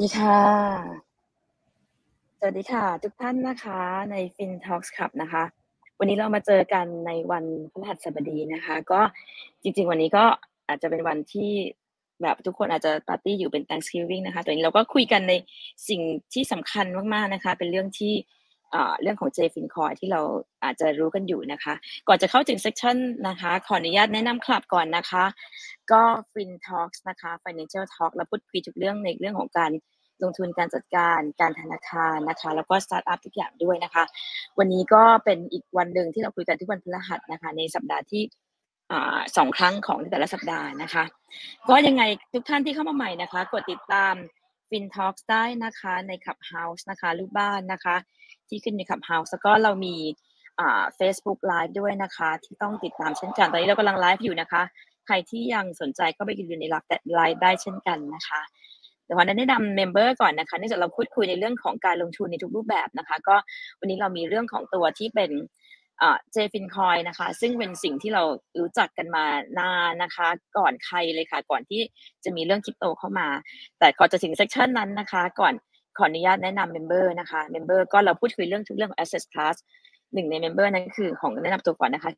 สวัสดีค่ะ สวัสดีค่ะ ทุกท่านนะคะใน FinTalks Club นะคะ วันนี้เรามาเจอกันในวันพฤหัสบดีนะคะ ก็จริง ๆ วันนี้ก็อาจจะเป็นวันที่แบบทุกคนอาจจะปาร์ตี้อยู่เป็น Thanksgiving นะคะตัวนี้เราก็คุยกันในสิ่งที่สำคัญมากๆนะคะ เป็นเรื่องที่ เรื่องของ JFinCoin ที่เราอาจจะรู้กันอยู่นะคะ ก่อนจะเข้าถึง section นะคะ ขออนุญาตแนะนำคลับก่อนนะคะ ก็ FinTalks นะคะ Financial Talk เราพูดคุยทุกเรื่องในเรื่องของการลงทุนการจัดการ การธนาคารนะคะ แล้วก็สตาร์ทอัพทุกอย่างด้วยนะคะ วันนี้ก็เป็นอีกวันหนึ่งที่เราคุยกันทุกวันพฤหัสนะคะ ในสัปดาห์ที่สองครั้งของแต่ละสัปดาห์นะคะ ก็ยังไงทุกท่านที่เข้ามาใหม่นะคะ กดติดตาม FinTalks ได้นะคะใน Clubhouse นะคะรูปบ้านนะคะ ที่ขึ้นใน Clubhouse แล้วก็เรามีอ่า Facebook Live ด้วยนะคะ ที่ต้องติดตามเช่นกัน ตอนนี้เรากำลังไลฟ์อยู่นะคะ ใครที่ยังสนใจก็ไปดูในรับแต่ไลฟ์ได้เช่นกันนะคะเดี๋ยววันนั้นแนะนำ member ก่อนนะคะเนื่องจากเราพูดคุยในเรื่องของการลงทุนในทุกรูปแบบนะคะ ก็วันนี้เรามีเรื่องของตัวที่เป็นเอ่อ JFinCoin นะคะ ซึ่งเป็นสิ่งที่เรารู้จักกันมานานนะคะ ก่อนใครเลยค่ะ ก่อนที่จะมีเรื่องคริปโตเข้ามา แต่ก่อนจะถึง session นั้นนะคะ ก่อน ขออนุญาตแนะนำ member นะคะ member ก็เราพูดคุยเรื่องทุกเรื่องของ asset class หนึ่งใน member นั้นคือขอแนะนำตัวก่อนนะคะ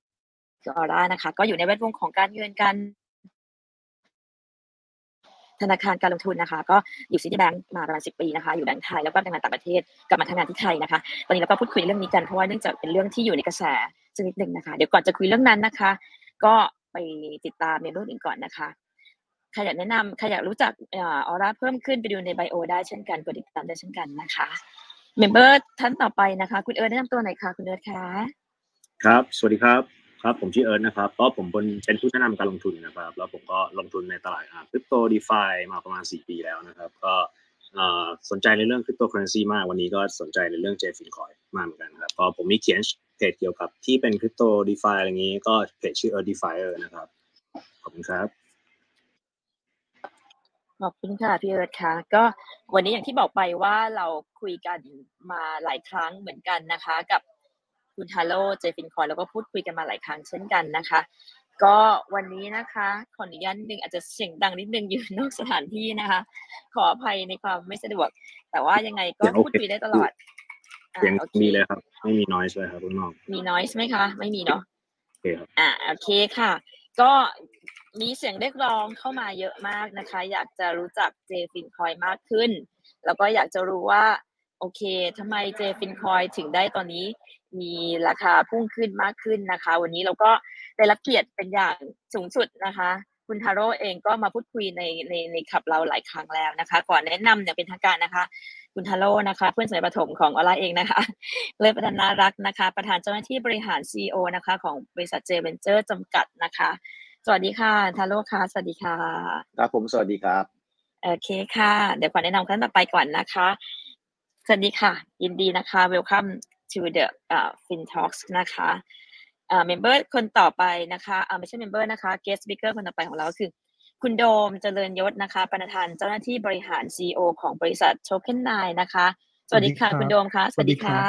คือออร่านะคะ ก็อยู่ในแวดวงของการเงินการธนาคารการลงทุนนะคะ ก็อยู่ซิตี้แบงก์มาประมาณ10ปีนะคะ อยู่แบงก์ไทยแล้วก็ทำงานต่างประเทศกลับมาทำงานที่ไทยนะคะ ตอนนี้เราก็พูดคุยเรื่องนี้กันเพราะว่าเนื่องจากเป็นเรื่องที่อยู่ในกระแสสักนิดหนึ่งนะคะ เดี๋ยวก่อนจะคุยเรื่องนั้นนะคะ ก็ไปติดตาม member อื่นก่อนนะคะ ใครอยากแนะนำใครอยากรู้จักออร่าเพิ่มขึ้นไปดูใน bio ได้เช่นกันกดติดตามได้เช่นกันนะคะmember ท่านต่อไปนะคะ คุณเอิร์ธแนะนำตัวหน่อยค่ะ คุณเอิร์ธคะครับ สวัสดีครับครับผมชื่อเอิร์ธนะครับก็ผมเป็นผู้แนะนำการลงทุนนะครับ แล้วผมก็ลงทุนในตลาดคริปโต DeFi มาประมาณ 4 ปีแล้วนะครับ ก็สนใจในเรื่องคริปโตเคอเรนซีมากวันนี้ก็สนใจในเรื่อง JFinCoin มากเหมือนกันครับก็ผมมีเขียนเพจเกี่ยวกับที่เป็นคริปโต DeFi อะไรอย่างนี้ก็เพจชื่อ Earth Defier นะครับขอบคุณครับ ขอบคุณค่ะพี่เอิร์ธค่ะก็วันนี้อย่างที่บอกไปว่าเราคุยกันมาหลายครั้งเหมือนกันนะคะ กับคุณฮาโลเจฟินคอยแล้วก็พูดคุยกันมาหลายครั้งเช่นกันนะคะ ก็วันนี้นะคะขออนุญาตนิดนึงอาจจะเสียงดังนิดนึงอยู่นอกสถานที่นะคะ ขออภัยในความไม่สะดวก แต่ว่ายังไงก็เสียงโอเคพูดคุยได้ตลอดอ่าเสียงโอเคมีเลยครับ ไม่มี noise เลยครับข้างนอกมีน้อยไหมคะ ไม่มีเนาะโอเคครับอ่าโอเคค่ะ ก็ มีเสียงเรียกร้องเข้ามาเยอะมากนะคะ อยากจะรู้จักเจฟินคอยมากขึ้น แล้วก็อยากจะรู้ว่า โอเคทำไมเจฟินคอยถึงได้ตอนนี้มีราคาพุ่งขึ้นมากขึ้นนะคะ วันนี้เราก็ได้รับเกียรติเป็นอย่างสูงสุดนะคะ คุณทาโร่เองก็มาพูดคุยในในในขับเราหลายครั้งแล้วนะคะ ก่อนแนะนำอย่างเป็นทางการนะคะ คุณทาโร่นะคะ เพื่อนสมัยประถมของออร่าเองนะคะเลิศพัฒนารักนะคะ ประธานเจ้าหน้าที่บริหาร CEO นะคะ ของบริษัทเจเวนเจอร์จำกัดนะคะ สวัสดีค่ะทาโร่ค่ะ สวัสดีค่ะ ครับผมสวัสดีครับ โอเคค่ะ เดี๋ยวขอแนะนำขั้นต่อไปก่อนนะคะ สวัสดีค่ะ ยินดีนะคะ welcome to the uh, FinTalks นะคะเอ่อ member คนต่อไปนะคะเอ่อไม่ใช่ member นะคะ guest speaker คนต่อไปของเราก็คือ คุณโดมเจริญยศนะคะ ประธานเจ้าหน้าที่บริหาร CEO ของบริษัท Token 9นะคะ สวัสดีค่ะสวัสดีครับคุณโดมค่ะ สวัสดีค่ะ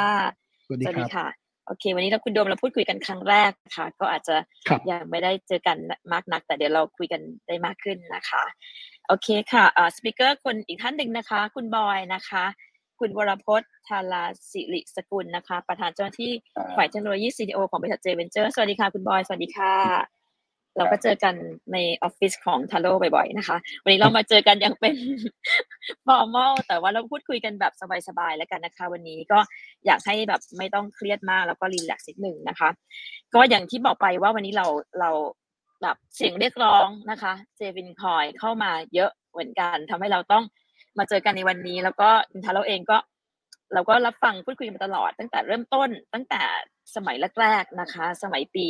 สวัสดีสวัสดีรับค่ะ โอเค วันนี้เราคุณโดมเราพูดคุยกันครั้งแรกค่ะ ก็อาจจะครับยังไม่ได้เจอกันมากนัก แต่เดี๋ยวเราคุยกันได้มากขึ้นนะคะ โอเคค่ะอ่า speaker คนอีกท่านหนึ่งนะคะ คุณบอยนะคะ คุณวรพจน์ธาราสิริสกุลนะคะ ประธานเจ้าหน้าที่ครับฝ่ายเทคโนโลยี CTO ของบริษัท J Ventures วัสดีค่ะ คุณบอย สวัสดีค่ะ เราก็เจอกันในออฟฟิศของทาโร่บ่อยๆนะคะ วันนี้เรามาเจอกันอย่างเป็น formal แต่ว่าเราพูดคุยกันแบบสบายๆแล้วกันนะคะ วันนี้ก็อยากให้แบบไม่ต้องเครียดมากแล้วก็รีแลกซ์นิดหนึ่งนะคะ ก็อย่างที่บอกไปว่าวันนี้เราเราแบบเสียงเรียกร้องนะคะเจวินคอยเข้ามาเยอะเหมือนกันทำให้เราต้องมาเจอกันในวันนี้ แล้วก็ทาโร่เองก็เราก็รับฟังพูดคุยกันมาตลอดตั้งแต่เริ่มต้นตั้งแต่สมัยแรกๆนะคะ สมัยปี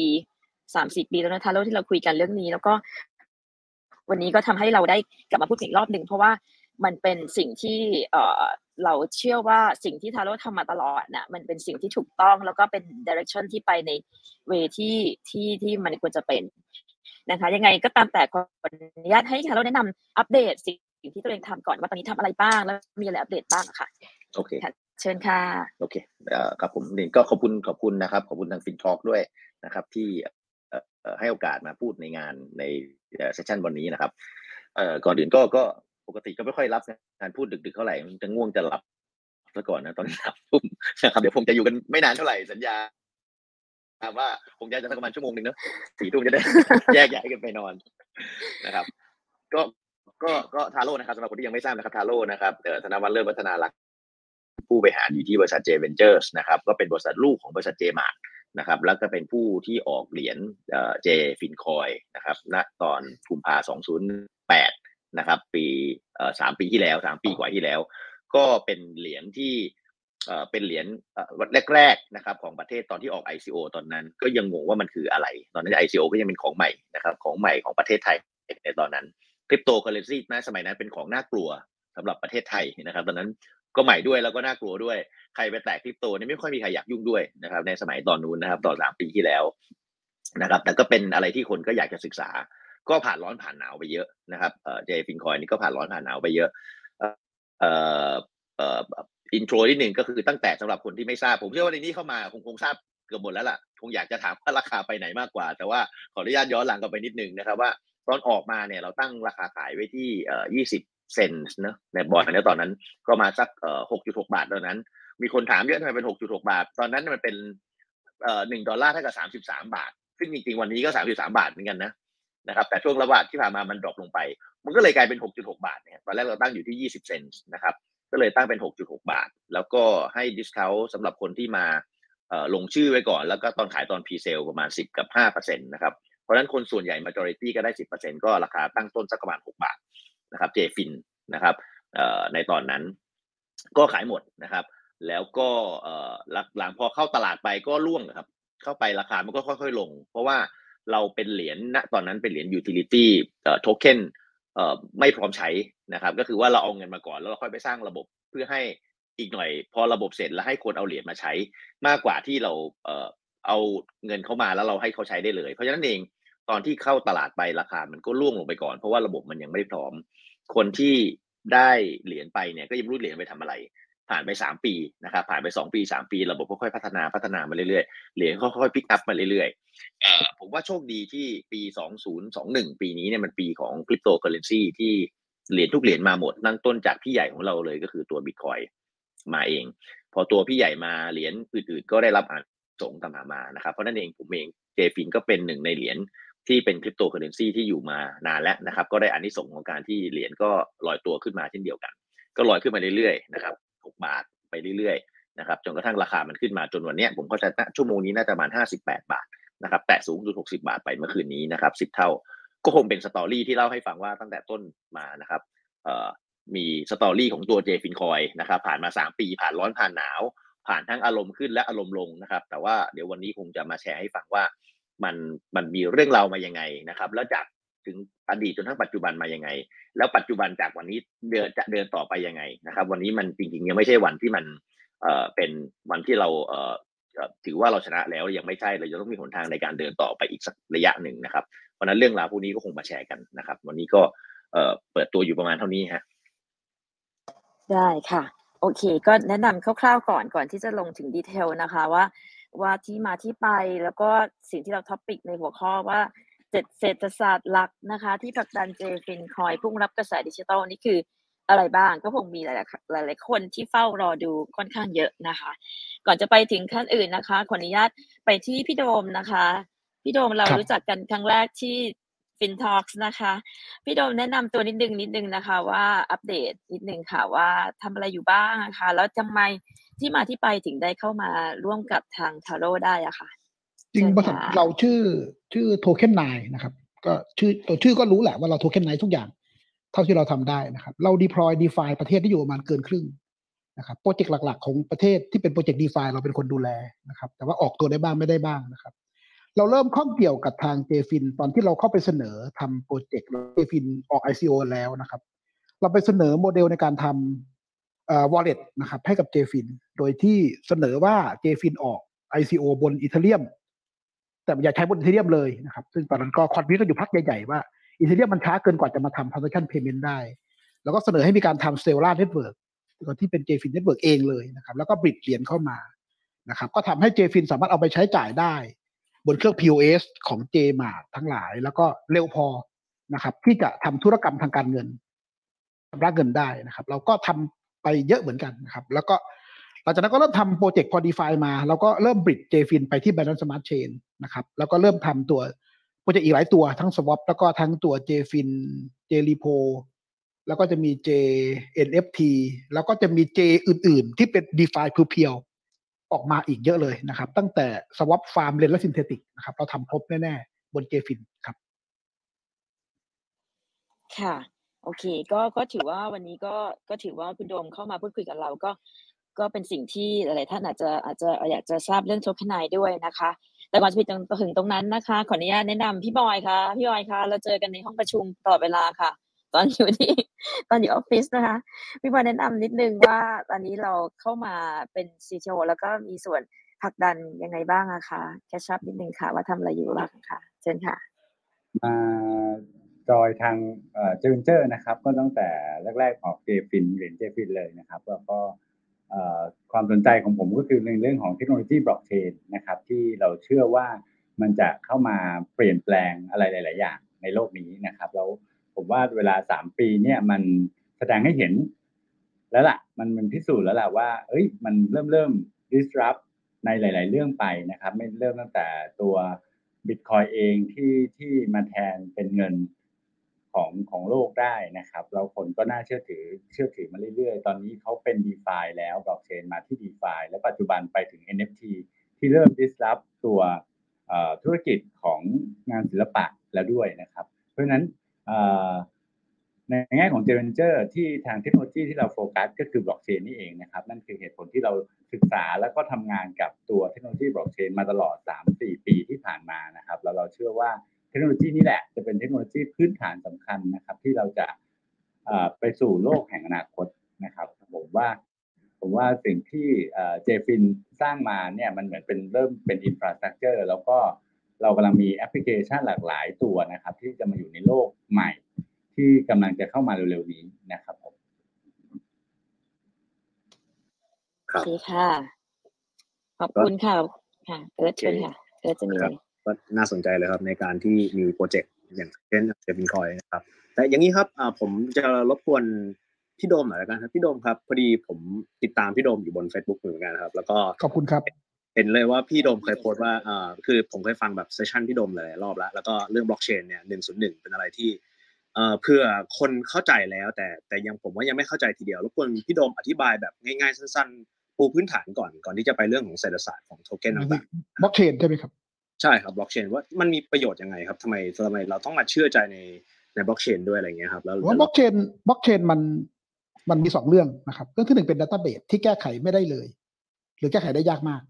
สามสี่ปีแล้วนะทาโร่ที่เราคุยกันเรื่องนี้ แล้วก็ วันนี้ก็ทำให้เราได้กลับมาพูดอีกรอบหนึ่งเพราะว่ามันเป็นสิ่งที่เอ่อเราเชื่อว่าสิ่งที่ทาโร่ทำมาตลอดน่ะมันเป็นสิ่งที่ถูกต้องแล้วก็เป็นดิเรกชันที่ไปในเวที่ที่ที่มันควรจะเป็นนะคะ ยังไงก็ตามแต่ขออนุญาตให้ทาโร่แนะนำอัปเดตสิ่งที่ตัวเองทำก่อนว่าตอนนี้ทำอะไรบ้างแล้วมีอะไรอัปเดตบ้างอะค่ะโอเคค่ะเชิญค่ะโอเคเอ่อครับผมนี่ก็ขอบคุณขอบคุณนะครับ ขอบคุณทางฟินทอ k ด้วยนะครับ ที่เอ่อเอ่อ ให้โอกาสมาพูดในงานในเซสชันวันนี้นะครับเอ่อก่อนอื่นก็ก็ปกติก็ไม่ค่อยรับงานพูดดึกๆเท่าไหร่มันจะง่วงจะหลับซะก่อนนะตอนสามทุ่มนะครับเดี๋ยวผมจะอยู่กันไม่นานเท่าไหร่สัญญาว่าคงจะจะสักประมาณชั่วโมงหนึ่งเนอะสี่ทุ่มจะได้แยกย้ายกันไปนอนนะครับ ก็ก็ก็ทาโร่นะครับสำหรับคนที่ยังไม่ทราบนะครับทาโร่นะครับเอ่อธนวัฒน์เลิศวัฒนาลักษณ์ผู้บริหารอยู่ที่บริษัท J Ventures นะครับ ก็เป็นบริษัทลูกของบริษัท Jaymart นะครับแล้วก็เป็นผู้ที่ออกเหรียญ JFIN Coin นะครับณตอนกุมภาสองศูนย์แปดนะครับปีเอ่อสามปีที่แล้วสามปีกว่าที่แล้ว ก็เป็นเหรียญที่เอ่อเป็นเหรียญแรกๆนะครับของประเทศตอนที่ออก ICO ตอนนั้น ก็ยังงงว่ามันคืออะไร ตอนนั้น ICO ก็ยังเป็นของใหม่นะครับของใหม่ของประเทศไทยในตอนนั้นคริปโตเคอเรนซีนะสมัยนั้นเป็นของน่ากลัวสำหรับประเทศไทยนะครับ ตอนนั้น ก็ใหม่ด้วยแล้วก็น่ากลัวด้วย ใครไปแตะคริปโตนี่ไม่ค่อยมีใครอยากยุ่งด้วยนะครับ ในสมัยตอนนู้นนะครับตอนสามปีที่แล้วนะครับ แต่ก็เป็นอะไรที่คนก็อยากจะศึกษา ก็ผ่านร้อนผ่านหนาวไปเยอะนะครับ JFIN Coin นี่ก็ผ่านร้อนผ่านหนาวไปเยอะเอ่อเอ่อ intro นิดหนึ่งก็คือตั้งแต่สำหรับคนที่ไม่ทราบ ผมเชื่อว่าในนี้เข้ามาคงคงทราบเกือบหมดแล้วล่ะ คงอยากจะถามว่าราคาไปไหนมากกว่า แต่ว่าขออนุญาตย้อนหลังกลับไปนิดนึงนะครับว่าตอนออกมาเนี่ยเราตั้งราคาขายไว้ที่เอ่อ20 เซนต์เนอะในบอลเนี่ยตอนนั้นก็มาสักเอ่อ6.6บาทตอนนั้น มีคนถามเยอะทำไมเป็น6.6บาท ตอนนั้นมันเป็นเอ่อ1ดอลลาร์เท่ากับ33บสามบาท ซึ่งจริงๆวันนี้ก็33บสามบาทเหมือนกันนะนะครับแต่ช่วงระหว่างที่ผ่านมามัน drop ลงไป มันก็เลยกลายเป็น 6.6 บาทเนี่ยตอนแรกเราตั้งอยู่ที่ 20 เซนต์นะครับก็เลยตั้งเป็น 6.6 บาท แล้วก็ให้ discount สำหรับคนที่มาเอ่อลงชื่อไว้ก่อน แล้วก็ตอนขายตอน presale ประมาณ 10 กับ5%นะครับเพราะฉะนั้นคนส่วนใหญ่ majority ก็ได้ 10%ก็ราคาตั้งต้นสักประมาณ 6 บาท นะครับเจฟินนะครับในตอนนั้นก็ขายหมดนะครับ แล้วก็หลังพอเข้าตลาดไปก็ร่วงครับ เข้าไปราคามันก็ค่อย ๆ ลง เพราะว่าเราเป็นเหรียญณตอนนั้นเป็นเหรียญ utility เอ่อ token เอ่อไม่พร้อมใช้นะครับ ก็คือว่าเราเอาเงินมาก่อนแล้วเราค่อยไปสร้างระบบเพื่อให้อีกหน่อย พอระบบเสร็จแล้วให้คนเอาเหรียญมาใช้ มากกว่าที่เราเอาเงินเข้ามาแล้วเราให้เขาใช้ได้เลย เพราะฉะนั้นเองตอนที่เข้าตลาดไปราคามันก็ร่วงลงไปก่อน เพราะว่าระบบมันยังไม่พร้อม คนที่ได้เหรียญไปเนี่ยก็ยังไม่รู้เหรียญไปทำอะไร ผ่านไปสามปีนะครับผ่านไปสองปีสามปี ระบบค่อยๆพัฒนาพัฒนามาเรื่อยๆเหรียญค่อยๆ pick up มาเรื่อยๆผมว่าโชคดีที่ปี 2021 ปีนี้เนี่ยมันปีของคริปโตเคอเรนซีที่เหรียญทุกเหรียญมาหมดตั้งต้นจากพี่ใหญ่ของเราเลยก็คือตัวบิตคอยมาเอง พอตัวพี่ใหญ่มาเหรียญอื่นๆ ก็ได้รับอานิสงส์ตามมามานะครับเพราะฉะนั้นเองผมเอง JFIN ก็เป็นหนึ่งในเหรียญ ที่เป็นคริปโตเคอเรนซีที่อยู่มานานแล้วนะครับ ก็ได้อานิสงส์ของการที่เหรียญก็ลอยตัวขึ้นมาเช่นเดียวกัน ก็ลอยขึ้นมาเรื่อยๆนะครับ6บาทไปเรื่อยๆนะครับจนกระทั่งราคามันขึ้นมาจนวันนี้ผมเข้าใจชั่วโมงนี้น่าจะประมาณ58 บาทนะครับแตะสูงสุด60 บาทไปเมื่อคืนนี้นะครับ10 เท่า ก็คงเป็น story ที่เล่าให้ฟังว่าตั้งแต่ต้นมานะครับมีสตอรี่ของตัวเจฟินคอยนะครับผ่านมา 3 ปีผ่านร้อนผ่านหนาว ผ่านทั้งอารมณ์ขึ้นและอารมณ์ลงนะครับ แต่ว่าเดี๋ยววันนี้คงจะมาแชร์ให้ฟังว่า มันมันมีเรื่องราวมายังไงนะครับ แล้วจากถึงอดีตจนทั้งปัจจุบันมายังไง แล้วปัจจุบันจากวันนี้เดินจะเดินต่อไปยังไงนะครับ วันนี้มันจริงๆยังไม่ใช่วันที่มันเอ่อเป็นวันที่เราเอ่อถือว่าเราชนะแล้วยังไม่ใช่เราจะต้องมีหนทางในการเดินต่อไปอีกสักระยะหนึ่งนะครับ เพราะฉะนั้นเรื่องราวพวกนี้ก็คงมาแชร์กันนะครับ วันนี้ก็เอ่อเปิดตัวอยู่ประมาณเท่านี้ฮะได้ค่ะ โอเค ก็แนะนำคร่าวๆก่อนก่อนที่จะลงถึง detail นะคะว่า ว่าที่มาที่ไปแล้วก็สิ่งที่เรา topic ในหัวข้อว่าเจ็ดยุทธศาสตร์หลักนะคะ ที่ผลักดัน JFIN Coin พุ่งรับกระแสดิจิทัลนี่คืออะไรบ้างก็คงมีหลายๆหลายๆคนที่เฝ้ารอดูค่อนข้างเยอะนะคะ ก่อนจะไปถึงขั้นอื่นนะคะขออนุญาตไปที่พี่โดมนะคะ พี่โดมเราครับรู้จักกันครั้งแรกที่ฟินทอ l k นะคะ พี่โดมแนะนำตัวนิดนึงนิดนึงนะคะ ว่าอัปเดตนิดนึงค่ะว่าทำอะไรอยู่บ้างอะค่ะแล้วทำไม ที่มาที่ไปถึงได้เข้ามาร่วมกับทางทาโร่ได้อะค่ะ จริงเชิญบริษัทค่ะเราชื่อชื่อโทเค็นไนนะครับ ก็ชื่อตัวชื่อก็รู้แหละว่าเราโทเค็นไนทุกอย่าง เท่าที่เราทำได้นะครับ เรา deploy DeFi ประเทศที่อยู่ประมาณเกินครึ่งนะครับโปรเจกต์หลัก ๆ ของประเทศที่เป็นโปรเจกต์ DeFi เราเป็นคนดูแลนะครับ แต่ว่าออกตัวได้บ้างไม่ได้บ้างนะครับ เราเริ่มข้องเกี่ยวกับทาง JFIN ตอนที่เราเข้าไปเสนอทำโปรเจกต์ JFIN ออก ICO แล้วนะครับ เราไปเสนอโมเดลในการทำ อ่อ wallet นะครับให้กับ JFIN โดยที่เสนอว่า JFIN ออก ICO บน Ethereum แต่อย่าใช้บน Ethereum เลยนะครับ ซึ่งตอนนั้นก็ convince กันอยู่พักใหญ่ๆว่า Ethereum มันช้าเกินกว่าจะมาทำ transaction payment ได้ แล้วก็เสนอให้มีการทำ Stellar Network ที่เป็น JFIN Network เองเลยนะครับ แล้วก็บริดเหรียญเข้ามานะครับ ก็ทำให้ JFIN สามารถเอาไปใช้จ่ายได้ บนเครื่อง POS ของ JMart ทั้งหลาย แล้วก็เร็วพอนะครับ ที่จะทำธุรกรรมทางการเงินชำระเงินได้นะครับ เราก็ทำ ไปเยอะเหมือนกันนะครับ แล้วก็หลังจากนั้นก็เริ่มทำโปรเจกต์พอดีไฟมาเราก็เริ่มบริดเจฟินไปที่ Binance Smart Chain นะครับ แล้วก็เริ่มทำตัวโปรเจกต์อีกหลายตัวทั้ง Swap แล้วก็ทั้งตัว JFIN JRepo แล้วก็จะมี JNFT แล้วก็จะมี J อื่น ๆ ที่เป็น DeFi เพียวๆออกมาอีกเยอะเลยนะครับ ตั้งแต่ Swap Farm เลนและ Synthetic นะครับเราทำครบแน่ ๆ บน JFIN ครับ ค่ะ โอเค ก็ก็ถือว่าวันนี้ก็ก็ถือว่าคุณโดมเข้ามาพูดคุยกับเราก็ ก็เป็นสิ่งที่หลายๆท่านอาจจะอาจจะอยากจะทราบเรื่องโทเคนไนด้วยนะคะ แต่ก่อนจะไปถึงตรงนั้นนะคะ ขออนุญาตแนะนำพี่บอยค่ะพี่บอยค่ะ เราเจอกันในห้องประชุมตลอดเวลาค่ะ ตอนอยู่ที่ตอนอยู่ออฟฟิศนะคะพี่บอยแนะนำนิดนึงว่าตอนนี้เราเข้ามาเป็น CTO แล้วก็มีส่วนผลักดันยังไงบ้างอะคะ catch up นิดนึงค่ะ ว่าทำอะไรอยู่บ้างค่ะ เชิญค่ะมา จอยทางเอ่อเจนเจอร์นะครับ ก็ตั้งแต่แรก ๆ ออก JFIN เหรียญ JFIN เลยนะครับ แล้วก็ความสนใจของผมก็คือในเรื่องของเทคโนโลยีบล็อกเชนนะครับ ที่เราเชื่อว่ามันจะเข้ามาเปลี่ยนแปลงอะไรหลาย ๆ อย่างในโลกนี้นะครับ แล้วผมว่าเวลาสามปีเนี่ยมันแสดงให้เห็น แล้วล่ะ มันมันพิสูจน์แล้วล่ะว่า เอ้ย มันเริ่มเริ่ม disrupt ในหลาย ๆ เรื่องไปนะครับ ไม่เริ่มตั้งแต่ตัวบิตคอยเองที่ที่มาแทนเป็นเงิน ของของโลกได้นะครับแล้วคนก็น่าเชื่อถือเชื่อถือมาเรื่อยๆ ตอนนี้เขาเป็น d e f i แล้วบล็อกเชนมาที่ d e f i และปัจจุบันไปถึง NFT ที่เริ่ม disrupt ตัวธุรกิจของงานศิลปะแล้วด้วยนะครับ เพราะฉะนั้นในแง่ของ j e r a n g e r ที่ทางเทคโนโลยีที่เราโฟกัสก็คือบล็อกเชนนี่เองนะครับ นั่นคือเหตุผลที่เราศึกษาแล้วก็ทำงานกับตัวเทคโนโลยีบล็อกเชนมาตลอด 3-4 ปีที่ผ่านมานะครับ แล้วเราเชื่อว่า ทคโนโลยีนี้แหละจะเป็นเทคโนโลยีพื้นฐานสำคัญนะครับ ที่เราจะเอ่อไปสู่โลกแห่งอนาคตนะครับ ผมว่า ผมว่าสิ่งที่ JFIN สร้างมาเนี่ยมันเหมือนเป็นเริ่มเป็น infrastructure แล้วก็เรากำลังมีแอปพลิเคชันหลากหลายตัวนะครับ ที่จะมาอยู่ในโลกใหม่ ที่กำลังจะเข้ามาเร็วๆนี้นะครับผมครัโอบเคค่ะ ขอบคุณค่ะค่ะเอิร์ธเชิญค่ะเอิร์ธจะมีอะรับ ก็น่าสนใจเลยครับ ในการที่มีโปรเจกต์อย่างเช่นเดบินคอยนะครับ แต่อย่างนี้ครับอ่าผมจะรบกวนพี่โดมหน่อยละกันครับพี่โดมครับพอดีผมติดตามพี่โดมอยู่บน Facebook เหมือนกันครับ แล้วก็ขอบคุณครับเห็นเลยว่าพี่โดมเคยโพสต์ว่าอ่าคือผมเคยฟังแบบเซสชันพี่โดมหลายๆรอบแล้ว แล้วก็เรื่องบล็อกเชนเนี่ยหนึ่งศูนย์หนึ่งเป็นอะไรที่เอ่อเพื่อคนเข้าใจแล้วแต่แต่ยังผมว่ายังไม่เข้าใจทีเดียวรบกวนพี่โดมอธิบายแบบง่ายๆสั้น ๆ ปูพื้นฐานก่อนก่อนที่จะไปเรื่องของเศรษฐศาสตร์ของโทเค็นต่างบล็อกเชนใช่ไหมครับๆ ใช่ครับบล็อกเชนว่ามันมีประโยชน์ยังไงครับทำไมทำไมเราต้องมาเชื่อใจในในบล็อกเชนด้วยอะไรเงี้ยครับแล้วว่าบล็อกเชนบล็อกเชนมันมันมีสองเรื่องนะครับเรื่องที่หนึ่งเป็น database ที่แก้ไขไม่ได้เลย หรือแก้ไขได้ยากมาก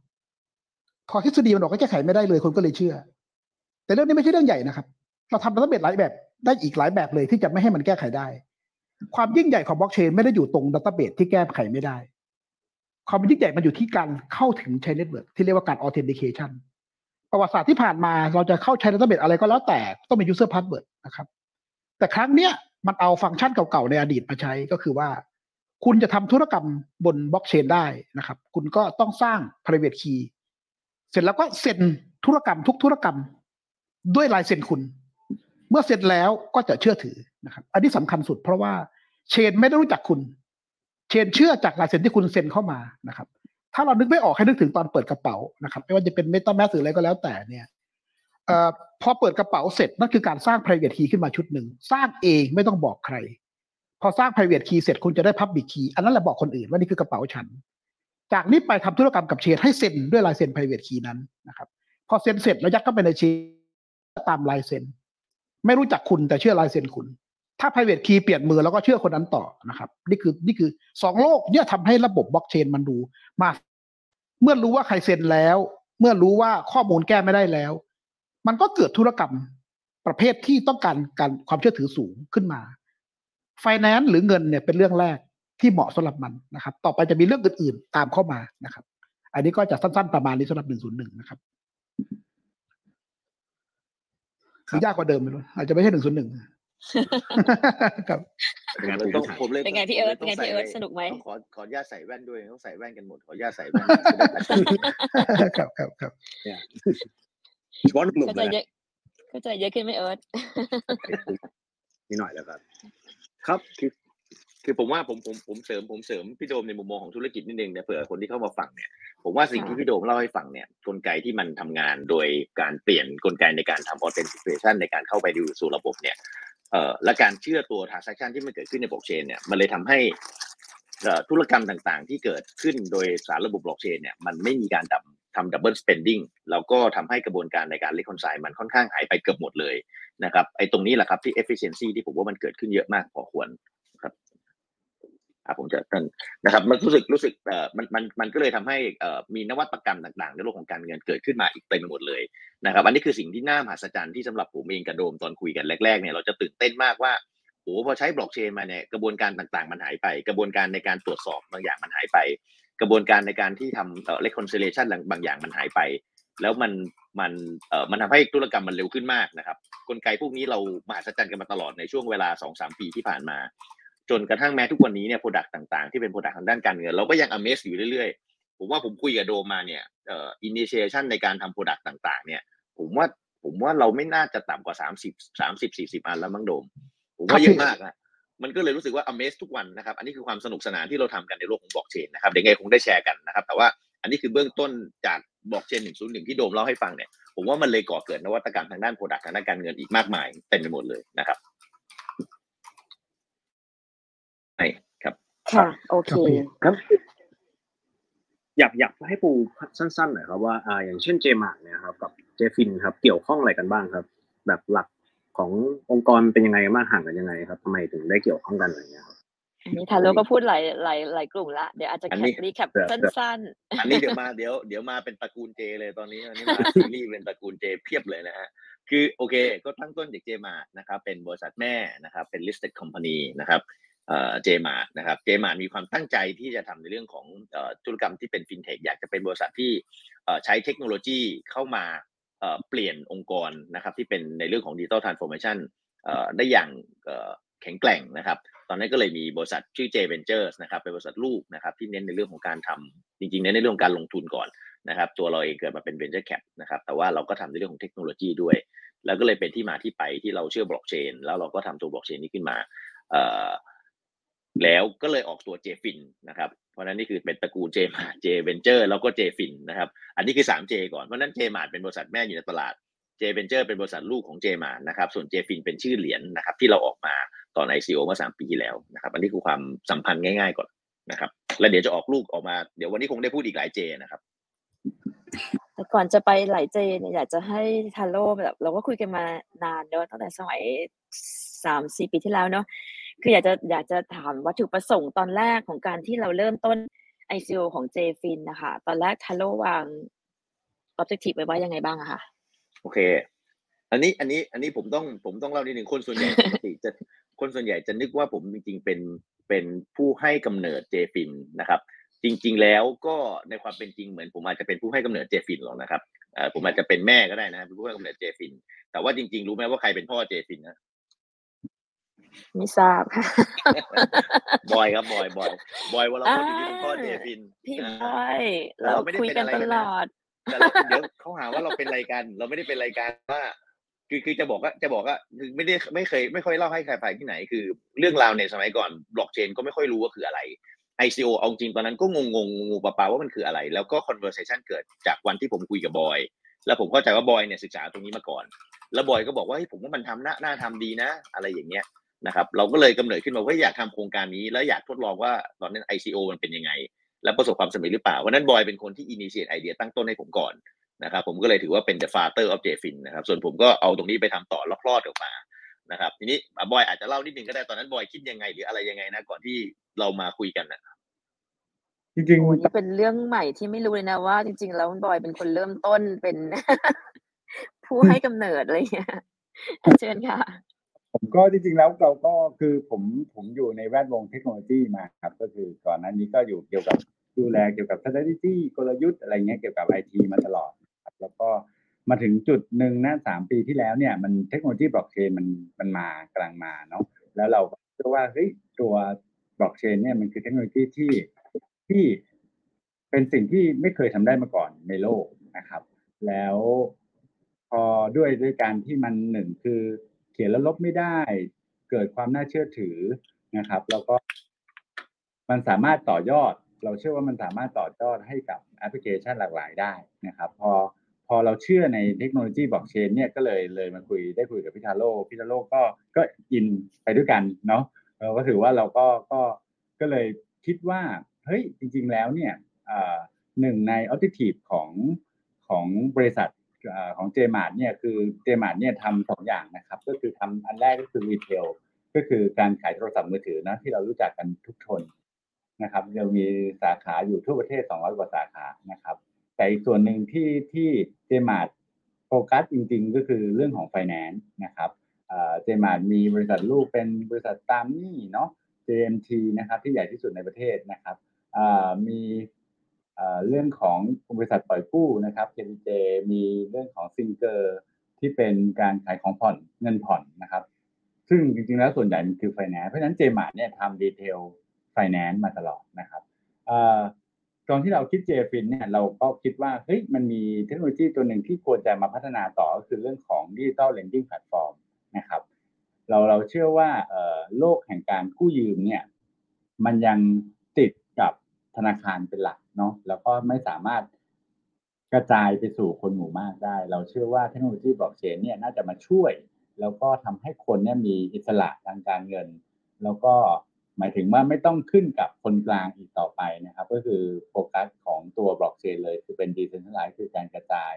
พอทฤษฎีมันบอกว่าแก้ไขไม่ได้เลยคนก็เลยเชื่อ แต่เรื่องนี้ไม่ใช่เรื่องใหญ่นะครับ เราทำ database หลายแบบได้อีกหลายแบบเลยที่จะไม่ให้มันแก้ไขได้ ความยิ่งใหญ่ของบล็อกเชนไม่ได้อยู่ตรง database ที่แก้ไขไม่ได้ ความยิ่งใหญ่มันอยู่ที่การเข้าถึงใช้ network ที่เรียกว่าการ authentication ประวัติศาสตร์ที่ผ่านมาเราจะเข้าใช้ database อะไรก็แล้วแต่ต้องเป็น user password นะครับ แต่ครั้งเนี้ยมันเอาฟังก์ชันเก่าๆในอดีตมาใช้ก็คือว่า คุณจะทำธุรกรรมบนบล็อกเชนได้นะครับ คุณก็ต้องสร้าง private key เสร็จแล้วก็เซ็นธุรกรรมทุกธุรกรรมด้วยลายเซ็นคุณ เมื่อเซ็นแล้วก็จะเชื่อถือนะครับ อันนี้สำคัญสุดเพราะว่าเชนไม่ได้รู้จักคุณ เชนเชื่อจากลายเซ็นที่คุณเซ็นเข้ามานะครับ ถ้าเรานึกไม่ออกให้นึกถึงตอนเปิดกระเป๋านะครับ ไม่ว่าจะเป็นเมตาแมสหรืออะไรก็แล้วแต่เนี่ยอพอเปิดกระเป๋าเสร็จนั่นคือการสร้าง private key ขึ้นมาชุดหนึ่ง สร้างเองไม่ต้องบอกใคร พอสร้าง private key เสร็จคุณจะได้ public key อันนั้นแหละบอกคนอื่นว่านี่คือกระเป๋าฉัน จากนี้ไปทำธุรกรรมกับเชนให้เซ็นด้วยลายเซ็น private key นั้นนะครับ พอเซ็นเสร็จแล้วยัดเข้าไปในเชนตามลายเซ็น ไม่รู้จักคุณแต่เชื่อลายเซ็นคุณ ถ้า private key เปลี่ยนมือแล้วก็เชื่อคนนั้นต่อนะครับ นี่คือนี่คือสองโลกเนี่ยทำให้ระบบบล็อกเชนมันดูมาเมื่อรู้ว่าใครเซ็นแล้ว เมื่อรู้ว่าข้อมูลแก้ไม่ได้แล้ว มันก็เกิดธุรกรรมประเภทที่ต้องการการความเชื่อถือสูงขึ้นมาไฟแนนซ์หรือเงินเนี่ยเป็นเรื่องแรกที่เหมาะสำหรับมันนะครับ ต่อไปจะมีเรื่องอื่นๆตามเข้ามานะครับ อันนี้ก็จะสั้นๆประมาณนี้สำหรับ101นะครับหรือยากกว่าเดิมไม่รู้อาจจะไม่ใช่101ครับเป็นการเราปูต้พื้องนฐานผมเลยเป็นไงพี่เอิร์ธผมลยเป็นไงพี่เอิร์ธต้สนุกไหมต้องขอขออนุญาตใส่แว่นด้วยต้องใส่แว่นกันหมดขออนุญาตใส่แว่นครับครับครับเฉพาะหนุ่มเข้าๆใจเลยเยอะเข้าใจเยอะขึ้นไหมเอิร์ธนิดหน่อยแล้วครับ ครับคือคือผมว่าผมผมผมเสริมผมเสริมพี่โดมในมุมมองของธุรกิจนิดนึงเนี่ยเผื่อคนที่เข้ามาฟังเนี่ยผมว่าสิ่งที่พี่โดมเล่าให้ฟังเนี่ยกลไกที่มันทำงานโดยการเปลี่ยนกลไกในการทำ authentication ในการเข้าไปดูสู่ระบบเนี่ย เอ่อและการเชื่อตัว transaction ที่มันเกิดขึ้นในบล็อกเชนเนี่ยมันเลยทำให้ธุรกรรมต่างๆ ที่เกิดขึ้นโดยสารระบบบล็อกเชนเนี่ยมันไม่มีการทำทำ double spending แล้วก็ทำให้กระบวนการในการ reconcile มันค่อนข้างหายไปเกือบหมดเลยนะครับไอ้ตรงนี้แหละครับที่ efficiency ที่ผมว่ามันเกิดขึ้นเยอะมากพอควร อะผมจะนั่นนะครับ มันรู้สึกรู้สึกเอ่อมันมันมันก็เลยทำให้เอ่อมีนวัตกรรมต่างๆ ในโลกของการเงินเกิดขึ้นมาอีกเต็มไปหมดเลยนะครับ อันนี้คือสิ่งที่น่ามหัศจรรย์ที่สำหรับผมเองกับโดมตอนคุยกันแรกๆเนี่ยเราจะตื่นเต้นมากว่าโอ้พอใช้บล็อกเชนมาเนี่ยกระบวนการต่างๆ มันหายไป กระบวนการในการตรวจสอบบางอย่างมันหายไป กระบวนการในการที่ทำเอ่อ reconciliation บางอย่างมันหายไป แล้วมันมันเอ่อมันทำให้ธุรกรรมมันเร็วขึ้นมากนะครับ กลไกพวกนี้เรามหัศจรรย์กันมาตลอดในช่วงเวลา2-3ปีที่ผ่านมา จนกระทั่งแม้ทุกวันนี้เนี่ยโปรดักต์ต่างๆ ที่เป็นโปรดักต์ทางด้านการเงิน เราก็ยัง amaze อยู่เรื่อยๆ ผมว่าผมคุยกับโดมมาเนี่ยเอ่อ initiation ในการทำโปรดักต์ต่างๆ เนี่ย ผมว่าผมว่าเราไม่น่าจะต่ำกว่า 30 30 40 อันแล้วมั้งโดม ผมว่าเยอะมากนะมันก็เลยรู้สึกว่า amaze ทุกวันนะครับ อันนี้คือความสนุกสนานที่เราทำกันในโลกของบล็อกเชนนะครับเดี๋ยวไงคงได้แชร์กันนะครับ แต่ว่าอันนี้คือเบื้องต้นจากบล็อกเชน101 ที่โดมเล่าให้ฟังเนี่ย ผมว่ามันเลยก่อเกิดนวัตกรรมทางด้านโปรดักต์ทางด้านการเงินอีกมากมายเต็มไปหมดเลยนะครับใช่ ครับค่ะโอเคครับอยากอยากให้ปูสั้นๆหน่อยครับว่าอ่าอย่างเช่นเจมาร์เนี่ยครับกับเจฟินครับเกี่ยวข้องอะไรกันบ้างครับ แบบหลักขององค์กรเป็นยังไงบ้างห่างกันยังไงครับทำไมถึงได้เกี่ยวข้องกันอะไรเงี้ยครับอันนี้ทาโร่ก็พูดหลายหลายหลายกลุ่มละเดี๋ยวอาจจะอันแคนี้ปรีแคปเดี๋ยวสั้นอันนี้เดี๋ยวมาเดี๋ยวเดี๋ยวมาเป็นตระกูลเจเลยตอนนี้อันนี้มาซีรีส์เป็นตระกูลเจเพียบเลยนะฮะคือโอเค ก็ตั้งต้นจากเจมานะครับเป็นบริษัทแม่นะครับเป็น listed company นะครับ Jaymart นะครับ Jaymart มีความตั้งใจที่จะทำในเรื่องของธุรกรรมที่เป็นฟินเทคอยากจะเป็นบริษัทที่ใช้เทคโนโลยีเข้ามาเปลี่ยนองค์กรนะครับที่เป็นในเรื่องของดิจิ t a ลทรานส์ฟอร์เมชันได้อย่างแข็งแกร่งนะครับ ตอนนั้นก็เลยมีบริษัทชื่อ J Ventures นะครับเป็นบริษัทลูกนะครับที่เน้นในเรื่องของการทำจริงๆเน้นในเรื่องการลงทุนก่อนนะครับ ตัวเราเองเกิดมาเป็น Venture Cap นะครับแต่ว่าเราก็ทำในเรื่องของเทคโนโลยีด้วย แล้วก็เลยเป็นที่มาที่ไปที่เราเชื่อบล็อกเชนแล้วเราก็ทำตัวบล็อกเชนนี้ขึ้นมา แล้วก็เลยออกตัว JFIN นนะครับ เพราะนั้นนี่คือเป็นตระกูล J มา J Venture แล้วก็ JFIN นนะครับ อันนี้คือ 3J ก่อนเพราะนั้น J มาเป็นบริษัทแม่อยู่ในตลาด J Venture เป็นบริษัทลูกของ J มานะครับ ส่วน JFIN เป็นชื่อเหรียญนะครับ ที่เราออกมาตอน ICO เมื่อสามปีที่แล้วนะครับ อันนี้คือความสัมพันธ์ง่าย ๆ ก่อนนะครับ แล้วเดี๋ยวจะออกลูกออกมา เดี๋ยววันนี้คงได้พูดอีกหลายเจนะครับแต่ก่อนจะไปหลายเจเนี่ยอยากจะให้ทาโร่แบบเราก็คุยกันมานานเนอะตั้งแต่สมัยสามสี่ปีที่แล้วเนอะ คืออยากจะอยากจะถามวัตถุประสงค์ตอนแรกของการที่เราเริ่มต้น ICO ของ JFIN นะคะ ตอนแรกทาโรวาง objective ไว้ว่ายังไงบ้างอะคะโอเค อันนี้อันนี้อันนี้ผมต้องผมต้องเล่านิดหนึ่งคนส่วนใหญ่ปกติจะคนส่วนใหญ่จะนึกว่าผมจริงๆเป็นเป็นผู้ให้กำเนิดเจฟินนะครับ จริง ๆ แล้วก็ในความเป็นจริงเหมือนผมอาจจะเป็นผู้ให้กำเนิดเจฟินหรอกนะครับเอ่อผมอาจจะเป็นแม่ก็ได้นะเป็นผู้ให้กำเนิดเจฟินแต่ว่าจริงๆรู้ไหมว่าใครเป็นพ่อเจฟินนะ ไม่ทราบค่ะบอยครับบอยบอยบอยวรพจน์อยู่ที่เป็นพ่อเจฟินพี่อ่าบอยเราเราไม่ได้คุยเป็นกันอะไรตกันลนะอดแต่เราเดี๋ยวเขาหาว่าเราเป็นรายการเราไม่ได้เป็นรายการว่าคือคือจะบอกว่าจะบอกว่าคือไม่ได้ไม่เคยไม่ค่อยเล่าให้ใครไปที่ไหน คือเรื่องราวในสมัยก่อนบล็อกเชนก็ไม่ค่อยรู้ว่าคืออะไร ICO เอาจริงตอนนั้นก็งงงงงูปลาปลาว่ามันคืออะไร แล้วก็ conversation เกิดจากวันที่ผมคุยกับบอย แล้วผมเข้าใจว่าบอยเนี่ยศึกษาตรงนี้มาก่อน แล้วบอยก็บอกว่าเฮ้ยผมว่ามันทำน่าน่าทำดีนะ อะไรอย่างเงี้ย นะครับเราก็เลยกำเนิดขึ้นมาว่าอยากทำโครงการนี้แล้วอยากทดลองว่าตอนนั้น ICO มันเป็นยังไง แล้วประสบความสำเร็จหรือเปล่าวันนั้นบอยเป็นคนที่ initiate ไอเดียตั้งต้นให้ผมก่อนนะครับผมก็เลยถือว่าเป็น the father of JFIN นะครับส่วนผมก็เอาตรงนี้ไปทำต่อแล้วคลอดออกมานะครับทีนี้อะบอยอาจจะเล่านิดนึงก็ได้ตอนนั้นบอยคิดยังไงหรืออะไรยังไงนะก่อนที่เรามาคุยกันนะจริงโอ้ๆนี่เป็นเรื่องใหม่ที่ไม่รู้เลยนะว่า จริง ๆ แล้วบอยเป็นคนเริ่มต้นเป็นผู้ให้กำเนิดอะไรอย่างเงี้ยเชิญค่ะ ผมก็จริงๆแล้วเราก็คือผมผมอยู่ในแวดวงเทคโนโลยีมาครับ ก็คือก่อนหน้านี้ก็อยู่เกี่ยวกับดูแลเกี่ยวกับ strategy กลยุทธ์อะไรเงี้ยเกี่ยวกับไอทีมาตลอดครับแล้วก็มาถึงจุดหนึ่งนะสามปีที่แล้วเนี่ยมันเทคโนโลยีบล็อกเชนมันมันมากำลังมาเนาะแล้วเราก็เชื่อว่าเฮ้ยตัวบล็อกเชนเนี่ยมันคือเทคโนโลยีที่ที่เป็นสิ่งที่ไม่เคยทำได้มาก่อนในโลกนะครับ แล้วพอด้วยด้วยการที่มันหนึ่งคือ เขียนแล้วลบไม่ได้ เกิดความน่าเชื่อถือนะครับ แล้วก็มันสามารถต่อยอด เราเชื่อว่ามันสามารถต่อยอดให้กับแอปพลิเคชันหลากหลายได้นะครับ พอพอเราเชื่อในเทคโนโลยีบล็อกเชนเนี่ยก็เลยเลยมาคุยได้คุยกับพี่ทาโร่พี่ทาโร่ก็ก็อินไปด้วยกันเนาะเราก็ถือว่าเราก็ก็ก็เลยคิดว่าเฮ้ยจริง ๆ แล้วเนี่ยหนึ่งในออ j ิ c ี v ของของบริษัท ของ Jaymart เนี่ยคือ Jaymart เนี่ยทำสองอย่างนะครับ ก็คือทำอันแรกก็คือ retailก็คือการขายโทรศัพท์มือถือนะที่เรารู้จักกันทุกคนนะครับยังมีสาขาอยู่ทั่วประเทศ 200 กว่าสาขานะครับแต่อีกส่วนหนึ่งที่ที่ Jaymart โฟกัสจริง ๆ ก็คือเรื่องของไฟแนนซ์นะครับ Jaymart มีบริษัทลูกเป็นบริษัทตามนี่เนาะ JMT นะครับที่ใหญ่ที่สุดในประเทศนะครับมี เรื่องของบริษัทปล่อยกู้นะครับ KPJ มีเรื่องของ Singerที่เป็นการขายของผ่อนเงินผ่อนนะครับ ซึ่งจริงๆแล้วส่วนใหญ่มันคือไฟแนนซ์เพราะฉะนั้น Jaymart เนี่ยทำ retail finance มาตลอดนะครับตอนที่เราคิด Jfin เนี่ยเราก็คิดว่าเฮ้ยมันมีเทคโนโลยีตัวหนึ่งที่ควรจะมาพัฒนาต่อก็คือเรื่องของ digital lending platform นะครับ เราเราเชื่อว่าโลกแห่งการกู้ยืมเนี่ยมันยังติดกับธนาคารเป็นหลัก เนาะแล้วก็ไม่สามารถกระจายไปสู่คนหมู่มากได้ เราเชื่อว่าเทคโนโลยีบล็อกเชนเนี่ยน่าจะมาช่วย แล้วก็ทำให้คนเนี่ยมีอิสระทางการเงิน แล้วก็หมายถึงว่าไม่ต้องขึ้นกับคนกลางอีกต่อไปนะครับ ก็คือโฟกัสของตัวบล็อกเชนเลยคือเป็นดีเซนทัลไลซ์คือการกระจาย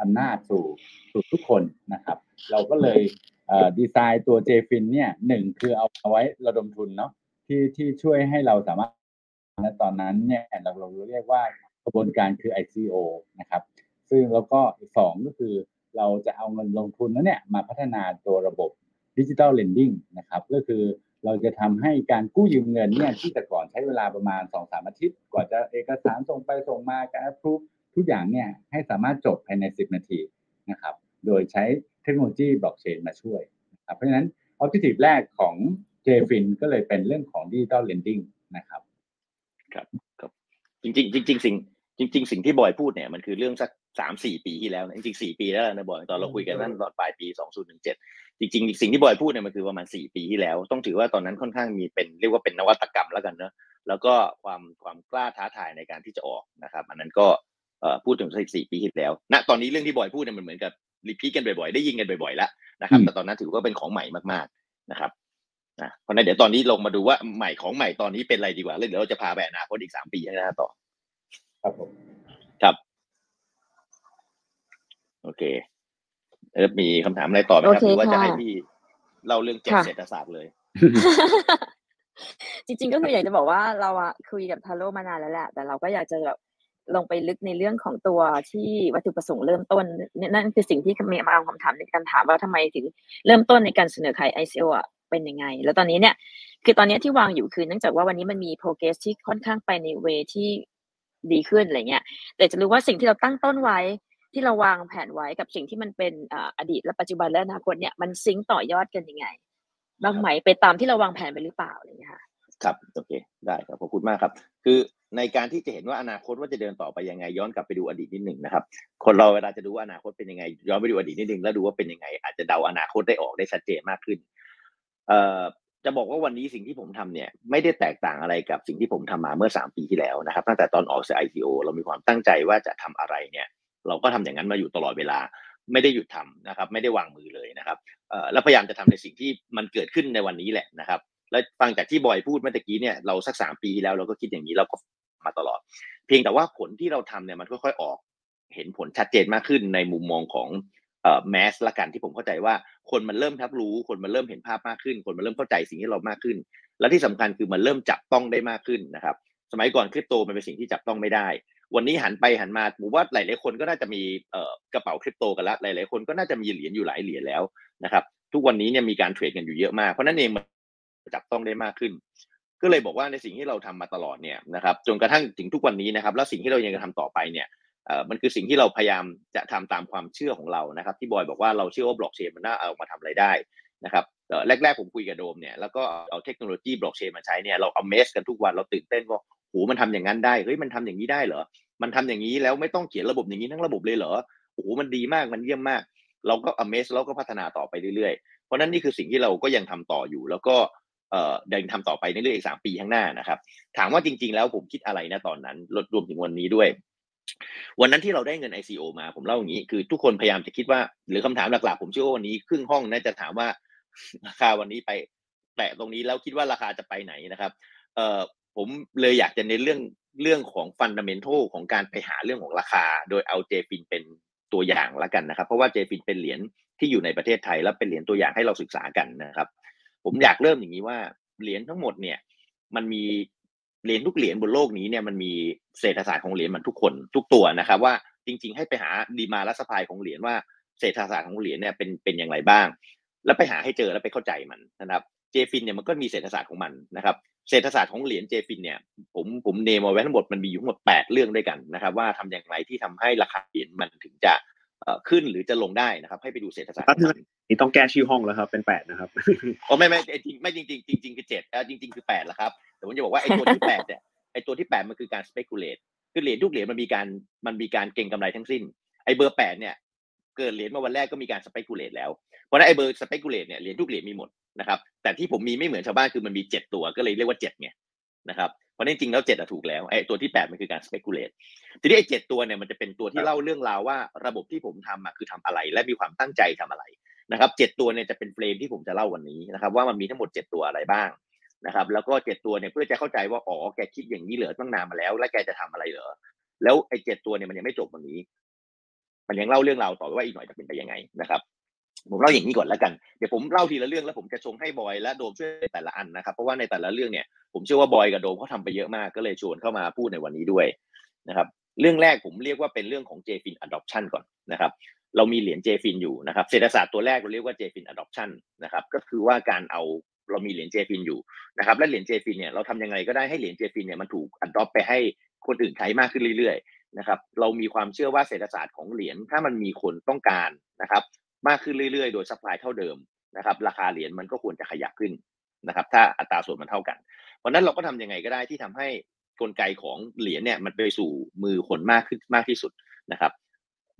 อำนาจสู่สู่ทุกคนนะครับ เราก็เลยดีไซน์ตัว JFIN เนี่ยหนึ่งคือเอาเอาไว้ระดมทุนเนาะที่ที่ช่วยให้เราสามารถ ณตอนนั้นเนี่ยเราเราเรียกว่ากระบวนการคือ ICO นะครับ ซึ่งแล้วก็อีกสองก็คือเราจะเอาเงินลงทุนนั้นเนี่ยมาพัฒนาตัวระบบ digital lending นะครับ ก็คือเราจะทำให้การกู้ยืมเงินเนี่ยที่แต่ก่อนใช้เวลาประมาณ2อสาอาทิตย์ กว่าจะเอกสารส่งไปส่งมาการ approve ทุกอย่างเนี่ยให้สามารถจบภายใน 10 นาทีนะครับ โดยใช้เทคโนโลยีบล็อกเชนมาช่วยนะครับเพราะฉะนั้น objective แรกของ JFIN ก็เลยเป็นเรื่องของดิจิทัลเลนดิ้งนะครับ ครับครับจริงจริงจริงสิ่งจริง ๆ สิ่งที่บอยพูดเนี่ยมันคือเรื่องสักสามสี่ปีที่แล้วจริงๆสี่ปีแล้วนะบอยตอนเราคุยกันนั่นตอนปลายปีสองศูนย์หนึ่งเจ็ดจริงๆ สิ่งที่บอยพูดเนี่ยมันคือประมาณสี่ปีที่แล้ว ต้องถือว่าตอนนั้นค่อนข้างมีเป็นเรียกว่าเป็นนวัตกรรมแล้วกันเนอะแล้วก็ความความกล้าท้าทายในการที่จะออกนะครับ อันนั้นก็พูดถึงสักสี่ปีที่แล้วณตอนนี้เรื่องที่บอยพูดเนี่ยมันเหมือนกับรีพีกันบ่อยๆ ได้ยินกันบ่อยๆแล้วนะครับแต่ตอนนั้นถือว่าเป็นของใหม่มากๆนะครับ นะเพราะนั้นเดี๋ยวตอนนี้ลงมาดูว่าใหม่ของใหม่ตอนนี้เป็นอะไรดีกว่าแล้วเดี๋ยวเราจะพาไปอนาคตอีกสามปีให้หน้าต่อ ครับผมครับ โอเคเออมีคำถามอะไรต่อไหมครับหรือว่าจะให้พี่เล่าเรื่องเจ็ดเศรษฐศาสตร์เลย จริง ๆ ก็คืออยากจะบอกว่าเราอะคุยกับทาโร่มานานแล้วแหละแต่เราก็อยากจะแบบลงไปลึกในเรื่องของตัวที่วัตถุประสงค์เริ่มต้นนั่นคือสิ่งที่มีมาเอาคำถามในการถามว่าทำไมถึงเริ่มต้นในการเสนอขาย ICO อะ เป็นยังไง แล้วตอนนี้เนี่ย คือตอนนี้ที่วางอยู่คือเนื่องจากว่าวันนี้มันมีโปรเกรสที่ค่อนข้างไปในเวที่ดีขึ้นอะไรเงี้ย แต่จะรู้ว่าสิ่งที่เราตั้งต้นไว้ที่เราวางแผนไว้กับสิ่งที่มันเป็นอดีตและปัจจุบันและอนาคตเนี่ยมันซิงต่อยอดกันยังไงบ้างไหมไปตามที่เราวางแผนไปหรือเปล่าอะไรเงี้ยค่ะครับโอเคได้ครับขอบคุณมากครับ คือในการที่จะเห็นว่าอนาคตว่าจะเดินต่อไปยังไงย้อนกลับไปดูอดีตนิดหนึ่งนะครับ คนเราเวลาจะดูว่าอนาคตเป็นยังไง ย้อนไปดูอดีตนิดหนึ่งแล้วดูว่าเป็นยังไง อาจจะเดาอนาคตได้ออกได้ชัดเจนมากขึ้น เอ่อจะบอกว่าวันนี้สิ่งที่ผมทำเนี่ยไม่ได้แตกต่างอะไรกับสิ่งที่ผมทำมาเมื่อ 3 ปีที่แล้วนะครับ ตั้งแต่ตอนออกจาก IPO เรามีความตั้งใจว่าจะทำอะไรเนี่ยเราก็ทำอย่างนั้นมาอยู่ตลอดเวลาไม่ได้หยุดทำนะครับ ไม่ได้วางมือเลยนะครับแล้วพยายามจะทำในสิ่งที่มันเกิดขึ้นในวันนี้แหละนะครับ แล้วฟังจากที่บอยพูดเมื่อกี้เนี่ยเราสักสามปีที่แล้วเราก็คิดอย่างนี้เราก็มาตลอด เพียงแต่ว่าผลที่เราทำเนี่ยมันค่อยๆออกเห็นผลชัดเจนมากขึ้นในมุมมองของ แมสละกันที่ผมเข้าใจว่าคนมันเริ่มทับรู้ คนมันเริ่มเห็นภาพมากขึ้น คนมันเริ่มเข้าใจสิ่งที่เรามากขึ้น และที่สำคัญคือมันเริ่มจับต้องได้มากขึ้นนะครับ สมัยก่อนคริปโตมันเป็นสิ่งที่จับต้องไม่ได้ วันนี้หันไปหันมาผมว่าหลาย ๆ คนก็น่าจะมีกระเป๋าคริปโตกันล้วหลาย ๆ คนก็น่าจะมีเหรียญอยู่หลายเหรียญแล้วนะครับ ทุกวันนี้เนี่ยมีการเทรดกันอยู่เยอะมากเพราะนั่นเองมันจับต้องได้มากขึ้น ก็เลยบอกว่าในสิ่งที่เราทำมาตลอดเนี่ยนะครับจนกระทั่งถึงทุกวันนี้นะครับ แล้วสิ่งที่เรายังจะทำต่อไปเนี่ย มันคือสิ่งที่เราพยายามจะทำตามความเชื่อของเรานะครับ ที่บอยบอกว่าเราเชื่อว่าบล็อกเชนมันน่าเอามาทำอะไรได้นะครับแรกๆผมคุยกับโดมเนี่ยแล้วก็เอาเทคโนโลยีบล็อกเชนมาใช้เนี่ยเราเอาเมสกันทุกวันเราตื่นเต้นว่าโหมันทำอย่างนั้นได้เฮ้ยมันทำอย่างนี้ได้เหรอมันทำอย่างนี้แล้วไม่ต้องเขียนระบบอย่างนี้ทั้งระบบเลยเหรอโอ้โหมันดีมากมันเยี่ยมมาก เราก็อเมสเราก็พัฒนาต่อไปเรื่อยๆ เพราะนั้นนี่คือสิ่งที่เราก็ยังทำต่ออยู่ แล้วก็เอ่อเดินทำต่อไปในเรื่องอีกสามปีข้างหน้านะครับ ถามว่าจริง ๆ แล้วผมคิดอะไรนะตอนนั้นรวมรวมถึงวันนี้ด้วย วันนั้นที่เราได้เงิน ICO มาผมเล่าอย่างนี้ คือทุกคนพยายามจะคิดว่า หรือคำถามหลักๆ ผมเชื่อว่าวันนี้ครึ่งห้องน่าจะถามว่าราคาวันนี้ไปแตะตรงนี้แล้วคิดว่าราคาจะไปไหนนะครับ เอ่อผมเลยอยากจะเน้นเรื่องเรื่องของฟันดัมเ n นทัลของการไปหาเรื่องของราคา โดยเอาเจฟินเป็นตัวอย่างละกันนะครับ เพราะว่าเจฟินเป็นเหรียญที่อยู่ในประเทศไทย และเป็นเหรียญตัวอย่างให้เราศึกษากันนะครับ ผมอยากเริ่มอย่างนี้ว่าเหรียญทั้งหมดเนี่ย มันมี เหรียญทุกเหรียญบนโลกนี้เนี่ยมันมีเศรษฐศาสตร์ของเหรียญมันทุกคนทุกตัวนะครับ ว่าจริง ๆ ให้ไปหาดีมาและสปายของเหรียญว่าเศรษฐศาสตร์ของเหรียญเนี่ยเป็นเป็นอย่างไรบ้าง แล้วไปหาให้เจอแล้วไปเข้าใจมันนะครับเจฟินเนี่ยมันก็มีเศรษฐศาสตร์ของมันนะครับเศรษฐศาสตร์ของเหรียญเจฟินเนี่ยผมผมเนมเอาไว้ทั้งหมดมันมีอยู่ทั้งหมด8เรื่องด้วยกันนะครับ ว่าทำอย่างไรที่ทำให้ราคาเหรียญมันถึงจะ ขึ้นหรือจะลงได้นะครับ ให้ไปดูเศรษฐศาสตร์นี่ต้องแก้ชื่อห้องแล้วครับเป็นแปดนะครับโอ้ไม่ไม่จริงไม่จริงจริงจริงคือเจ็ดจริงๆคือแปดแล้วครับแต่ผมจะบอกว่าไอ้ตัวที่แปดเนี่ยไอ้ตัวที่แปดมันคือการ speculate คือเหรียญทุกเหรียญมันมีการมันมีการเก็งกำไรทั้งสิ้นไอ้เบอร์แปดเนี่ยเกิดเหรียญมาวันแรกก็มีการ speculate แล้วเพราะนั้นไอ้เบอร์ speculate เนี่ยเหรียญทุกเหรียญมีหมดนะครับแต่ที่ผมมีไม่เหมือนชาวบ้านคือมันมีเจ็ดตัวก็เลยเรียกว่าเจ็ดไงนะครับ เพราะนั้นจริงแล้วเจ็ดถูกแล้วไอ้ตัวที่แปดมันคือการ speculate ทีนี้ไอ้เจ็ดตัวเนี่ยมันจะเป็นตัวที่เล่าเรื่องราวว่าระบบที่ผมทำอะคือทำอะไร และมีความตั้งใจทำอะไรนะครับเจ็ดตัวเนี่ยจะเป็นเฟรมที่ผมจะเล่าวันนี้นะครับ ว่ามันมีทั้งหมดเจ็ดตัวอะไรบ้างนะครับแล้วก็เจ็ดตัวเนี่ยเพื่อจะเข้าใจว่าอ๋อแกคิดอย่างนี้เหลือตั้งนานมาแล้ว แล้วแกจะทำอะไรเหรอแล้วไอ้เจ็ดตัวเนี่ยมันยังไม่จบวันนี้ มันยังเล่าเรื่องราวต่อว่าอีกหน่อยจะเป็นไปยังไงนะครับ ผมเล่าอย่างนี้ก่อนแล้วกัน เดี๋ยวผมเล่าทีละเรื่องแล้วผมจะชงให้บอยและโดมช่วยแต่ละอันนะครับ เพราะว่าในแต่ละเรื่องเนี่ยผมเชื่อว่าบอยกับโดมเขาทาไปเยอะมากก็เลยชวนเข้ามาพูดในวันนี้ด้วยนะครับเรื่องแรกผมเรียกว่าเป็นเรื่องของ JFIN adoption ก่อนนะครับ เรามีเหรียญ JFIN อยู่นะครับเศรษฐศาสตร์ตัวแรกเราเรียกว่า JFIN adoption นะครับก็คือว่าการเอาเรามีเหรียญ JFIN อยู่นะครับและเหรียญ JFIN เนี่ยเราทำยังไงก็ได้ให้เหรียญ JFIN เนี่ยมันถูก adopt ไปให้คนอื่นใช้มากขึ้นเรื่อยๆนะครับเรามีความเชื่อว่าเศรษฐศาสตร์ของเหรียญถ้ามันมีคนต้องการนะครับ มากขึ้นเรื่อยๆ โดย supply เท่าเดิมนะครับราคาเหรียญมันก็ควรจะขยับขึ้นนะครับถ้าอัตราส่วนมันเท่ากันเพราะนั้นเราก็ทำยังไงก็ได้ที่ทำให้กลไกของเหรียญเนี่ยมันไปสู่มือคนมากขึ้นมากที่สุดนะครับ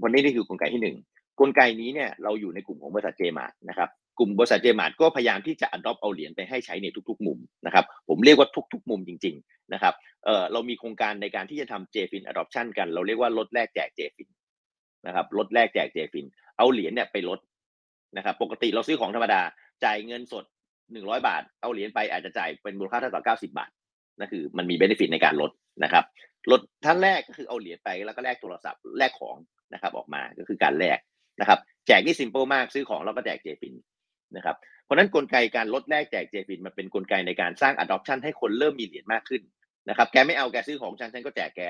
วันนี้นี่คือกลไกที่หนึ่งกลไกนี้เนี่ยเราอยู่ในกลุ่มของบริษัท Jaymart นะครับกลุ่มบริษัท Jaymart ก็พยายามที่จะ adopt เอาเหรียญไปให้ใช้ในทุก ๆ มุมนะครับผมเรียกว่าทุก ๆ มุมจริง ๆ นะครับเออเรามีโครงการในการที่จะทำ JFIN adoption กัน เราเรียกว่าลดแลกแจก JFIN นะครับลดแลกแจก JFIN เอาเหรียญเนี่ยไปลดนะครับ ปกติเราซื้อของธรรมดา จ่ายเงินสดหนึ่งร้อยบาท เอาเหรียญไปอาจจะจ่ายเป็นมูลค่าเท่ากับเก้าสิบาทนั่นคือมันมีเบนฟิตในการลดนะครับลดท่านแรกก็คือเอาเหรียญไปแล้วก็แลกโทรศัพท์แลกของนะครับ ออกมาก็คือการแลกนะครับ แจกนี่ซิมเปิลมากซื้อของแล้วก็แจกเจฟินนะครับเพราะนั้นกลไกการลดแลกแจกเจฟินมันเป็นกลไกในการสร้าง adoption ให้คนเริ่มมีเหรียญมากขึ้นนะครับแกไม่เอาแกซื้อของฉันฉันก็แจกแก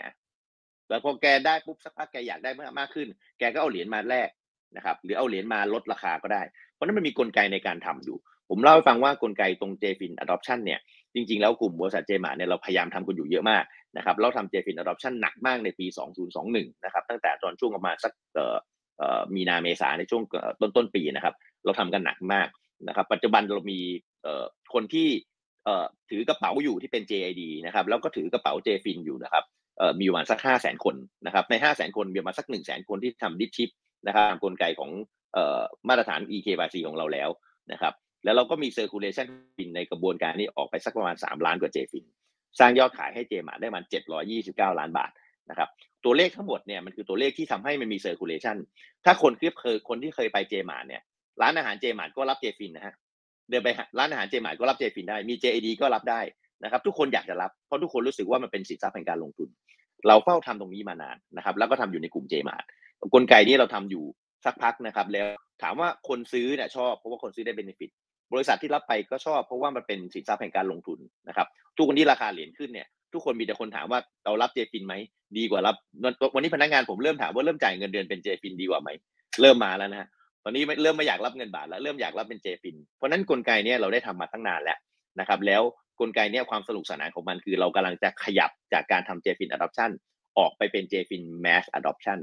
แล้วพอแกได้ปุ๊บสักพักแกอยากได้มากขึ้น แกก็เอาเหรียญมาแลก นะครับหรือเอาเหรียญมาลดราคาก็ได้ เพราะนั้นมันมีกลไกในการทำอยู่ ผมเล่าให้ฟังว่ากลไกตรง JFIN adoption เนี่ยจริงๆ แล้วกลุ่มบริษัทเจมาเนี่ยเราพยายามทำกันอยู่เยอะมากนะครับเราทำ JFIN adoption หนักมากในปี 2021 นะครับตั้งแต่ตอนช่วงประมาณสักเอ่อมีนาเมษาในช่วงต้นต้นปีนะครับเราทำกันหนักมากนะครับปัจจุบันเรามีเอ่อคนที่เอ่อถือกระเป๋าอยู่ที่เป็น JID นะครับแล้วก็ถือกระเป๋า JFIN อยู่นะครับเอ่อมีประมาณสัก 5 0 0 0 0 0 คนนะครับใน 5 0 0 0 0 0 คนมีประมาณสัก 1 0 0 0 0 0 คนที่ทำดิชิป นะครับกลไกของออมาตรฐาน EKYC ของเราแล้วนะครับแล้วเราก็มี circulation ฟินในกระบวนการนี้ออกไปสักประมาณ 3 ล้านกว่า JFIN สร้างยอดขายให้เจมาได้มัน 729 ล้านบาทนะครับตัวเลขทั้งหมดเนี่ยมันคือตัวเลขที่ทำให้มันมี circulation ถ้าคนที่เคยคนที่เคยไป Jaymart เนี่ยร้านอาหาร Jaymart ก็รับ Jfin นะฮะเดินไปร้านอาหาร Jaymart ก็รับ Jfin ได้มี JAD ก็รับได้นะครับทุกคนอยากจะรับเพราะทุกคนรู้สึกว่ามันเป็นสินทรัพย์แห่งการลงทุน เราเฝ้าทำตรงนี้มานานนะครับแล้วก็ทำอยู่ในกลุ่ม Jaymart กลไกนี้เราทำอยู่สักพักนะครับ แล้วถามว่าคนซื้อเนี่ยชอบเพราะว่าคนซื้อได้ benefit บริษัทที่รับไปก็ชอบเพราะว่ามันเป็นสินทรัพย์แห่งการลงทุนนะครับทุกวันนี้ราคาเหรียญขึ้นเนี่ยทุกคนมีแต่คนถามว่าเรารับเจฟินไหมดีกว่ารับวันนี้พนักงานผมเริ่มถามว่าเริ่มจ่ายเงินเดือนเป็นเจฟินดีกว่าไหมเริ่มมาแล้วนะฮะตอนนี้เริ่มไม่อยากรับเงินบาทแล้วเริ่มอยากรับเป็นเจฟิน เพราะนั้นกลไกนี้เราได้ทำมาตั้งนานแล้วนะครับ แล้วกลไกนี้ความสนุกสนานของมันคือเรากำลังจะขยับจากการทำเจฟิน adoption ออกไปเป็น JFIN Mass Adoption น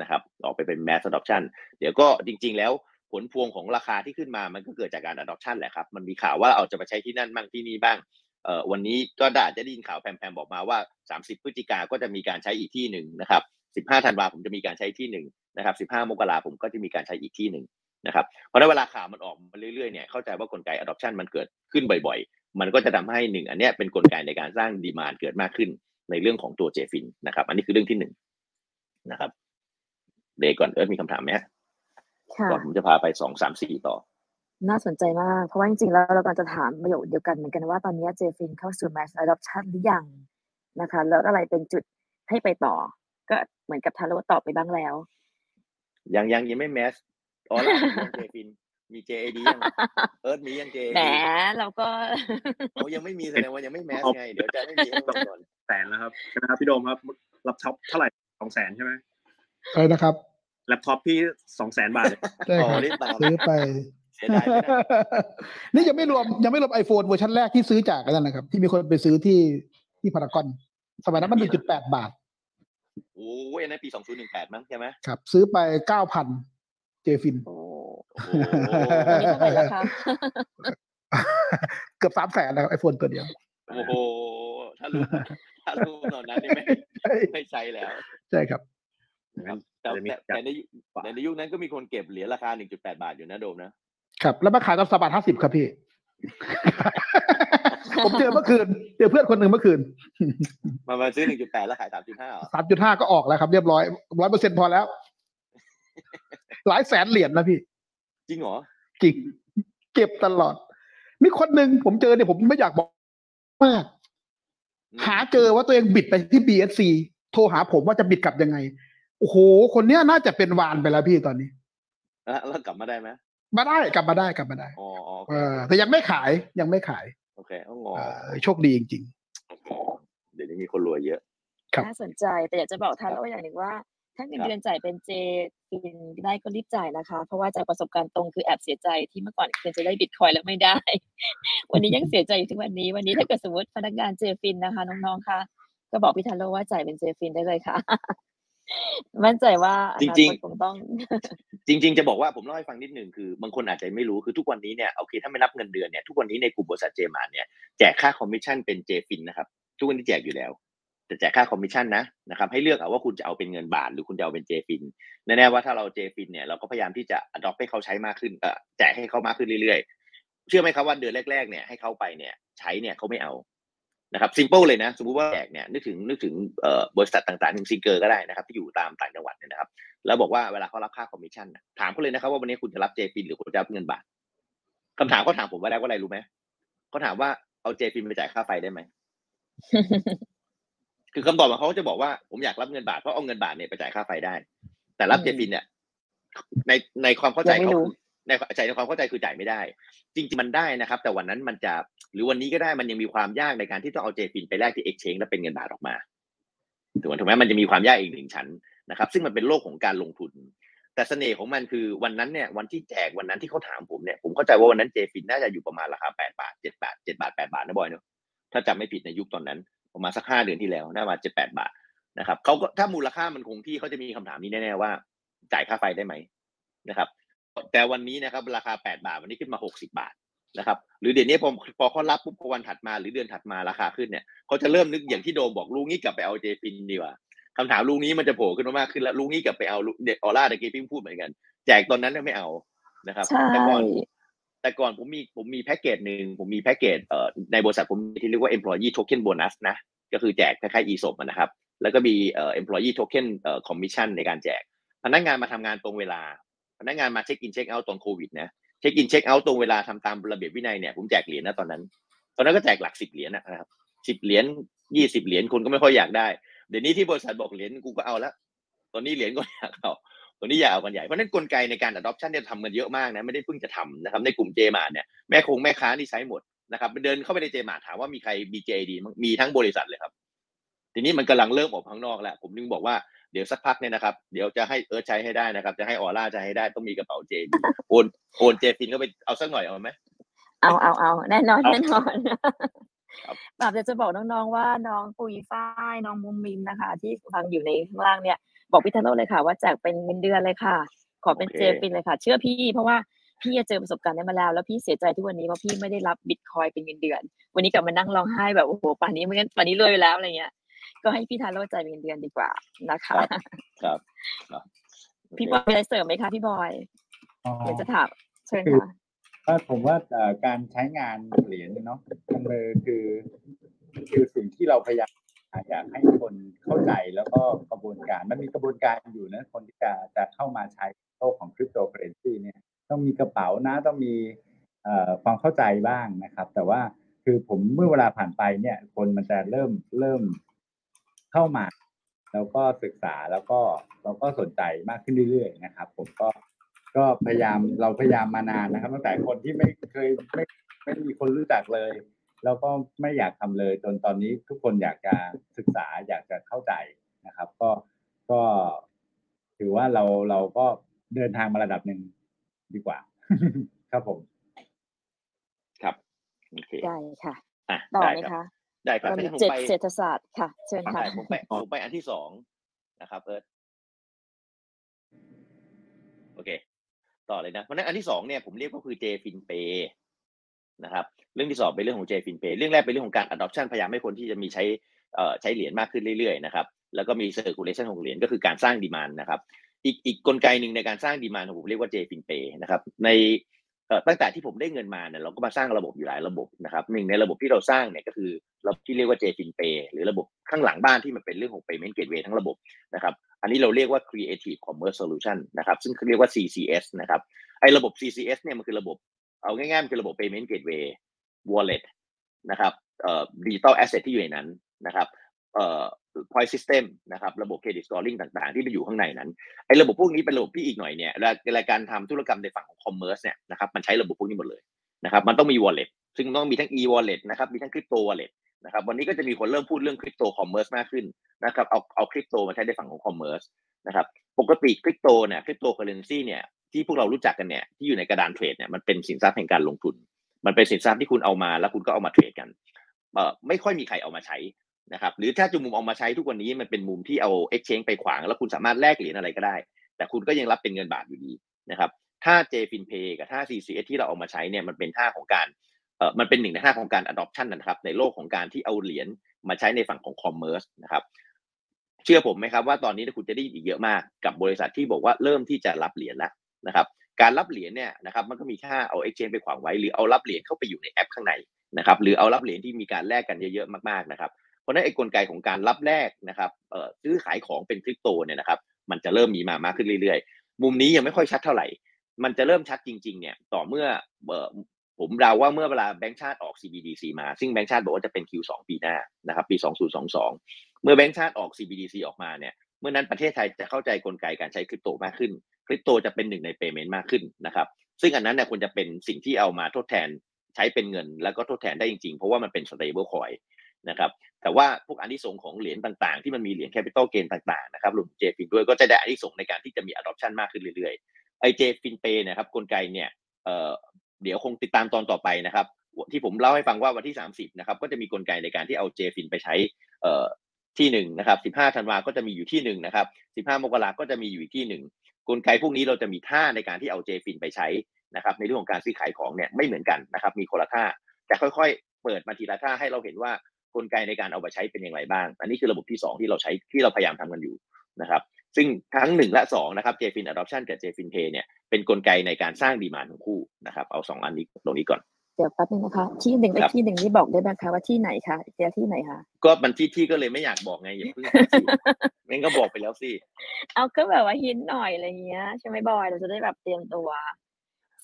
นะครับออกไปเป็น Mass Adoption เดี๋ยวก็จริง ๆ แล้วผลพวงของราคาที่ขึ้นมามันก็เกิดจากการ adoption แหละครับ มันมีข่าวว่าเอาจะไปใช้ที่นั่นบ้างที่นี่บ้างเอ่อวันนี้ก็ได้จะได้ยินข่าวแพมๆบอกมาว่า 30 พฤศจิกาก็จะมีการใช้อีกที่หนึ่งนะครับ15ธันวาผมจะมีการใช้ที่หนึ่งนะครับ15มกราผมก็จะมีการใช้อีกที่หนึ่งนะครับเพราะในเวลาข่าวมันออกมาเรื่อยๆเนี่ยเข้าใจว่ากลไก adoption มันเกิดขึ้นบ่อยๆ มันก็จะทำให้หนึ่งอันเนี้ยเป็นกลไกในการสร้าง demand เกิดมากขึ้นในเรื่องของตัว Jfin นะครับ อันนี้คือเรื่องที่หนึ่งนะครับ เดี๋ยวก่อนเอิร์ธมีคำถามไหมฮะค่ะก่อนผมจะพาไปสองสามสี่ต่อ น่าสนใจมาก เพราะว่าจริงๆแล้วเรากำลังจะถามประโยคเดียวกันเหมือนกันว่าตอนนี้ Jfin เข้าสู่ mass adoption หรือยังนะคะ แล้วอะไรเป็นจุดให้ไปต่อ ก็เหมือนกับทาโร่ตอบไปบ้างแล้ว ยังยังยังไม่ mass อ๋อแล้วมีเจฟินมี JAD ยังเอิร์ธมียัง JAD แหมเราก็เขายังไม่มีแสดงว่ายังไม่ mass ไง เดี๋ยวจะไม่มีให้ดูก่อนแสนแล้วครับใช่ไหมครับพี่โดมครับ รับท็อปเท่าไหร่สองแสนใช่ไหมอะไรนะครับ แล็ปท็อปพี่สองแสนบาทเลยใช่อ๋คอรับรีบตามซื้อไปเสียดายไหมนะนี่ยังไม่รวมยังไม่รวมไอโฟนเวอร์ชันแรกที่ซื้อจากกันนนะครับ ที่มีคนไปซื้อที่ที่พารากอน สมัยนั้นมันหนึ่งจุดแปดบาท โอ้ยอันนั้นปีสองศูนย์หนึ่งแปดมั้งใช่ไหมครับ ซื้อไปเก้าพันเจฟิน โอ้โอ้โหวันนี้เท่าไหร่แล้วคะเกือบสามแสนแล้วไอโฟนตัวเดียว โอ้โห ถ้ารู้ถ้ารู้ตอนนั้นนี่ไม่ใช่ไม่ใช่แล้ว ใช่ครับครับ แต่จะมีแต่แต่ในยุคแต่ในยุคนั้นก็มีคนเก็บเหรียญราคา 1.8 บาทอยู่นะโดมนะ ครับ แล้วมาขายตอนสบาทห้าสิบครับพี่ ผมเจอเมื่อคืน เจอเพื่อนคนหนึ่งเมื่อคืน มามาซื้อ 1.8 แล้วขาย 3.5เหรอสามจุดห้าก็ออกแล้วครับ เรียบร้อยร้อยเปอร์เซ็นพอแล้ว หลายแสนเหรียญนะพี่ จริงเหรอ จริง เก็บตลอด มีคนหนึ่งผมเจอเนี่ยผมไม่อยากบอกมาก หาเจอว่าตัวเองบิดไปที่ BSC โทรหาผมว่าจะบิดกลับยังไง โอ้โห คนเนี้ยน่าจะเป็นวานไปแล้วพี่ตอนนี้แล้วแล้วกลับมาได้ไหมมาได้กลับมาได้กลับมาได้อ๋ออ๋อโอเอเคอแต่ยังไม่ขายยังไม่ขาย โอเคอ๋อเออโชคดีจริงเดี๋ยวนี้มีคนรวยเยอะครับน่าสนใจแต่อยากจะบอกทาโร่อย่างหนึ่งว่าถ้าเงินครับเดือนจ่ายเป็นเจฟินได้ก็รีบจ่ายนะคะ เพราะว่าจากประสบการณ์ตรงคือแอบเสียใจที่เมื่อก่อนเคยจะได้บิตคอยน์แล้วไม่ได้ วันนี้ยังเสียใจอยู่ถึงวันนี้ วันนี้ถ้าเกิดสมมติพนักงาน JFIN นะคะ น้องๆคะก็บอกพี่ทาโร่ว่าจ่ายเป็น JFIN ได้เลยค่ะ มั่นใจว่าอนาคตจริงๆคงต้อง จริง ๆ จะบอกว่าผมเล่าให้ฟังนิดหนึ่งคือบางคนอาจจะไม่รู้คือทุกวันนี้เนี่ยโอเคถ้าไม่นับเงินเดือนเนี่ยทุกวันนี้ในกลุ่มบริษัทเจมาร์ทเนี่ยแจกค่าคอมมิชชั่นเป็น JFIN นะครับ ทุกวันนี้แจกอยู่แล้วแต่แจกค่าคอมมิชชั่นนะนะครับให้เลือกเอาว่าคุณจะเอาเป็นเงินบาทหรือคุณจะเอาเป็น JFIN แน่ๆว่าถ้าเรา JFIN เนี่ยเราก็พยายามที่จะ adopt ให้เขาใช้มากขึ้นเอ่อแจกให้เขามากขึ้นเรื่อยๆ เชื่อไหมครับว่าเดือนแรกๆเนี่ยให้เขาไปเนี่ย ใช้เนี่ยเขาไม่เอา นะครับ simple เลยนะสมมุติว่าแจกเนี่ยนึกถึงนึกถึงบริษัทต่างๆถึง Singer ก็ได้นะครับที่อยู่ตามต่างจังหวัดเนี่ยนะครับ แล้วบอกว่าเวลาเขารับค่าคอมมิชชั่นนะถามเขาเลยนะครับว่าวันนี้คุณจะรับ JFIN หรือคุณจะรับเงินบาทคำถามเขาถามผมว่าได้ว่าอะไรรู้ไหมเขาถามว่าเอา JFIN ไปจ่ายค่าไฟได้ไหมคือคำตอบของเขาจะบอกว่าผมอยากรับเงินบาทเพราะเอาเงินบาทเนี่ยไปจ่ายค่าไฟได้ แต่รับ JFIN เนี่ยในในความเข้าใจเขา ในใจในความเข้าใจคือจ่ายไม่ได้ จริง ๆ มันได้นะครับ แต่วันนั้นมันจะหรือวันนี้ก็ได้มันยังมีความยากในการที่ต้องเอา JFIN ไปแลกที่เอ็กชแนนแล้วเป็นเงินบาทออกมาถูกไหมถูกไหมมันจะมีความยากอีกหนึ่งชั้นนะครับ ซึ่งมันเป็นโลกของการลงทุน แต่เสน่ห์ของมันคือวันนั้นเนี่ยวันที่แจกวันนั้นที่เขาถามผมเนี่ยผมเข้าใจว่าวันนั้น JFIN น่าจะอยู่ประมาณราคาแปดบาทเจ็ดบาทเจ็ดบาทแปดบาทนะบอยเนอะถ้าจำไม่ผิดในยุคตอนนั้นประมาณสักห้าเดือนที่แล้วน่ามาเจ็ดแปดบาทนะครับเขาก็ถ้ามูลค่ามันคงที่เขาจะมีคำถามนี้แน่ๆว่า จ่ายค่าไฟได้ไหมนะครับ แต่วันนี้นะครับราคาแปดบาทวันนี้ขึ้นมาหกสิบาทนะครับ หรือเดี๋ยวนี้พอพอเขารับปุ๊บพอวันถัดมาหรือเดือนถัดมาราคาขึ้นเนี่ยเขาจะเริ่มนึกอย่างที่โดมบอกลุงนี้กลับไปเอาเจฟินดีกว่าคำถามลุงนี้มันจะโผล่ขึ้นมามากขึ้นแล้วลุงนี้กลับไปเอาเด็กออร่าตะกี้พี่พูดเหมือนกัน แจกตอนนั้นเนี่ยไม่เอานะครับใช่แต่ก่อนแต่ก่อนผมมีผมมีแพ็กเกจหนึ่งผมมีแพ็กเกจเอ่อในบริษัทผมมีที่เรียกว่า employee token bonus นะก็คือแจกคล้ายๆ ESOP อะนะครับ แล้วก็มีเอ่อ employee token เอ่อ commission ในการแจก พนักงานมาทำงานตรงเวลา พนักงานมาเช็คอินเช็คเอาท์ตอนโควิดนะเช็คอินเช็คเอาท์ตรงเวลาทำตามระเบียบวินัยเนี่ยผมแจกเหรียญนะตอนนั้น ตอนนั้นก็แจกหลักสิบเหรียญนะครับสิบเหรียญยี่สิบเหรียญคนก็ไม่ค่อยอยากได้ เดี๋ยวนี้ที่บริษัทบอกเหรียญกูก็เอาละตอนนี้เหรียญก็อยากเอาตัวนี้อยากเอากันใหญ่เพราะนั้นกลไกในการ adoption เนี่ยทำกันเยอะมากนะไม่ได้เพิ่งจะทำนะครับในกลุ่มเจมาเนี่ยแม่คงแม่ค้านี่ใช้หมดนะครับเดินเข้าไปในเจมาถามว่ามีใครมี JD มั้งมีทั้งบริษัทเลยครับ ทีนี้มันกำลังเริ่มออกข้างนอกแล้วผมนึงบอกว่า เดี๋ยวสักพักเนี่ยนะครับ เดี๋ยวจะให้เอิร์ธใช้ให้ได้นะครับ จะให้ออร่าใช้ให้ได้ต้องมีกระเป๋าเจโอนโอนเจฟินเข้าไปเอาสักหน่อยเอาไหมเอาเอาเอาแน่นอนเอาแน่นอนครับแบบจะจะบอกน้องๆว่าน้องปุยฝ้ายน้องมุมมิมนะคะ ที่ฟังอยู่ในข้างล่างเนี่ย บอกพี่ทาโร่เลยค่ะ ว่าแจกเป็นเงินเดือนเลยค่ะ ขอเป็นเจฟินเลยค่ะ เชื่อพี่เพราะว่าพี่เจอประสบการณ์นี้มาแล้ว แล้วพี่เสียใจที่วันนี้เพราะพี่ไม่ได้รับบิตคอยเป็นเงินเดือน วันนี้กลับมานั่งร้องไห้แบบโอ้โหป่านนี้ไม่งั้นป่านนี้รวยไปแล้วอะไรเงี้ย ก็ให้พี่ทาโร่จ่ายเป็นเงินเดือนดีกว่านะคะครับครับพี่บอยมีอะไรเสริมไหมคะพี่บอยอ๋ออยากจะถามเชิญคือค่ะก็ผมว่าเอ่อการใช้งานเหรียญเนาะมันเลยคือคือสิ่งที่เราพยายามอยากให้คนเข้าใจแล้วก็กระบวนการมันมีกระบวนการอยู่นะคนที่จะจะเข้ามาใช้โลกของคริปโตเคอเรนซีเนี่ยต้องมีกระเป๋านะต้องมีเอ่อความเข้าใจบ้างนะครับ แต่ว่าคือผมเมื่อเวลาผ่านไปเนี่ย คนมันจะเริ่มเริ่ม เข้ามาแล้วก็ศึกษาแล้วก็เราก็สนใจมากขึ้นเรื่อยๆนะครับ ผมก็ก็พยายามเราพยายามมานานนะครับ ตั้งแต่คนที่ไม่เคยไม่ไม่มีคนรู้จักเลย แล้วก็ไม่อยากทำเลย จนตอนนี้ทุกคนอยากจะศึกษาอยากจะเข้าใจนะครับ ก็ก็ถือว่าเราเราก็เดินทางมาระดับหนึ่งดีกว่า ครับผม ครับโอเคได้ค่ะอะต่อได้ไหมครับคะ ได้ครับเรามีงั้นผมเจ็ดไปเศรษฐศาสตร์ค่ะ เชิญค่ะใช่ผมไปผมไปอันที่สองนะครับเอิร์ธโอเค ต่อเลยนะเพราะฉะนั้นอันที่สองเนี่ยผมเรียกก็คือ JFinPay นะครับ เรื่องที่สองเป็นเรื่องของ JFinPay เรื่องแรกเป็นเรื่องของการ adoption พยายามให้คนที่จะมีใช้เอ่อใช้เหรียญมากขึ้นเรื่อยๆนะครับแล้วก็มี circulation ของเหรียญก็คือการสร้างดีมานนะครับ อีกอีกกลไกหนึ่งในการสร้างดีมานของผมเรียกว่า JFinPay นะครับในเอ่อ ตั้งแต่ที่ผมได้เงินมาเนี่ยเราก็มาสร้างระบบอยู่หลายระบบนะครับหนึ่งในระบบที่เราสร้างเนี่ยก็คือระบบที่เรียกว่า JFinPay หรือระบบข้างหลังบ้านที่มันเป็นเรื่องของ payment gateway ทั้งระบบนะครับอันนี้เราเรียกว่า Creative Commerce Solution นะครับซึ่งเรียกว่า CCS นะครับไอ้ระบบ CCS เนี่ยมันคือระบบเอาง่ายๆมันคือระบบ payment gateway wallet นะครับเอ่อ digital asset ที่อยู่ในนั้นนะครับเอ่อ point system นะครับระบบ credit scoring ต่างๆ ที่มันอยู่ข้างในนั้นไอ้ระบบพวกนี้เป็นระบบที่อีกหน่อยเนี่ยรายการทำธุรกรรมในฝั่งของ commerce เนี่ยนะครับมันใช้ระบบพวกนี้หมดเลยนะครับมันต้องมี wallet ซึ่งต้องมีทั้ง e wallet นะครับมีทั้ง crypto wallet นะครับวันนี้ก็จะมีคนเริ่มพูดเรื่อง crypto commerce มากขึ้นนะครับเอาเอา crypto มาใช้ในฝั่งของ commerce นะครับปกติ crypto เนี่ย crypto currency เนี่ยที่พวกเรารู้จักกันเนี่ยที่อยู่ในกระดานเทรดเนี่ยมันเป็นสินทรัพย์แห่งการลงทุน มันเป็นสินทรัพย์ที่คุณเอามาแล้วคุณก็เอามาเทรดกันเอ่อไม่ค่อยมีใครเอามาใช้ นะครับหรือถ้าจะมุมเอามาใช้ทุกวันนี้มันเป็นมุมที่เอา exchange ไปขวาง แล้วคุณสามารถแลกเหรียญอะไรก็ได้ แต่คุณก็ยังรับเป็นเงินบาทอยู่ดีนะครับถ้า JFinPay กับถ้า CCS ที่เราเอามาใช้เนี่ยมันเป็นท่าของการเออมันเป็นหนึ่งในท่าของการ adoption นะครับในโลกของการที่เอาเหรียญมาใช้ในฝั่งของ commerce นะครับเชื่อผมไหมครับว่าตอนนี้คุณจะได้อีกเยอะมากกับบริษัทที่บอกว่าเริ่มที่จะรับเหรียญแล้วนะครับการรับเหรียญเนี่ยนะครับมันก็มีค่าเอา exchange ไปขวางไว้ หรือเอารับเหรียญเข้าไปอยู่ในแอปข้างในนะครับหรือเอารับเหรียญที่มีการแลกกันเยอะๆมากๆนะครับ เพราะนั้นไอ้กลไกของการรับแลกนะครับซื้อขายของเป็นคริปโตเนี่ยนะครับ มันจะเริ่มมีมามากขึ้นเรื่อยๆ มุมนี้ยังไม่ค่อยชัดเท่าไหร่ มันจะเริ่มชัดจริง ๆ เนี่ย ต่อเมื่อผมเดาว่าเมื่อเวลาแบงก์ชาติออก CBDC มา ซึ่งแบงก์ชาติบอกว่าจะเป็น Q2 ปีหน้านะครับ ปี 2022 เมื่อแบงก์ชาติออก CBDC ออกมาเนี่ย เมื่อนั้นประเทศไทยจะเข้าใจกลไกการใช้คริปโตมากขึ้น คริปโตจะเป็นหนึ่งใน payment มากขึ้นนะครับ ซึ่งอันนั้นเนี่ยควรจะเป็นสิ่งที่เอามาทดแทนใช้เป็นเงิน แล้วก็ทดแทนได้จริงๆ เพราะว่ามันเป็น stable coin นะครับแต่ว่าพวกอันที่ส่งของเหรียญต่างๆ ที่มันมีเหรียญ capital gain ต่างๆนะครับรวม JFIN ด้วยก็จะได้อันที่ส่งในการที่จะมี adoption มากขึ้นเรื่อยๆไอ้ JFIN Pay นะครับกลไกเนี่ยเเดี๋ยวคงติดตามตอนต่อไปนะครับ ที่ผมเล่าให้ฟังว่าวันที่ 30นะครับก็จะมีกลไกในการที่เอา JFIN ไปใช้ที่หนึ่งนะครับ15ธันวาก็จะมีอยู่ที่หนึ่งนะครับ15มกราก็จะมีอยู่ที่หนึ่งกลไกพวกนี้เราจะมีท่าในการที่เอา JFIN ไปใช้นะครับในเรื่องของการซื้อขายของเนี่ยไม่เหมือนกันนะครับมีคนละท่าแต่ค่อยๆ เปิดมาทีละท่าให้เราเห็นว่า กลไกในการเอาไปใช้เป็นอย่างไรบ้าง อันนี้คือระบบที่ 2 ที่เราใช้ที่เราพยายามทำกันอยู่นะครับซึ่งทั้ง 1 และ 2 นะครับ JFIN Adoption กับ JFIN Pay เนี่ยเป็นกลไกในการสร้างดีมานของคู่นะครับเอา 2 อันนี้ตรงนี้ก่อนเดี๋ยวแป๊บนึงนะคะที่หนึ่งไปครับที่หนึ่งนี่บอกได้ไหมคะว่าที่ไหนคะเดี๋ยวที่ไหนคะก็มันที่ที่ก็เลยไม่อยากบอกไงอย่าเพิ่งสิงั้นก็บอกไปแล้วสิเอาก็แบบว่าหินหน่อยอะไรเงี้ยใช่ไหมบอยเราจะได้แบบเตรียมตัว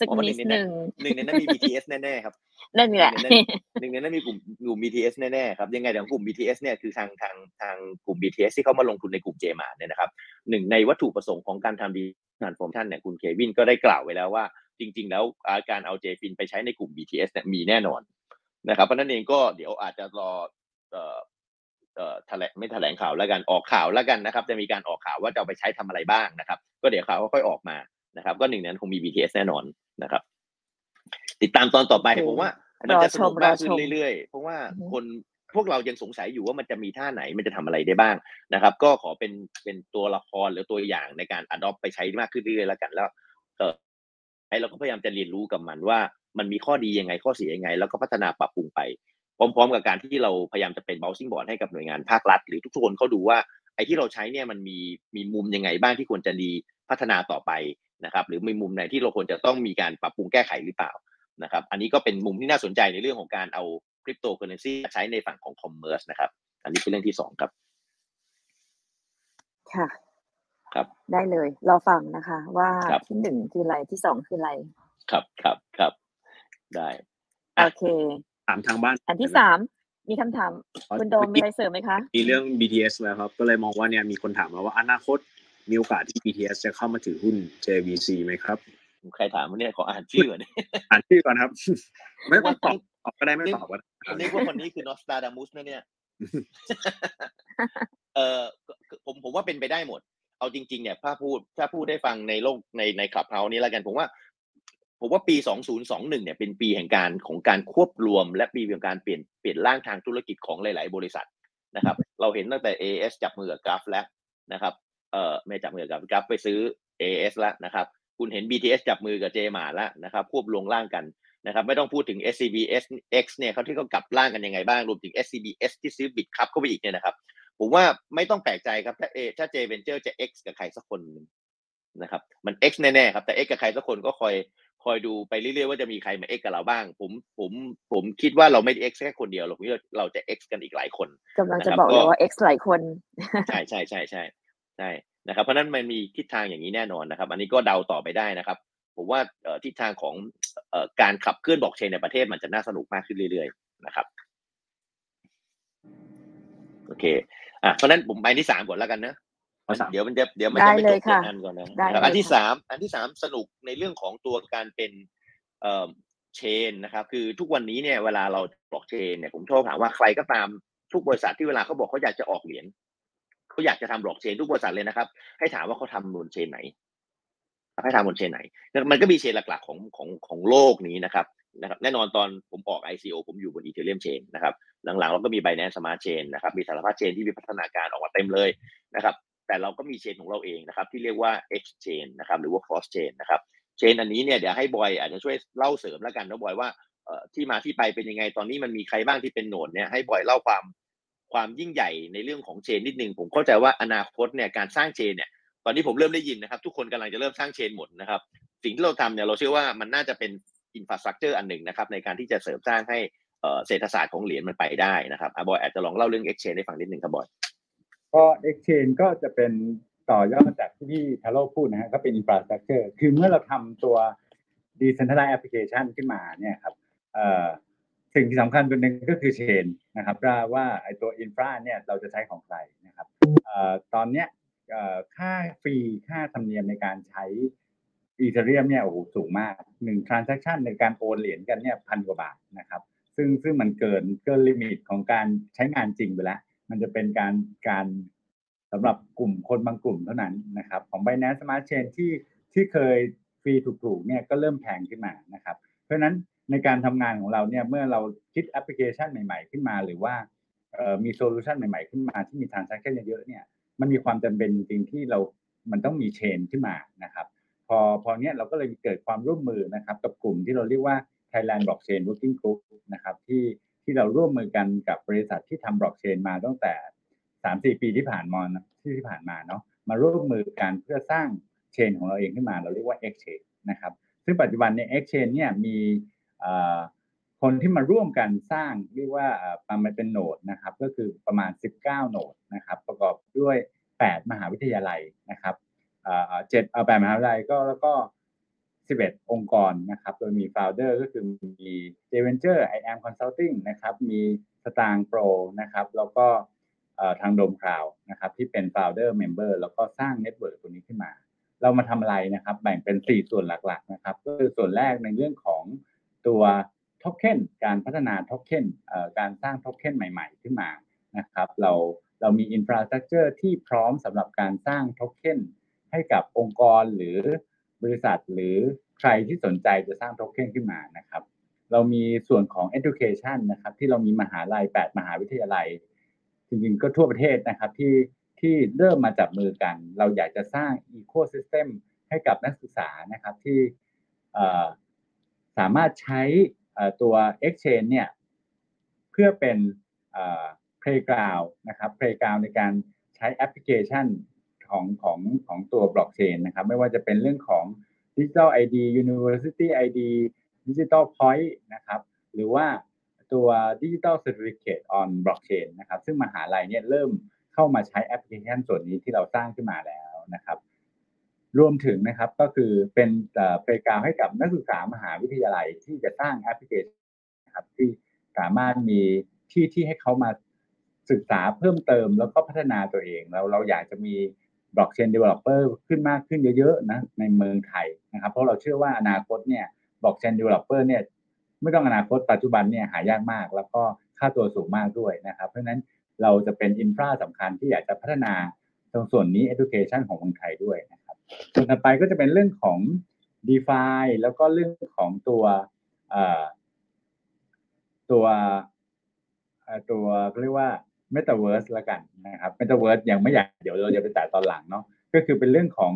สักอ๋อนิดหนึ่หนึ่งงในนั้นหนึ่งในนั้นมี BTS แน่ๆครับนั่นแหละหนึ่งในนั้นหนึ่งในนั้นมีกลุ่มกลุ่ม BTS แน่ๆครับยังไงเดี๋ยวกลุ่ม BTS เนี่ยคือทางทางทางกลุ่ม BTS ที่เขามาลงทุนในกลุ่มเจมาเนี่ยนะครับหนึ่งในวัตถุประสงค์ของการทำดีทานฟอร์มชันเนี่ยคุณเควินก็ได้กล่าวไว้แล้วว่า จริง ๆ แล้วอ่าการเอาเจฟินไปใช้ในกลุ่ม BTS เนี่ยมีแน่นอนนะครับเพราะฉะนั้นเองก็เดี๋ยวอาจจะรอเอ่อเอ่อแถลงไม่แถลงข่าวแล้วกันออกข่าวแล้วกันนะครับ จะมีการออกข่าวว่าจะเอาไปใช้ทำอะไรบ้างนะครับ ก็เดี๋ยวข่าวค่อยๆออกมานะครับ ก็หนึ่งในนั้นคงมี BTS แน่นอน นะครับ ติดตามตอนต่อไปโอเคผมว่ามันจะสนุกมากขึ้รอชนมเรื่อยๆ เพราะว่าอือฮึคนพวกเรายังสงสัยอยู่ว่ามันจะมีท่าไหนมันจะทำอะไรได้บ้างนะครับ ก็ขอเป็นเป็นตัวละครหรือตัวอย่างในการ adopt ไปใช้มากขึ้นเรื่อยๆแล้วกันแล้วเออไอเราก็พยายามจะเรียนรู้กับมันว่ามันมีข้อดียังไงข้อเสียยังไง แล้วก็พัฒนาปรับปรุงไป พร้อม ๆ กับการที่เราพยายามจะเป็น bouncing board ให้กับหน่วยงานภาครัฐ หรือทุกคนเขาดูว่า ไอ้ที่เราใช้เนี่ยมันมีมีมุมยังไงบ้างที่ควรจะดีพัฒนาต่อไปนะครับ หรือมีมุมไหนที่เราควรจะต้องมีการปรับปรุงแก้ไขหรือเปล่านะครับ อันนี้ก็เป็นมุมที่น่าสนใจในเรื่องของการเอาคริปโตเคอเรนซีใช้ในฝั่งของคอมเมอร์สนะครับ อันนี้คือเรื่องที่สองครับ ค่ะ ครับ ได้เลยเราฟังนะคะ ว่าครับที่หนึ่งคืออะไรที่สองคืออะไร ครับครับครับได้ โอเคถามทางบ้าน อันที่สาม มีคำถามคุณโดมมีอะไรเสริมไหมคะ มีเรื่อง BTS แล้วครับ ก็เลยมองว่าเนี่ยมีคนถามมาว่าอนาคตมีโอกาสที่ BTS จะเข้ามาถือหุ้น JVC ไหมครับใครถามว่าเนี่ยขออ่านชื่อก่อนอ่านชื่อก่อนครับ ไม่ว่าตอบตอบก็ได้ไม่ตอบก็ได้นึกว่าคนนี้คือนอสตาดามุสนะเนี่ยเออผมผมว่าเป็นไปได้หมด เอาจริง ๆ เนี่ยถ้าพูดถ้าพูดได้ฟังในโลกในในคลับเฮานี้แล้วกันผมว่า ผมว่าปี 2021 เนี่ยเป็นปีแห่งการของการควบรวม และปีแห่งการเปลี่ยนเปลี่ยนร่างทางธุรกิจของหลาย ๆ บริษัทนะครับ เราเห็นตั้งแต่ AS จับมือกับกราฟแล้วนะครับ เอ่อไม่จับมือกับกราฟไปซื้อ AS แล้วนะครับ คุณเห็น BTS จับมือกับ j m a แล้วนะครับ ควบรวมร่างกันนะครับ ไม่ต้องพูดถึง SCB SX เนี่ยเขาที่เขากลับร่างกันยังไงบ้าง รวมถึง SCBS ที่ซื้อบิตครับเข้าไปอีกเนี่ยนะครับ ผมว่าไม่ต้องแปลกใจครับ ถ้าเอถ้า J Venture จะ X กับใครสักคนหนึ่งนะครับ มัน X แน่ ๆ ครับ แต่ X กับใครสักคนก็คอยค อยดูไปเรื่อยๆว่าจะมีใครมา X กับเราบ้าง ผมผมผมคิดว่าเราไม่ได้ X แค่คนเดียวหรอกเราจะ X กันอีกหลายคนกำลังจะนะครับบอกเลยก็ว่า X หลายคนใช่ใช่ใช่ใช่ใช่นะครับ เพราะฉะนั้นมันมีทิศทางอย่างนี้แน่นอนนะครับ อันนี้ก็เดาต่อไปได้นะครับ ผมว่าเอ่อทิศทางของเอ่อการขับเคลื่อนบล็อกเชนในประเทศมันจะน่าสนุกมากขึ้นเรื่อย ๆ นะครับโอเคอะเพราะฉะนั้นผมไปที่สามก่อนแล้วกันนะ เอาสามเดี๋ยวมันจะเดี๋ยวมันได้จะไม่เลจยบค่ะเจ็ดอันก่อนนะได้นะครับเลยอันที่ค่ะสามอันที่สามสนุกในเรื่องของตัวการเป็นเอ่อเชนนะครับ คือทุกวันนี้เนี่ยเวลาเราบล็อกเชนเนี่ยผมชอบถามว่าใครก็ตามทุกบริษัทที่เวลาเขาบอกเขาอยากจะออกเหรียญเขาอยากจะทำบล็อกเชนทุกบริษัทเลยนะครับ ให้ถามว่าเขาทำบนเชนไหนให้ทำบนเชนไหน มันก็มีเชนหลักๆของของของโลกนี้นะครับนะครับแน่นอนตอนผมออก ICO ผมอยู่บน Ethereum Chain นะครับหลังๆเราก็มี Binance Smart Chain นะครับมีสารพัดเชนที่มีพัฒนาการออกมาเต็มเลยนะครับ แต่เราก็มีเชนของเราเองนะครับ ที่เรียกว่า X Chain นะครับหรือว่า Cross Chain นะครับเชนอันนี้เนี่ยเดี๋ยวให้บอยอาจจะช่วยเล่าเสริมแล้วกันนะบอยว่าที่มาที่ไปเป็นยังไงตอนนี้มันมีใครบ้างที่เป็นโหนดเนี่ยให้บอยเล่าความความยิ่งใหญ่ในเรื่องของเชนนิดนึงผมเข้าใจว่าอนาคตเนี่ยการสร้างเชนเนี่ยตอนนี้ผมเริ่มได้ยินนะครับ ทุกคนกำลังจะเริ่มสร้างเชนหมดนะครับ สิ่งที่เราทำเนี่ยเราเชื่อว่ามันน่าจะเป็นinfrastructure อันหนึ่งนะครับในการที่จะเสริมสร้างให้เศรษฐศาสตร์ของเหรียญมันไปได้นะครับอบอยอาจจะลองเล่าเรื่อง Exchange ให้ฟังนิดนึงครับบอย ก็ XCHAIN ก็จะเป็นต่อยอดจากที่พี่ทาโร่พูดนะฮะก็เป็น infrastructure คือเมื่อเราทำตัว decentralized application ขึ้นมาเนี่ยครับเอ่อสิ่งที่สำคัญตัวหนึ่งก็คือ chain นะครับว่าไอตัว infra เนี่ยเราจะใช้ของใครนะครับออตอนเนี้ยค่า feeค่าธรรมเนียมในการใช้ Ethereum เนี่ยโอ้โหสูงมากหนึ่ง transaction ในการโอนเหรียญกันเนี่ยพันกว่าบาทนะครับ ซึ่งซึ่งมันเกินเกิน limit ของการใช้งานจริงไปแล้ว มันจะเป็นการการสำหรับกลุ่มคนบางกลุ่มเท่านั้นนะครับ ของ Binance Smart Chain ที่ที่เคย fee ถูกๆเนี่ยก็เริ่มแพงขึ้นมานะครับ เพราะฉะนั้นในการทำงานของเราเนี่ยเมื่อเราคิดแอปพลิเคชันใหม่ๆ ขึ้นมา หรือว่ามี solution ใหม่ๆ ขึ้นมาที่มี transaction เยอะๆเนี่ยมันมีความจำเป็นจริงที่เรามันต้องมีเชนขึ้นมานะครับ พอพอเนี้ยเราก็เลยเกิดความร่วมมือนะครับ กับกลุ่มที่เราเรียกว่า Thailand Blockchain Working Group นะครับที่ ที่เราร่วมมือกันกับบริษัทที่ทำบล็อกเชนมาตั้งแต่สามสี่ปีที่ผ่านมานที่ที่ผ่านมาเนาะมาร่วมมือกันเพื่อสร้างเชนของเราเองขึ้นมาเราเรียกว่า Exchange นะครับซึ่งปัจจุบันใน Exchange เนี่ยมีคนที่มาร่วมกันสร้างเรียกว่าเอ่อมันเป็นโนดนะครับก็คือประมาณ 19 node นะครับประกอบด้วย 8 มหาวิทยาลัยนะครับเอ่อเจ็ดเอาแปดมหาวิทยาลัยก็แล้วก็ สิบเอ็ดองค์กรนะครับ โดยมี founder ก็คือมี j v e n t u r e I am Consulting นะครับ มี Satang Pro นะครับ แล้วก็ทาง DomeCloud นะครับที่เป็น founder member แล้วก็สร้าง network ตัวนี้ขึ้นมา เรามาทำอะไรนะครับ แบ่งเป็น 4 ส่วนหลักๆนะครับ ก็คือส่วนแรกในเรื่องของตัวโทเค็นการพัฒนาโทเค็นการสร้างโทเค็นใหม่ๆ ขึ้นมานะครับ เราเรามีอินฟราสตรักเจอร์ที่พร้อมสำหรับการสร้างโทเค็นให้กับองค์กรหรือ บริษัทหรือใครที่สนใจจะสร้างโทเค็นขึ้นมานะครับ เรามีส่วนของ education นะครับ ที่เรามีมหาลัย 8 มหาวิทยาลัย จริงๆ ก็ทั่วประเทศนะครับที่ที่เริ่มมาจับมือกัน เราอยากจะสร้าง ecosystem ให้กับนักศึกษานะครับที่สามารถใช้ตัว XCHAIN เนี่ยเพื่อเป็น playground นะครับ playground ในการใช้แอปพลิเคชัน ของของของตัวบล็อกเชนนะครับ ไม่ว่าจะเป็นเรื่องของ Digital ID University ID ดิจิ t a ลพอยต์นะครับ หรือว่าตัวดิจิ t a ลเซอร์ติฟิเคตออนบล็อกเชนนะครับ ซึ่งมหาลัยเนี่ยเริ่มเข้ามาใช้แอปพลิเคชันส่วนนี้ที่เราสร้างขึ้นมาแล้วนะครับ รวมถึงนะครับก็คือเป็น playground ให้กับนักศึกษามหาวิทยาลัยที่จะสร้างแอปพลิเคชันนะครับที่สามารถมีที่ที่ให้เขามาศึกษาเพิ่มเติมแล้วก็พัฒนาตัวเองแล้วเราอยากจะมี blockchain developer ขึ้นมากขึ้นเยอะๆนะในเมืองไทยนะครับ เพราะเราเชื่อว่าอนาคตเนี่ย blockchain developer เนี่ยไม่ต้องอนาคตปัจจุบันเนี่ยหายากมาก แล้วก็ค่าตัวสูงมากด้วยนะครับ เพราะฉะนั้นเราจะเป็น infra สำคัญที่อยากจะพัฒนาตรงส่วนนี้ education ของเมืองไทยด้วยนะครับส่วนต่อไปก็จะเป็นเรื่องของ d e f i แล้วก็เรื่องของตัวตัวตัวเรียกว่า Metaverse ละกันนะครับ Metaverse ยังไม่อยากเดี๋ยวเราจะไปแต่ตอนหลังเนาะก็คือเป็นเรื่องของ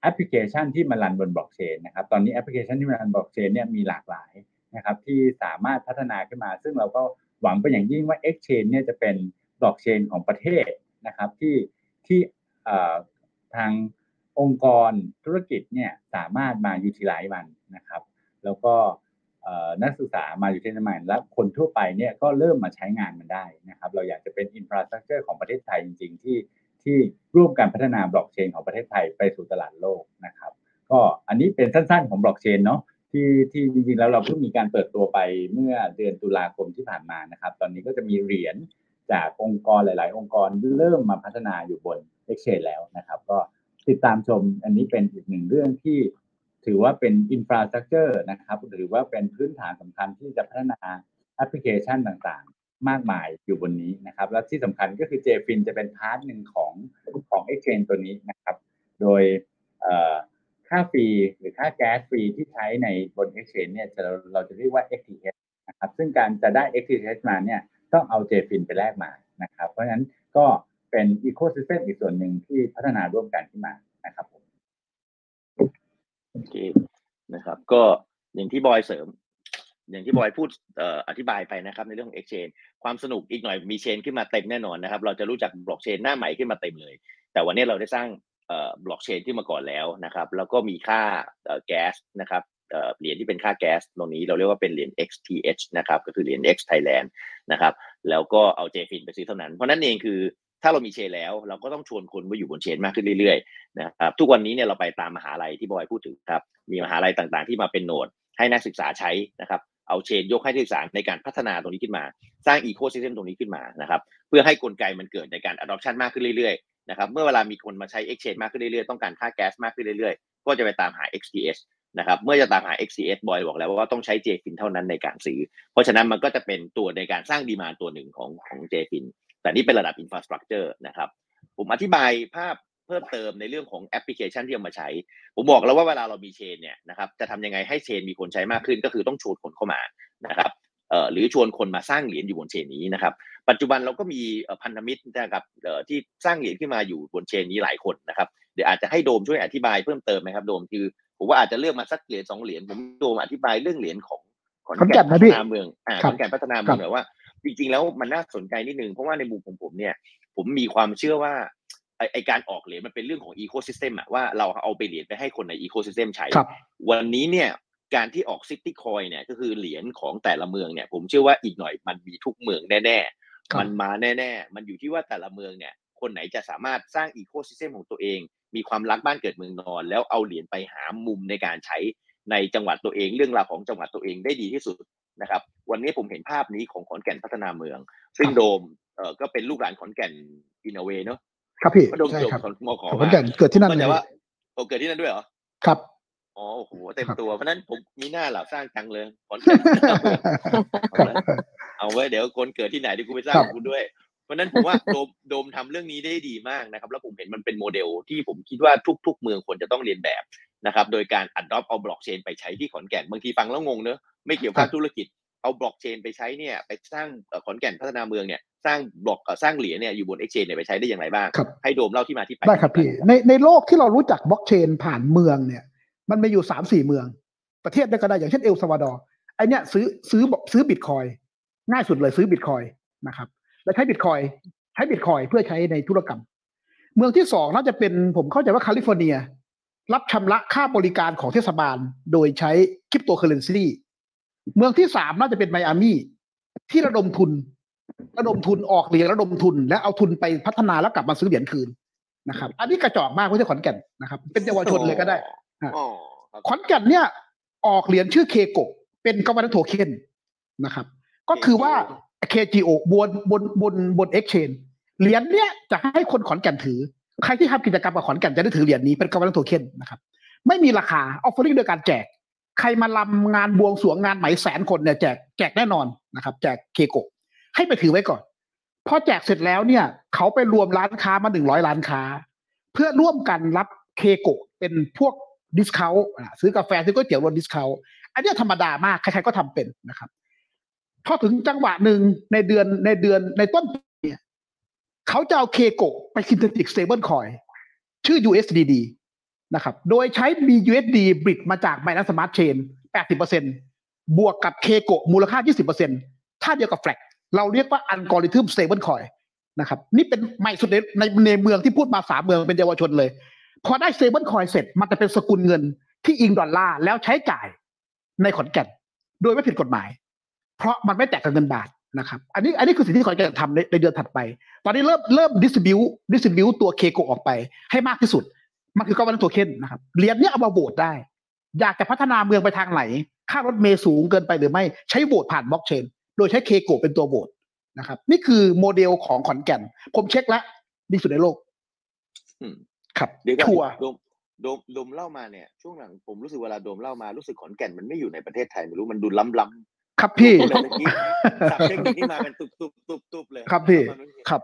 แอปพลิเคชันที่มา run บนบล็อกเชนนะครับตอนนี้แอปพลิเคชันที่มา run บล็อกเชนเนี่ยมีหลากหลายนะครับที่สามารถพัฒนาขึ้นมา ซึ่งเราก็หวังเป็นอย่างยิ่งว่า Exchange เนี่ยจะเป็นบล็อกเชนของประเทศนะครับที่ที่ทางองค์กรธุรกิจเนี่ยสามารถมา utilize มันนะครับ แล้วก็ นักศึกษามาอยู่ที่นั่นมาและคนทั่วไปเนี่ยก็เริ่มมาใช้งานมันได้นะครับ เราอยากจะเป็นอินฟราสตรักเจอร์ของประเทศไทยจริง ๆ ที่ที่ร่วมการพัฒนาบล็อกเชนของประเทศไทยไปสู่ตลาดโลกนะครับ ก็อันนี้เป็นสั้นๆของบล็อกเชนเนาะที่ที่จริงๆแล้วเราเพิ่งมีการเปิดตัวไปเมื่อเดือนตุลาคมที่ผ่านมานะครับ ตอนนี้ก็จะมีเหรียญจากองค์กรหลาย ๆ องค์กรเริ่มมาพัฒนาอยู่บน XCHAIN แล้วนะครับ ก็ติดตามชมอันนี้เป็นอีกหนึ่งเรื่องที่ ถือว่าเป็น infrastructure นะครับ หรือว่าเป็นพื้นฐานสำคัญที่จะพัฒนาแอปพลิเคชันต่างๆ มากมายอยู่บนนี้นะครับ และที่สำคัญก็คือ JFIN จะเป็น part หนึ่งของของ Exchange ตัวนี้นะครับ โดยค่าฟรีหรือค่าแก๊สฟรีที่ใช้ในบน Exchange เนี่ยจะเราจะเรียกว่า XTH นะครับ ซึ่งการจะได้ XTH มาเนี่ยต้องเอา JFIN ไปแลกมานะครับ เพราะฉะนั้นก็เป็นอีโคซิสเต็มอีกส่วนหนึ่งที่พัฒนาร่วมกันขึ้นมานะครับ ผมโอเคนะครับ ก็อย่างที่บอยเสริม อย่างที่บอยพูดอธิบายไปนะครับ ในเรื่องของ exchange ความสนุกอีกหน่อยมีเชนขึ้นมาเต็มแน่นอนนะครับ เราจะรู้จักบล็อกเชนหน้าใหม่ขึ้นมาเต็มเลย แต่วันนี้เราได้สร้างบล็อกเชนที่มาก่อนแล้วนะครับ แล้วก็มีค่าแก๊สนะครับเหรียญที่เป็นค่าแก๊สตรงนี้เราเรียกว่าเป็นเหรียญ XTH นะครับ ก็คือเหรียญ X Thailand นะครับ แล้วก็เอา JFIN ไปซื้อเท่านั้น เพราะนั้นเองคือ ถ้าเรามีเชนแล้ว เราก็ต้องชวนคนมาอยู่บนเชนมากขึ้นเรื่อยๆนะครับทุกวันนี้เนี่ยเราไปตามมหาลัยที่บอยพูดถึงครับมีมหาลัยต่างๆ ที่มาเป็นโนดให้นักศึกษาใช้นะครับเอา chain ยกให้นักศึกษาในการพัฒนาตรงนี้ขึ้นมา สร้าง ecosystem ตรงนี้ขึ้นมานะครับเพื่อให้กลไกมันเกิดในการ adoption มากขึ้นเรื่อยๆนะครับเมื่อเวลามีคนมาใช้ XCHAIN มากขึ้นเรื่อยๆต้องการค่าแก๊สมากขึ้นเรื่อยๆ ก็จะไปตามหา XCS นะครับเมื่อจะตามหา XCS บอยบอกแล้วว่าต้องใช้ JFIN เท่านั้นในการซื้อ เพราะฉะนั้นมันก็จะเป็นตัวในการสร้าง demand ตัวหนึ่งของของ JFIN แต่นี่เป็นระดับ infrastructure นะครับ ผมอธิบายภาพเพิ่มเติมในเรื่องของแอปพลิเคชันที่เอามาใช้ ผมบอกแล้วว่าเวลาเรามีเชนเนี่ยนะครับจะทำยังไงให้เชนมีคนใช้มากขึ้นก็คือต้องชวนคนเข้ามานะครับเอ่อหรือชวนคนมาสร้างเหรียญอยู่บนเชนนี้นะครับ ปัจจุบันเราก็มีพันธมิตรนะครับเอ่อที่สร้างเหรียญขึ้นมาอยู่บนเชนนี้หลายคนนะครับเดี๋ยวอาจจะให้โดมช่วยอธิบายเพิ่มเติมไหมครับโดมคือผมว่าอาจจะเลือกมาสักเหรียญสองเหรียญผมโดมอธิบายเรื่องเหรียญของขอนแก่นพัฒนาเมืองอ่าขอนแก่นพัฒนาเมืองหน่อยว่า จริงๆแล้วมันน่าสนใจนิดนึงเพราะว่าในมุมของผมเนี่ยผมมีความเชื่อว่าไอการออกเหรียญมันเป็นเรื่องของ ecosystem อะว่าเราเอาไปเหรียญไปให้คนใน ecosystem ใช้ วันนี้เนี่ยการที่ออก city coin เนี่ยก็คือเหรียญของแต่ละเมืองเนี่ยผมเชื่อว่าอีกหน่อยมันมีทุกเมืองแน่ๆ มันมาแน่ๆ มันอยู่ที่ว่าแต่ละเมืองเนี่ยคนไหนจะสามารถสร้าง ecosystem ของตัวเอง มีความรักบ้านเกิดเมืองนอน แล้วเอาเหรียญไปหามุมในการใช้ในจังหวัดตัวเองเรื่องราวของจังหวัดตัวเองได้ดีที่สุด นะครับ วันนี้ผมเห็นภาพนี้ของขอนแก่นพัฒนาเมือง ซึ่งโดมเอ่อก็เป็นลูกหลานขอนแก่นอินเวเนาะครับพี่โดมใช่จบครับมขอขอนแก่นเกิดที่นั่นก็เลจะยว่าโอ้เกิดที่นั่นด้วยเหรอครับอ๋อโอ้โหเต็มตัวเพราะนั้นผมมีหน้าเหล่าสร้างจังเลยขอนแก่นเอาละเอาไว้เดี๋ยวคนเกิดที่ไหนเดี๋ยวกูไปสร้างครับกูด้วยเพราะนั้นผมว่าโดมโดมทำเรื่องนี้ได้ดีมากนะครับ แล้วผมเห็นมันเป็นโมเดลที่ผมคิดว่าทุก ๆ เมืองควรจะต้องเลียนแบบ นะครับโดยการ adopt เอาบล็อกเชนไปใช้ที่ขอนแก่นบางทีฟังแล้วงงเนอะไม่เกี่ยวกับธุรกิจเอาบล็อกเชนไปใช้เนี่ยไปสร้างเอ่อขอนแก่นพัฒนาเมืองเนี่ยสร้างบล็อกเอ่อสร้างเหรียญเนี่ยอยู่บน exchange เนี่ยไปใช้ได้อย่างไรบ้างครับให้โดมเล่าที่มาที่ไปได้ครับพี่ในในโลกที่เรารู้จักบล็อกเชนผ่านเมืองเนี่ย มันมีอยู่สามสี่เมือง ประเทศได้ก็ได้อย่างเช่นเอลซาวาดอร์ไอเนี้ยซื้อซื้อซื้อบิตคอยน์ง่ายสุดเลยซื้อบิตคอยน์นะครับแล้วใช้บิตคอยน์ใช้บิตคอยน์เพื่อใช้ในธุรกรรม เมืองที่สองน่าจะเป็นผมเข้าใจว่าแคลิฟอร์เนีย รับชำระค่าบริการของเทศบาล โดยใช้คริปโตเคอเรนซีเมืองที่สามน่าจะเป็นไมอามี่ที่ระดมทุน ระดมทุนออกเหรียญระดมทุน แล้วเอาทุนไปพัฒนาแล้วกลับมาซื้อเหรียญคืนนะครับ อันนี้กระจอกมากไม่ใช่ขอนแก่นนะครับ เป็นเยาวชนเลยก็ได้อ๋อครับขอนแก่นเนี่ย ออกเหรียญชื่อเคโกเป็นก o ว e r n น n โทเค็นนะครับ ก็คือว่า KGO บนบนบนบน exchange เหรียญเนี่ยจะให้คนขอนแก่นถือ ใครที่ทำกิจกรรมกับขอนแก่นจะได้ถือเหรียญนี้เป็นก o ว e r n น n โทเค็นนะครับ ไม่มีราคา offer โดยการแจก ใครมารำงานบวงสรวงงานไหมแสนคนเนี่ยแจกแจกแน่นอนนะครับ แจกเคโกให้ไปถือไว้ก่อนพอแจกเสร็จแล้วเนี่ย เขาไปรวมร้านค้ามาหนึ่งร้อยร้านค้า เพื่อร่วมกันรับเคโกเป็นพวก discount ซื้อกาแฟซื้อก๋วยเตี๋ยวรวม discount อันนี้ธรรมดามากใครๆก็ทำเป็นนะครับพอถึงจังหวะหนึ่งในเดือนในเดือนในต้น เขาจะเอาเคโกไป synthetic stable coin ชื่อ USDD นะครับ โดยใช้ BUSD bridge มาจาก Binance Smart Chain 80%บวกกับเคโกมูลค่า 20%ถ้าเดียวกับ Flag เราเรียกว่า algorithm stable coin นะครับ นี่เป็นใหม่สุดในในเมืองที่พูดมาสามเมืองเป็นเยาวชนเลย พอได้ stable coin เสร็จ มันจะเป็นสกุลเงินที่อิงดอลลาร์แล้วใช้จ่ายในขอนแก่น โดยไม่ผิดกฎหมาย เพราะมันไม่แตะกับเงินบาท นะครับ อันนี้อันนี้คือสิ่งที่ขอนแก่นทำในในเดือนถัดไป ตอนนี้เริ่มเริ่ม distribute distribute ตัวเคโกออกไปให้มากที่สุด มันคือ governance โทเค็นนะครับ เหรียญเนี้ยเอามาโหวตได้ อยากจะพัฒนาเมืองไปทางไหน ค่ารถเมล์สูงเกินไปหรือไม่ ใช้โหวตผ่านบล็อกเชน โดยใช้เคโกเป็นตัวโหวตนะครับ นี่คือโมเดลของขอนแก่น ผมเช็คแล้วดีสุดในโลกอืมครับเดี๋ยวก่อนชัวร์โดมโดมโดมเล่ามาเนี่ยช่วงหลังผมรู้สึกเวลาโดมเล่ามารู้สึกขอนแก่นมันไม่อยู่ในประเทศไทยไม่รู้มันดูล้ำล้ำ ครับพี่เลยเมื่อกี้สับเทคนิคนี่มาเป็นตุบตุบตุบตุบเลยครับพี่มันไม่มีครับ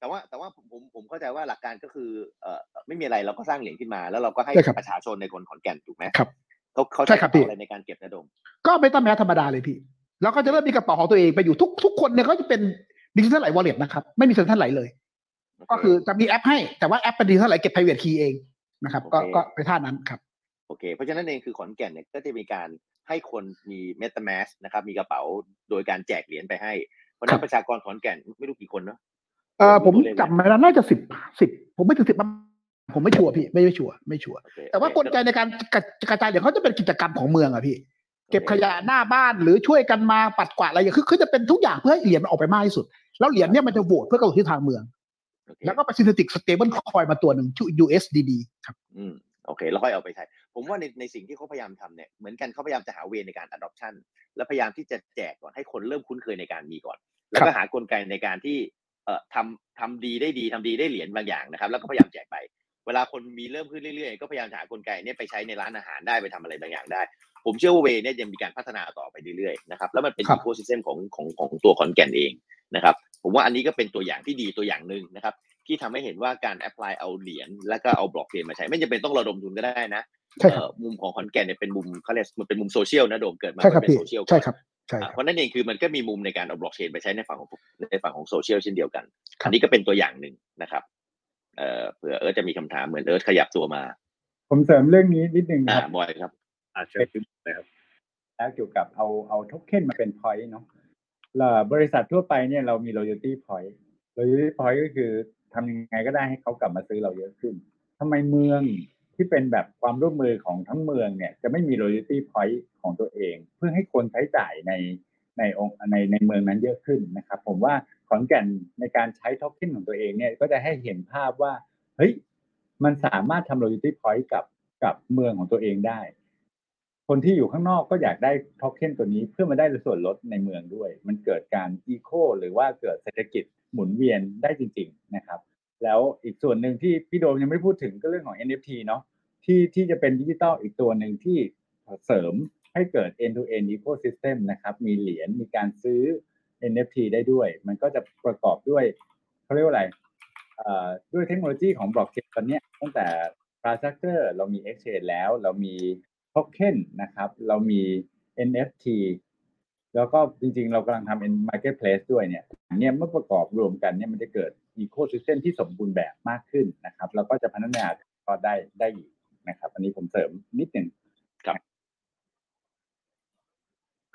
แต่ว่าแต่ว่าผมผมผมเข้าใจว่าหลักการก็คือเอ่อไม่มีอะไรเราก็สร้างเหรียญขึ้นมา แล้วเราก็ให้ใช่ครับประชาชนในคนขอนแก่นถูกไหมครับเขาเขาใช่ครับพี่อะไรในการเก็บนะโดม ก็ไม่ต้องแม้ธรรมดาเลยพี่แล้วก็จะเริ่มมีกระเป๋าของตัวเองไปอยู่ทุกทุกคนเนี่ยก็จะเป็นดิจิทัลไหลวอลเล็ตนะครับ ไม่มีเซ็นทรัลไหลเลย ก็คือจะมีแอปให้ แต่ว่าแอปเป็นดิจิทัลไหลเก็บ private key เองนะครับ ก็โอเคก็ไปท่านั้นครับ โอเค เพราะฉะนั้นเองคือขอนแก่นเนี่ยก็จะมีการ ให้คนมี MetaMask นะครับ มีกระเป๋าโดยการแจกเหรียญไปให้ เพราะฉะครันั้นบประชากรขอนแก่นไม่รู้กี่คนเนาะเออผมตัวเลขไหมจำไม่ได้น่าจะสิบสิบผมไม่ถึงสิบผมไม่ชัวร์พี่ไม่ไม่ชัวร์ไม่ชัวร์โอเคแต่ว่าโอกเคลไกในการกระกระจายเดี๋ยวเขาจะเป็นกิจกรรมของเมืองอะพี่ เก็บขยะหน้าบ้านหรือช่วยกันมาปัดกวาดอะไรอย่างคือคือจะเป็นทุกอย่างเพื่อให้เหรียญมันออกไปมากที่สุด แล้วเหรียญเนี่ยมันจะโหวตเพื่อกำหนดทิศทางเมืองโอเคแล้วก็ไป synthetic stable coin มาตัวหนึ่งชื่อ USDD ครับ อืม โอเคแล้วค่อยเอาไปใช้ ผมว่าในในสิ่งที่เขาพยายามทำเนี่ยเหมือนกันเขาพยายามจะหาเวในการ adoption และพยายามที่จะแจกก่อนให้คนเริ่มคุ้นเคยในการมีก่อน แล้วก็หากลไกในการที่เอ่อทำทำดีได้ดีทำดีได้เหรียญบางอย่างนะครับแล้วก็พยายามแจกไป เวลาคนมีเริ่มขึ้นเรื่อยๆ ก็พยายามหากลไกเนี่ยไปใช้ในร้านอาหารได้ไปทำอะไรบางอย่างได้ ผมเชื่อว่าเวเนี่ยยังมีการพัฒนาต่อไปเรื่อยๆนะครับแล้วมันเป็นครับอีโคซิสเต็มของของของตัวขอนแก่นเองนะครับผมว่าอันนี้ก็เป็นตัวอย่างที่ดีตัวอย่างหนึ่งนะครับ ที่ทำให้เห็นว่าการ apply เอาเหรียญแล้วก็เอาบล็อกเชนมาใช้ ไม่จำเป็นต้องระดมทุนก็ได้นะใช่ครับเอ่อมุมของขอนแก่นเนี่ยเป็นมุมเขาเรียกมันเป็นมุมโซเชียลนะโดมเกิดมาใช่ครับเป็นพี่โซเชียลก่อนใช่ครับใช่อ่าคเพรับราะนั่นเองคือมันก็มีมุมในการเอาบล็อกเชนไปใช้ในฝั่งของในฝั่งของโซเชียลเช่นเดียวกันครับอันนี้ก็เป็นตัวอย่างหนึ่งนะครับเอ่อเผื่อเอิร์ธจะมีคำถามเหมือนเอิร์ธขยับตัวมา ผมเสริมเรื่องนี้นิดนึงอ่าครับบอยครับอาเชิญขึ้นเลยครับแล้วเกี่ยวกับเอาเอาโทเค็นมาเป็น point เนาะแล้วบริษัททั่วไปเนี่ยเรามี loyalty point loyalty point ก็คือ ทำยังไงก็ได้ให้เขากลับมาซื้อเราเยอะขึ้นทำไมเมืองที่เป็นแบบความร่วมมือของทั้งเมืองเนี่ยจะไม่มี loyalty point ของตัวเอง เพื่อให้คนใช้จ่ายในในองในในเมืองนั้นเยอะขึ้นนะครับ ผมว่าขอนแก่นในการใช้โทเค็นของตัวเองเนี่ยก็จะให้เห็นภาพว่าเฮ้ยมันสามารถทำ loyalty point กับกับเมืองของตัวเองได้ คนที่อยู่ข้างนอกก็อยากได้โทเค็นตัวนี้เพื่อมาได้ส่วนลดในเมืองด้วย มันเกิดการอีโคหรือว่าเกิดเศรษฐกิจหมุนเวียนได้จริง ๆนะครับ แล้วอีกส่วนหนึ่งที่พี่โดมยังไม่พูดถึงก็เรื่องของ NFT เนาะที่ที่จะเป็นดิจิตอลอีกตัวหนึ่งที่เสริมให้เกิด end to end ecosystem นะครับ มีเหรียญมีการซื้อ NFT ได้ด้วย มันก็จะประกอบด้วยเขาเรียกว่าอะไรด้วยเทคโนโลยีของบล็อกเชนตอนนี้ตั้งแต่ infrastructure เรามี exchange แล้วเรามี โทเค็นนะครับ เรามี NFT แล้วก็จริงๆ เรากำลังทำเป็น marketplace ด้วยเนี่ยอันเนี่ยเมื่อประกอบรวมกันเนี่ยมันจะเกิด ecosystem ที่สมบูรณ์แบบมากขึ้นนะครับแล้วก็จะพัฒนาก็ได้ได้อีกนะครับ อันนี้ผมเสริมนิดหนึ่ง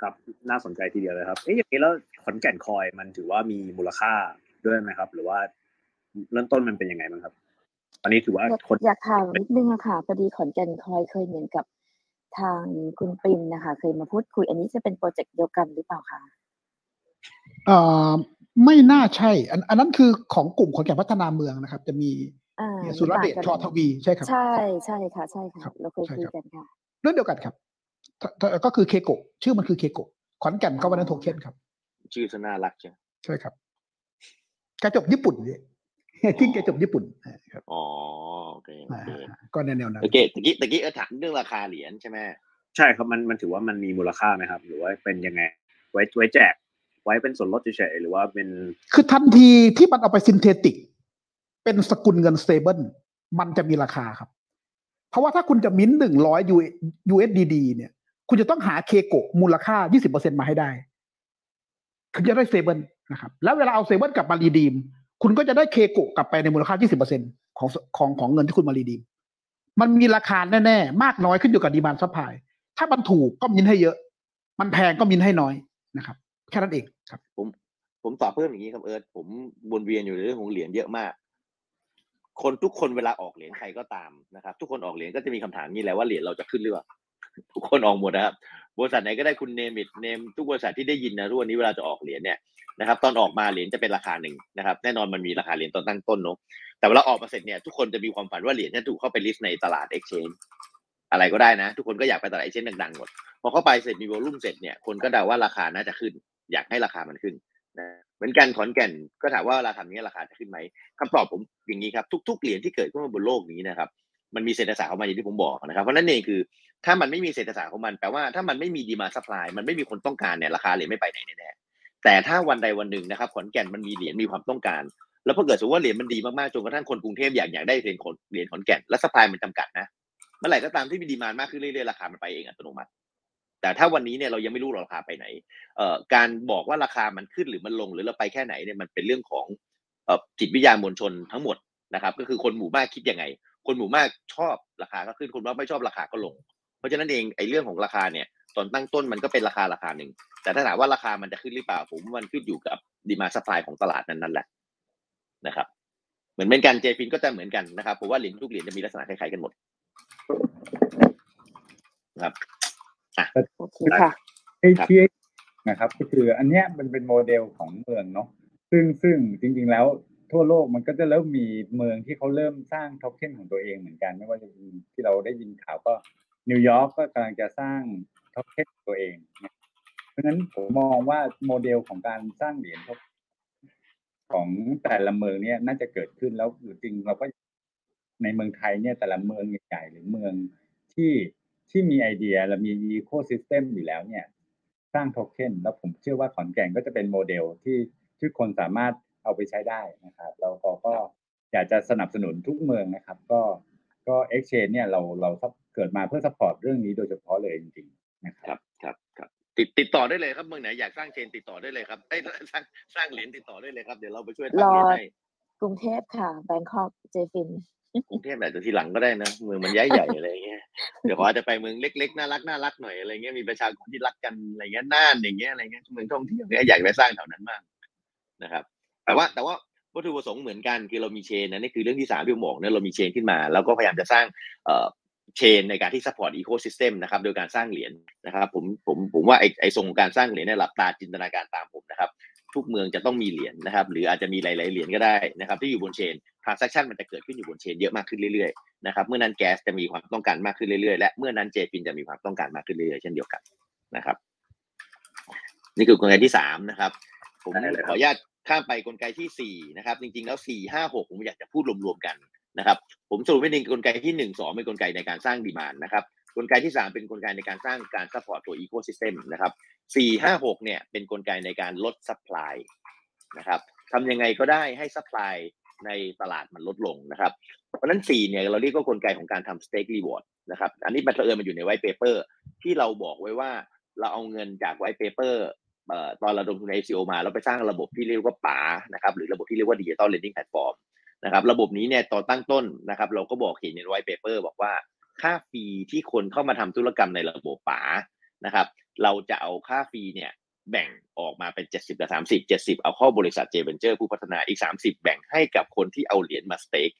ครับน่าสนใจทีเดียวเลยครับเอ๊ะอย่างนี้แล้วขอนแก่นคอยมันถือว่ามีมูลค่าด้วยไหมครับ หรือว่าเริ่มต้นมันเป็นยังไงบ้างครับ อันนี้ถือว่าอยากคนอยากถามนิดนึงอะค่ะพอดีขอนแก่นคอยเคยเหมือนกับ ทางคุณปรินนะคะเคยมาพูดคุย อันนี้จะเป็นโปรเจกต์เดียวกันหรือเปล่าคะเอ่อไม่น่าใช่อันอันนั้นคือของกลุ่มขอนแก่นพัฒนาเมืองนะครับ จะมีอ่าเฮียสุรเดชต่างชกัอนทวีใช่ครับ ใช่ใช่ค่ะใช่ครัค่ะบเราเคยใช่คุยครับกันค่ะเรื่องเดียวกันครับถ้าถ้าก็คือเคโกชื่อมันคือเคโกขอนแก่น governance โทเค็นครับ ชื่อซะน่ารักใช่ไหมใช่ครับกระจกญี่ปุ่นเนี่ย ทิ้งกระจกญี่ปุ่นครับอ๋อโอเคโอเคอ่าก็แนวแนวนั้นโอเคตะกี้ตะกี้เออถามเรื่องราคาเหรียญใช่ไหมใช่ครับมันมันถือว่ามันมีมูลค่าไหมครับ หรือว่าเป็นยังไง ไว้ไว้แจก ไว้เป็นส่วนลดเฉยๆหรือว่าเป็น คือทันทีที่มันเอาไป synthetic เป็นสกุลเงิน stableมันจะมีราคาครับ เพราะว่าถ้าคุณจะมิ้นหนึ่งร้อย USDD เนี่ย คุณจะต้องหาเคโกะมูลค่า 20%มาให้ได้ถึงจะได้ stable นะครับ แล้วเวลาเอา stable กลับมา redeem คุณก็จะได้เคโกะกลับไปในมูลค่า 20%ของของของเงินที่คุณมา redeem มันมีราคาแน่ๆ มากน้อยขึ้นอยู่กับ demand supply ถ้ามันถูกก็มินให้เยอะ มันแพงก็มินให้น้อยนะครับ แค่นั้นเองครับ ผมผมตอบเพิ่มอย่างนี้ครับเอิร์ธผมวนเวียนอยู่ในเรื่องของเหรียญเยอะมาก คนทุกคนเวลาออกเหรียญใครก็ตามนะครับ ทุกคนออกเหรียญก็จะมีคำถามนี้แหละว่าเหรียญเราจะขึ้นหรือเปล่าทุกคนออกหมดนะครับบริษัทไหนก็ได้คุณเนมิดเนมทุกบริษัทที่ได้ยินนะทุกวันนี้เวลาจะออกเหรียญเนี่ย นะครับ ตอนออกมาเหรียญจะเป็นราคาหนึ่งนะครับ แน่นอนมันมีราคาเหรียญตอนตั้งต้นเนอะแต่เวลาออกมาเสร็จเนี่ยทุกคนจะมีความฝันว่าเหรียญจะถูกเข้าไปลิสต์ในตลาด exchange อะไรก็ได้นะ ทุกคนก็อยากไปตลาด exchange ดังๆหมดพอเข้าไปเสร็จมีวอลุ่มเสร็จเนี่ยคนก็เดาว่าราคาน่าจะขึ้น อยากให้ราคามันขึ้นนะเหมือนกันขอนแก่นก็ถามว่าราคานี้ราคาจะขึ้นไหมคำตอบผมอย่างนี้ครับ ทุก ๆเหรียญที่เกิดขึ้นมาบนโลกนี้นะครับมันมีเศรษฐศาสตร์ของมันอย่างที่ผมบอกนะครับเพราะนั่นเองคือถ้ามันไม่มีเศรษฐศาสตร์ของมันแปลว่าถ้ามันไม่มี demand supply มันไม่มีคนต้องการเนี่ยราคาเหรียญไม่ไปไหนแน่ๆ แต่ถ้าวันใดวันหนึ่งนะครับขอนแก่นมันมีเหรียญมีความต้องการ แล้วพอเกิดสมมติว่าเหรียญมันดีมากๆจนกระทั่งคนกรุงเทพอยากอยากได้เหรียญขอนเหรียญขอนแก่นและ supply มันจำกัดนะเมื่อไหร่ก็ตามที่มี demand มากขึ้นเรื่อยๆราคามันไปเองอัตโนมัติ แต่ถ้าวันนี้เนี่ยเรายังไม่รู้รอกราคาไปไหนเอ่อการบอกว่าราคามันขึ้นหรือมันลงหรือเราไปแค่ไหนเนี่ยมันเป็นเรื่องของเอ่อจิตวิทยามวลชนทั้งหมดนะครับก็คือคนหมู่มากคิดยังไง คนหมู่มากชอบราคาก็ขึ้นคนว่าไม่ชอบราคาก็ลง เพราะฉะนั้นเองไอ้เรื่องของราคาเนี่ย ตอนตั้งต้นมันก็เป็นราคาราคาหนึ่ง แต่ถ้าถามว่าราคามันจะขึ้นหรือเปล่า ผมว่ามันขึ้นอยู่กับดีมาสปายของตลาดนั้นนั่นแหละนะครับ เหมือนเป็นกันเจฟินก็จะเหมือนกันนะครับผมว่าเหรียญทุกเหรียญจะมีลักษณะคล้ายๆกันหมดนะครับโอเคค่ะไอ้ที่นะครับ ก็คืออันเนี้ยมันเป็นโมเดลของเมืองเนาะซึ่งซึ่งจริง ๆ แล้วทั่วโลกมันก็จะเริ่มมีเมืองที่เขาเริ่มสร้างโทเค็นของตัวเองเหมือนกัน ไม่ว่าจะเป็นที่เราได้ยินข่าวก็นิวยอร์กก็กำลังจะสร้าง โทเค็นตัวเอง เพราะฉะนั้นผมมองว่าโมเดลของการสร้างเหรียญของแต่ละเมืองเนี่ยน่าจะเกิดขึ้นแล้วจริงเราก็ในเมืองไทยเนี่ยแต่ละเมืองใหญ่ๆหรือเมืองที่ที่มีไอเดียและมี ecosystem อยู่แล้วเนี่ยสร้างโทเค็นแล้วผมเชื่อว่าขอนแก่นก็จะเป็นโมเดลที่ทุกคนสามารถเอาไปใช้ได้นะครับแล้วก็ก็อยากจะสนับสนุนทุกเมืองนะครับ ก็ก็ Exchange เนี่ยเราเราเกิดมาเพื่อ support เรื่องนี้โดยเฉพาะเลยจริง นะคครับรับครับครับติดติดต่อได้เลยครับเมืองไหนอยากสร้าง chain ติดต่อได้เลยครับเอ้ยสร้างสร้างเหรียญติดต่อได้เลยครับ เดี๋ยวเราไปช่วยรทำอเหรียญให้กรุงเทพค่ะ Bangkok JFINกรุงเทพอาจจะทีหลังก็ได้นะเมืองมันใหญ่ใหญ่ๆอะไรเงี้ยเดี๋ยวขออาจจะไปเมืองเล็กๆน่ารักน่ารักหน่อยอะไรเงี้ยมีประชากรที่รักกันอะไรเงี้ยน่านอย่างเงี้ยอะไรเงี้ยเมืองท่องเที่ยวเนี่ยอยากไปสร้างแถวนั้นมากนะครับ แต่ว่าแต่ว่าวัตถุประสงค์เหมือนกันคือเรามี chain นะนี่คือเรื่องที่สามที่ผมบอกเนี่ยเรามี chain ขึ้นมา แล้วก็พยายามจะสร้าง เอ่อ chain ในการที่ support ecosystem นะครับโดยการสร้างเหรียญนะครับผมผมผมว่าไอไอทรงของการสร้างเหรียญเนี่ยหลับตาจินตนาการตามผมนะครับทุกเมืองจะต้องมีเหรียญนะครับ หรืออาจจะมีหลาย ๆ เหรียญก็ได้นะครับ ที่อยู่บน chain transaction มันจะเกิดขึ้นอยู่บน chain เยอะมากขึ้นเรื่อย ๆ นะครับ เมื่อนั้นแก๊สจะมีความต้องการมากขึ้นเรื่อย ๆ และเมื่อนั้น JFIN จะมีความต้องการมากขึ้นเรื่อย ๆ เช่นเดียวกันนะครับ นี่คือกลไกที่สามนะครับ ผมได้เลยครับขออนุญาตข้ามไปกลไกที่สี่นะครับ จริง ๆ แล้วสี่ห้าหกผมอยากจะพูดรวม ๆ กัน นะครับผมสรุปไว้หนึ่งกลไกที่หนึ่งสองเป็นกลไกในการสร้าง demand นะครับกลไกที่สามเป็นกลไกในการสร้างการ support ตัว ecosystem นะครับสี่ห้าหกเนี่ยเป็นกลไกในการลด supply นะครับทำยังไงก็ได้ให้ supply ในตลาดมันลดลงนะครับ เพราะฉะนั้นสี่เนี่ยเราเรียกว่ากลไกของการทำ stake reward นะครับ อันนี้มันเผอิญมันอยู่ใน white paper ที่เราบอกไว้ว่าเราเอาเงินจาก white paper เอ่อตอนเราลงทุนใน ICO มา เราไปสร้างระบบที่เรียกว่าป๋านะครับหรือระบบที่เรียกว่า digital lending platform น นะครับระบบนี้เนี่ยตอนตั้งต้นนะครับ เราก็บอกเห็นใน white paper บอกว่าค่า fee ที่คนเข้ามาทำธุรกรรมในระบบป๋านะครับ เราจะเอาค่า fee เนี่ยแบ่งออกมาเป็น 70กับ30 70 เอาเข้าบริษัท J Venture ผู้พัฒนาอีก 30 แบ่งให้กับคนที่เอาเหรียญมา stake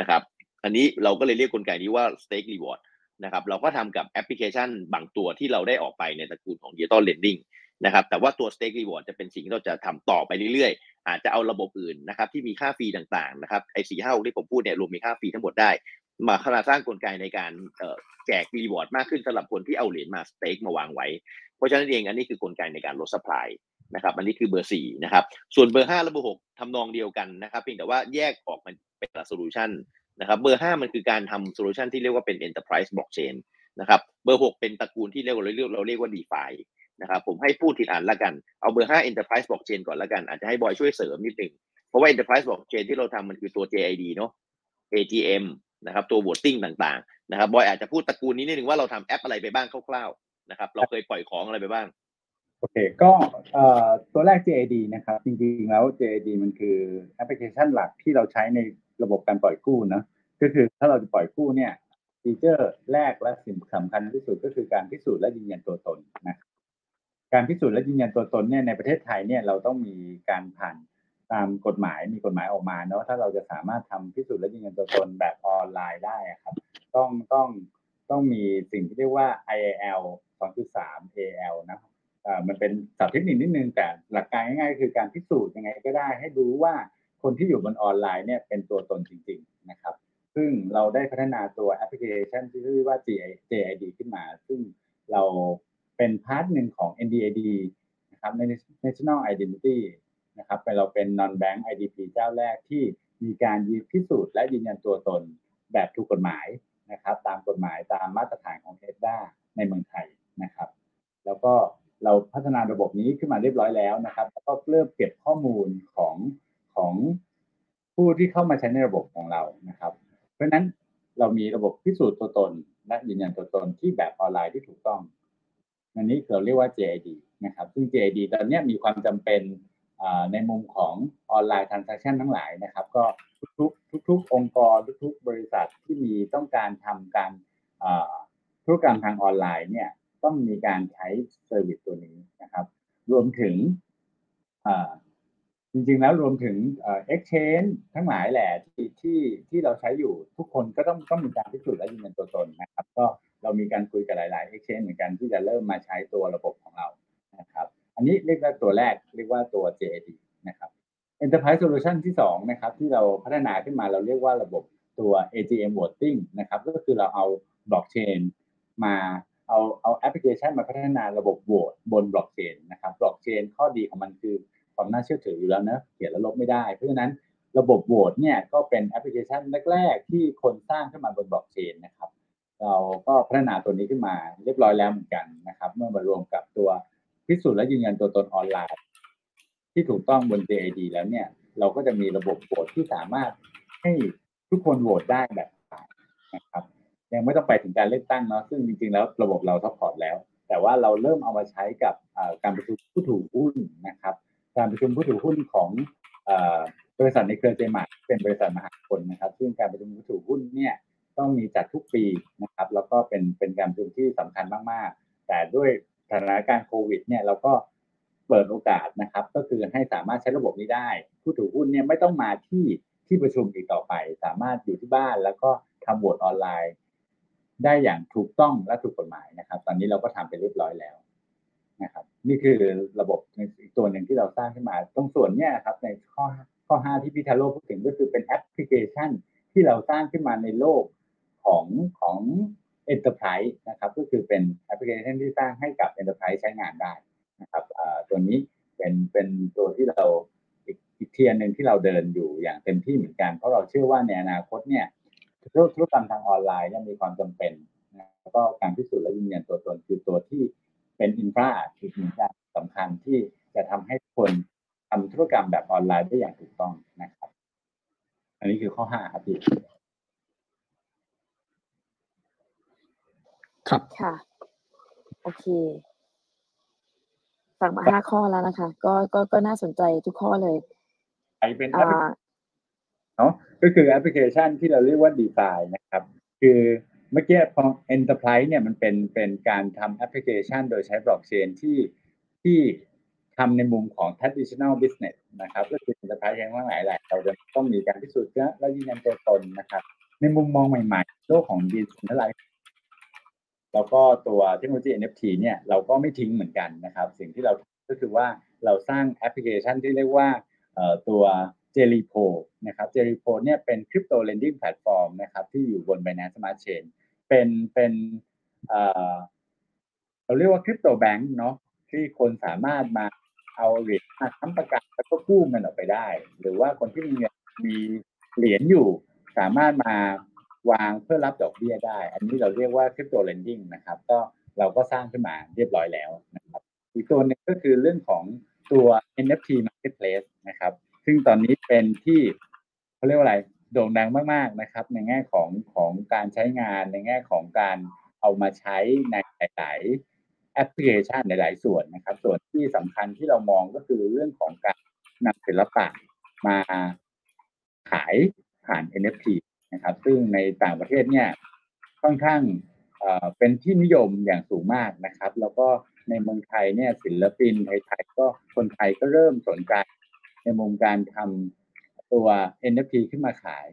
นะครับอันนี้เราก็เลยเรียกกลไกนี้ว่า stake reward นะครับเราก็ทำกับแอปพลิเคชันบางตัวที่เราได้ออกไปในตระกูลของ Digital Lending นะครับแต่ว่าตัว Stake Reward จะเป็นสิ่งที่เราจะทำต่อไปเรื่อยๆ อาจจะเอาระบบอื่นนะครับที่มีค่า fee ต่างๆนะครับไอ้สี่ห้าที่ผมพูดเนี่ยรวมมีค่า fee ทั้งหมดได้ มาขนาดสร้างกลไกในการแจก reward มากขึ้นสำหรับคนที่เอาเหรียญมา stake มาวางไว้ เพราะฉะนั้นเองอันนี้คือกลไกในการลด supply นะครับอันนี้คือเบอร์สี่นะครับส่วนเบอร์ห้าและเบอร์หกทำนองเดียวกันนะครับเพียงแต่ว่าแยกออกมันเป็นละ solution นะครับเบอร์ห้ามันคือการทำ solution ที่เรียกว่าเป็น enterprise blockchain นะครับเบอร์หกเป็นตระกูลที่เรียกว่าเราเรียกเราเรียกว่า DeFi นะครับผมให้พูดทีละอันละกัน เอาเบอร์ห้า enterprise blockchain ก่อนละกัน อาจจะให้บอยช่วยเสริมนิดนึง เพราะว่า enterprise blockchain ที่เราทำมันคือตัว JID เนาะ ATM นะครับตัว voting ต่างๆนะครับบอยอาจจะพูดตระกูลนี้นิดนึงว่าเราทำแอปอะไรไปบ้างคร่าวๆนะครับเราเคยปล่อยของอะไรไปบ้างโอเค ก็ตัวแรก JAD นะครับ จริงๆแล้ว JAD มันคือแอปพลิเคชันหลักที่เราใช้ในระบบการปล่อยกู้นะก็คือถ้าเราจะปล่อยกู้เนี่ยฟีเจอร์แรกและสิ่งสำคัญที่สุดก็คือการพิสูจน์และยืนยันตัวตนนะ การพิสูจน์และยืนยันตัวตนเนี่ยในประเทศไทยเนี่ยเราต้องมีการผ่านตามกฎหมายมีกฎหมายออกมาเนาะถ้าเราจะสามารถทำพิสูจน์และยืนยันตัวตนแบบออนไลน์ได้ครับ ต้องต้องต้องมีสิ่งที่เรียกว่า IAL 2.3 AL นะครับเอ่อมันเป็นศัพท์เทคนิคนิดนึงแต่หลักการง่ายๆคือการพิสูจน์ยังไงก็ได้ ให้รู้ว่าคนที่อยู่บนออนไลน์เนี่ยเป็นตัวตนจริง ๆนะครับ ซึ่งเราได้พัฒนาตัวแอปพลิเคชันที่เรียกว่า JID ขึ้นมา ซึ่งเรา เป็น part หนึ่งของ NDID นะครับ National Identity นะครับเราเป็น non bank IDP เจ้าแรกที่มีการยืนพิสูจน์และยืนยันตัวตนแบบถูกกฎหมายนะครับตามกฎหมายตามมาตรฐานของเ e ด a ในเมืองไทยนะครับ แล้วก็เราพัฒนาระบบนี้ขึ้นมาเรียบร้อยแล้วนะครับแล้วก็เริ่มเก็บข้อมูลของของผู้ที่เข้ามาใช้ในระบบของเรานะครับ เพราะฉะนั้นเรามีระบบพิสูจน์ตัวตน และยืนยันตัวตนที่แบบออนไลน์ที่ถูกต้อง อันนี้เราเรียกว่า JID นะครับซึ่ง JID ตอนนี้มีความจำเป็นในมุมของออนไลน์ transaction ทั้งหลายนะครับ ก็ทุกๆทุกองค์กรทุกๆบริษัทที่มีต้องการทำการธุรกรรมทางออนไลน์เนี่ยต้องมีการใช้ service ตัวนี้นะครับ รวมถึงจริงๆแล้วรวมถึงเอ่อ exchange ทั้งหลายแหละที่ที่ที่เราใช้อยู่ทุกคนก็ต้องต้องมีการพิสูจน์และยืนยันตัวตนนะครับ ก็ เรามีการคุยกับหลาย ๆ exchange เหมือนกันที่จะเริ่มมาใช้ตัวระบบของเรานะครับอันนี้เรียกว่าตัวแรกเรียกว่าตัว JAD นะครับ Enterprise Solution ที่สองนะครับที่เราพัฒนาขึ้นมาเราเรียกว่าระบบตัว AGM Voting นะครับก็คือเราเอาบล็อกเชนมาเอาเอาแอปพลิเคชันมาพัฒนาระบบโหวตบนบล็อกเชนนะครับบล็อกเชนข้อดีของมันคือความน่าเชื่อถืออยู่แล้วนะเขียนแล้วลบไม่ได้ เพราะฉะนั้นระบบโหวตเนี่ยก็เป็นแอปพลิเคชันแรก ๆ ที่คนสร้างขึ้นมาบนบล็อกเชนนะครับ เราก็พัฒนาตัวนี้ขึ้นมาเรียบร้อยแล้วเหมือนกันนะครับ เมื่อมารวมกับตัวพิสูจน์และยืนยันตัวตนออนไลน์ ที่ถูกต้องบน JID แล้วเนี่ย เราก็จะมีระบบโหวตที่สามารถให้ทุกคนโหวตได้แบบนะครับ ยังไม่ต้องไปถึงการเลือกตั้งเนาะซึ่งจริงๆแล้วระบบเรา support แล้ว แต่ว่าเราเริ่มเอามาใช้กับการประชุมผู้ถือหุ้นนะครับ การประชุมผู้ถือหุ้นของอบริษัทในเครือเจมาร์เป็นบริษัทมหาชนนะครับ ซึ่งการประชุมผู้ถือหุ้นเนี่ย ต้องมีจัดทุกปีนะครับ แล้วก็เป็นเป็นการประชุมที่สำคัญมากๆ แต่ด้วยสถานการณ์โควิด เนี่ยเราก็เปิดโอกาสนะครับ ก็คือให้สามารถใช้ระบบนี้ได้ ผู้ถือหุ้นเนี่ยไม่ต้องมาที่ที่ประชุมอีกต่อไป สามารถอยู่ที่บ้านแล้วก็ทำโหวตออนไลน์ ได้อย่างถูกต้องและถูกกฎหมายนะครับ ตอนนี้เราก็ทำไปเรียบร้อยแล้วนะครับ นี่คือระบบอีกตัวหนึ่งที่เราสร้างขึ้นมาตรงส่วนเนี้ยครับในข้อข้อห้าที่พี่ทาโร่พูดถึงก็คือเป็นแอปพลิเคชันที่เราสร้างขึ้นมาในโลก ของของ Enterprise นะครับก็คือเป็นแอปพลิเคชันที่สร้างให้กับ Enterprise ใช้งานได้นะครับตัวนี้เป็นเป็นตัวที่เราอีกอีกเทียนหนึ่งที่เราเดินอยู่อย่างเต็มที่เหมือนกัน เพราะเราเชื่อว่าในอนาคตเนี่ยธุรกรรมทางออนไลน์เนี่ยมีความจำเป็นแล้วก็การพิสูจน์และยืนยันตัวตนคือตัวที่เป็นอินฟราอีกหนึ่งอย่างสำคัญที่จะทำให้คนทำธุรกรรมแบบออนไลน์ได้อย่างถูกต้องนะครับ อันนี้คือข้อห้าครับพี่ ครับ ค่ะ โอเค ฟังมาห้าข้อแล้วนะคะ ก็ก็ก็น่าสนใจทุกข้อเลยไอเป็นแอปอ่าเนาะก็คือแอปพลิเคชันที่เราเรียกว่า DeFi นะครับ คือเมื่อกี้พอ Enterprise เนี่ยมันเป็นเป็นการทำแอปพลิเคชัน โดยใช้บล็อกเชนที่ที่ทำในมุมของ traditional business นะครับก็คือ Enterprise ทั้งหลายแหละเราจะต้องมีการพิสูจน์และยืนยันตัวตนนะครับ ในมุมมองใหม่ๆ โลกของ Decentralized แล้วก็ตัวเทคโนโลยี NFT เนี่ยเราก็ไม่ทิ้งเหมือนกันนะครับ สิ่งที่เราก็คือว่าเราสร้างแอปพลิเคชันที่เรียกว่าตัว j e l l y p o นะครับ j e l l y p o เนี่ยเป็น crypto lending platform นะครับที่อยู่บน Binance Smart Chain เป็นเป็นเราเรียกว่า crypto bank เนาะที่คนสามารถมาเอาเหรียญมาค้ำประกันแล้วก็กู้เงินออกไปได้ หรือว่าคนที่มีเงินมีเหรียญอยู่สามารถมา วางเพื่อรับดอกเบี้ยได้ อันนี้เราเรียกว่า crypto lending นะครับ ก็เราก็สร้างขึ้นมาเรียบร้อยแล้วนะครับ อีกตัวหนึ่งก็คือเรื่องของตัว NFT Marketplace นะครับ ซึ่งตอนนี้เป็นที่เขาเรียกว่าอะไรโด่งดังมากๆนะครับ ในแง่ของของการใช้งานในแง่ของการเอามาใช้ในหลายๆแอปพลิเคชันหลาย ๆ ส่วนนะครับ ส่วนที่สำคัญที่เรามองก็คือเรื่องของการนำศิลปะมาขายผ่าน NFT นะครับ ซึ่งในต่างประเทศเนี่ยค่อนข้างเป็นที่นิยมอย่างสูงมากนะครับ แล้วก็ในเมืองไทยเนี่ยศิลปินไทยๆก็คนไทยก็เริ่มสนใจในมุมการทำตัว NFT ขึ้นมาขาย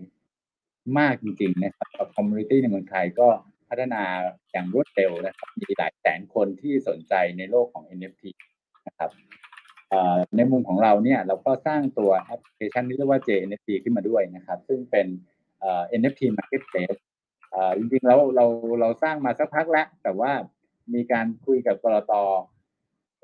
มากจริงๆนะครับ community ในเมืองไทยก็พัฒนาอย่างรวดเร็วนะครับ มีหลายแสนคนที่สนใจในโลกของ NFT นะครับในมุมของเราเนี่ยเราก็สร้างตัวแอปพลิเคชันที่เรียกว่า JNFT ขึ้นมาด้วยนะครับ ซึ่งเป็น NFT Marketplace เอ่อจริงๆแล้วเราเราสร้างมาสักพักแล้ว แต่ว่ามีการคุยกับกรต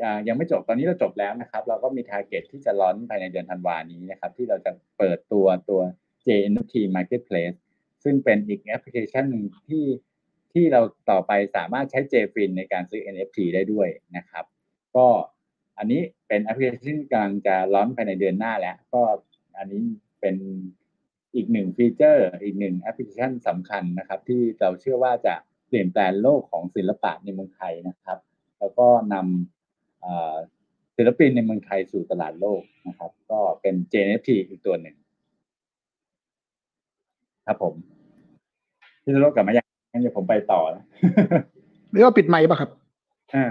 อ่ายังไม่จบตอนนี้เราจบแล้วนะครับ เราก็มี t a r g e t ที่จะร้อนภายในเดือนธันวานี้นะครับ ที่เราจะเปิดตัวตัว JNFT Marketplace ซึ่งเป็นอีกแอปพลิเคชันหนึ่งที่ที่เราต่อไปสามารถใช้ JFIN ในการซื้อ NFT ได้ด้วยนะครับ ก็อันนี้เป็นแอปพลิเคชันที่กำลังจะร้อนภายในเดือนหน้าแล้ว ก็อันนี้เป็น อีกหนึ่ง feature อีกหนึ่งแอปพลิเคชันสำคัญนะครับ ที่เราเชื่อว่าจะเปลี่ยนแปลงโลกของศิลปะในเมืองไทยนะครับ แล้วก็นำเอ่อศิลปินในเมืองไทยสู่ตลาดโลกนะครับ ก็เป็น JNFT อีกตัวหนึ่ง ครับผมพี่โรจน์กลับมายังงั้นเดี๋ยวผมไปต่อนะหรือว่าปิดไมค์ป่ะครับอ่า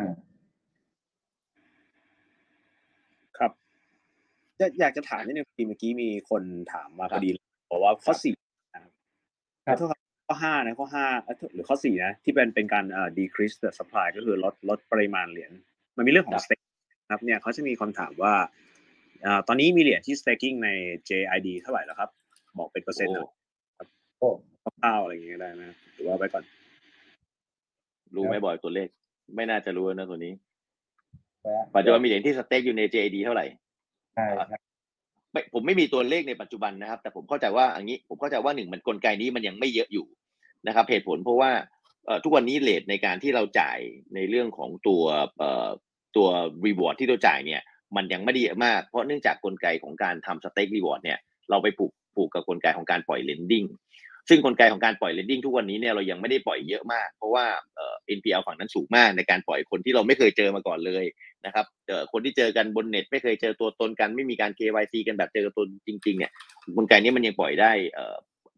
ครับจะอยากจะถามนิดนึงเมื่อกี้มีคนถามมาพอดีเลย บอกว่าข้อสี่นะครับครับขอโทษครับข้อห้านะข้อห้าเอ้ยหรือข้อสี่นะที่เป็นเป็นการเอ่อ decrease the supply ก็คือลดลดปริมาณเหรียญมันมีเรื่องของ stake ครับเนี่ยเขาจะมีคำถามว่าเอ่อตอนนี้มีเหรียญที่ staking ใน JID เท่าไหร่แล้วครับ บอกเป็นเปอร์เซ็นต์หน่อยโอ้คร่าวๆอะไรอย่างเงี้ยได้ไหมหรือว่าไปก่อน รู้ไหมบ่อยตัวเลข ไม่น่าจะรู้นะตัวนี้แวะปัจจุบันมีเหรียญที่สเต็กอยู่ใน JD เท่าไหร่ใช่ใช่ ไม่ผมไม่มีตัวเลขในปัจจุบันนะครับ แต่ผมเข้าใจว่าอันนี้ผมเข้าใจว่าหนึ่งมันกลไกนี้มันยังไม่เยอะอยู่นะครับเหตุผลเพราะว่าทุกวันนี้เลทในการที่เราจ่ายในเรื่องของตัวตัว reward ที่เราจ่ายเนี่ยมันยังไม่ได้เยอะมาก เพราะเนื่องจากกลไกของการทำ stake reward เนี่ยเราไปผูกผูกกับกลไกของการปล่อย lending ซึ่งกลไกของการปล่อย lending ทุกวันนี้เนี่ยเรายังไม่ได้ปล่อยเยอะมาก เพราะว่า NPL ฝั่งนั้นสูงมากในการปล่อยคนที่เราไม่เคยเจอมาก่อนเลย นะครับเอ่อคนที่เจอกันบนเน็ต ไม่เคยเจอตัวตนกันไม่มีการ KYC กันแบบเจอตัวจริง ๆ เนี่ยกลไกนี้มันยังปล่อยได้เ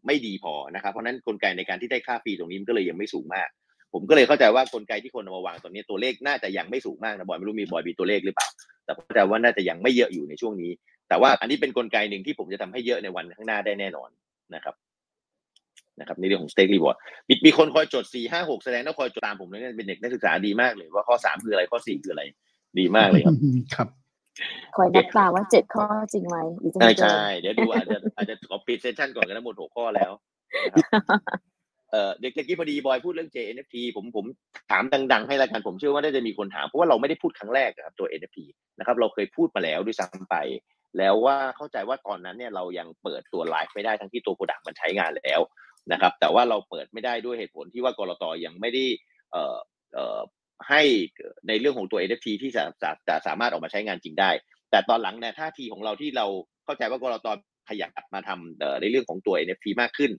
ไม่ดีพอนะครับเพราะนั้นกลไกในการที่ได้ค่าฟรีตรงนี้มันก็เลยยังไม่สูงมาก ผมก็เลยเข้าใจว่ากลไกที่คนเอามาวางตอนนี้ตัวเลขน่าจะยังไม่สูงมากนะบอยไม่รู้มีบอยมีตัวเลขหรือเปล่า แต่เข้าใจว่าน่าจะยังไม่เยอะอยู่ในช่วงนี้ แต่ว่าอันนี้เป็นกลไกหนึ่งที่ผมจะทำให้เยอะในวันข้างหน้าได้แน่นอนนะครับนะครับในเรื่องของ stake reward มีมีคนคอยจดสี่ห้าหกแสดงว่าคอยจดตามผมเลยเนี่ยเป็นเด็กนักศึกษาดีมากเลยว่าข้อสามคืออะไรข้อสี่คืออะไร ดีมากเลยครับครับคอยนับตาว่าเจ็ดข้อจริงไหมหรือจะใช่ไม่เกินใช่เดี๋ยวดูอาจจะอาจจะขอปิด session ก่อนกันนะหมดหัวข้อแล้วนะครับเอ่อเด็กตะกี้พอดีบอยพูดเรื่อง JNFT ผมผมถามดัง ๆ ให้ละกันผมเชื่อว่าน่าจะมีคนถามเพราะว่าเราไม่ได้พูดครั้งแรกอะครับตัว NFT นะครับ เราเคยพูดมาแล้วด้วยซ้ำไป แล้วว่าเข้าใจว่าตอนนั้นเนี่ยเรายังเปิดตัวไลฟ์ไม่ได้ทั้งที่ตัว product มันใช้งานแล้วนะครับ แต่ว่าเราเปิดไม่ได้ด้วยเหตุผลที่ว่ากลตยังไม่ได้เอ่อเอ่อ ให้ในเรื่องของตัว NFT ที่จะจะจะสามารถออกมาใช้งานจริงได้ แต่ตอนหลังเนี่ยท่าทีของเราที่เราเข้าใจว่ากลตขยับมาทำเอ่อในเรื่องของตัว NFT มากขึ้น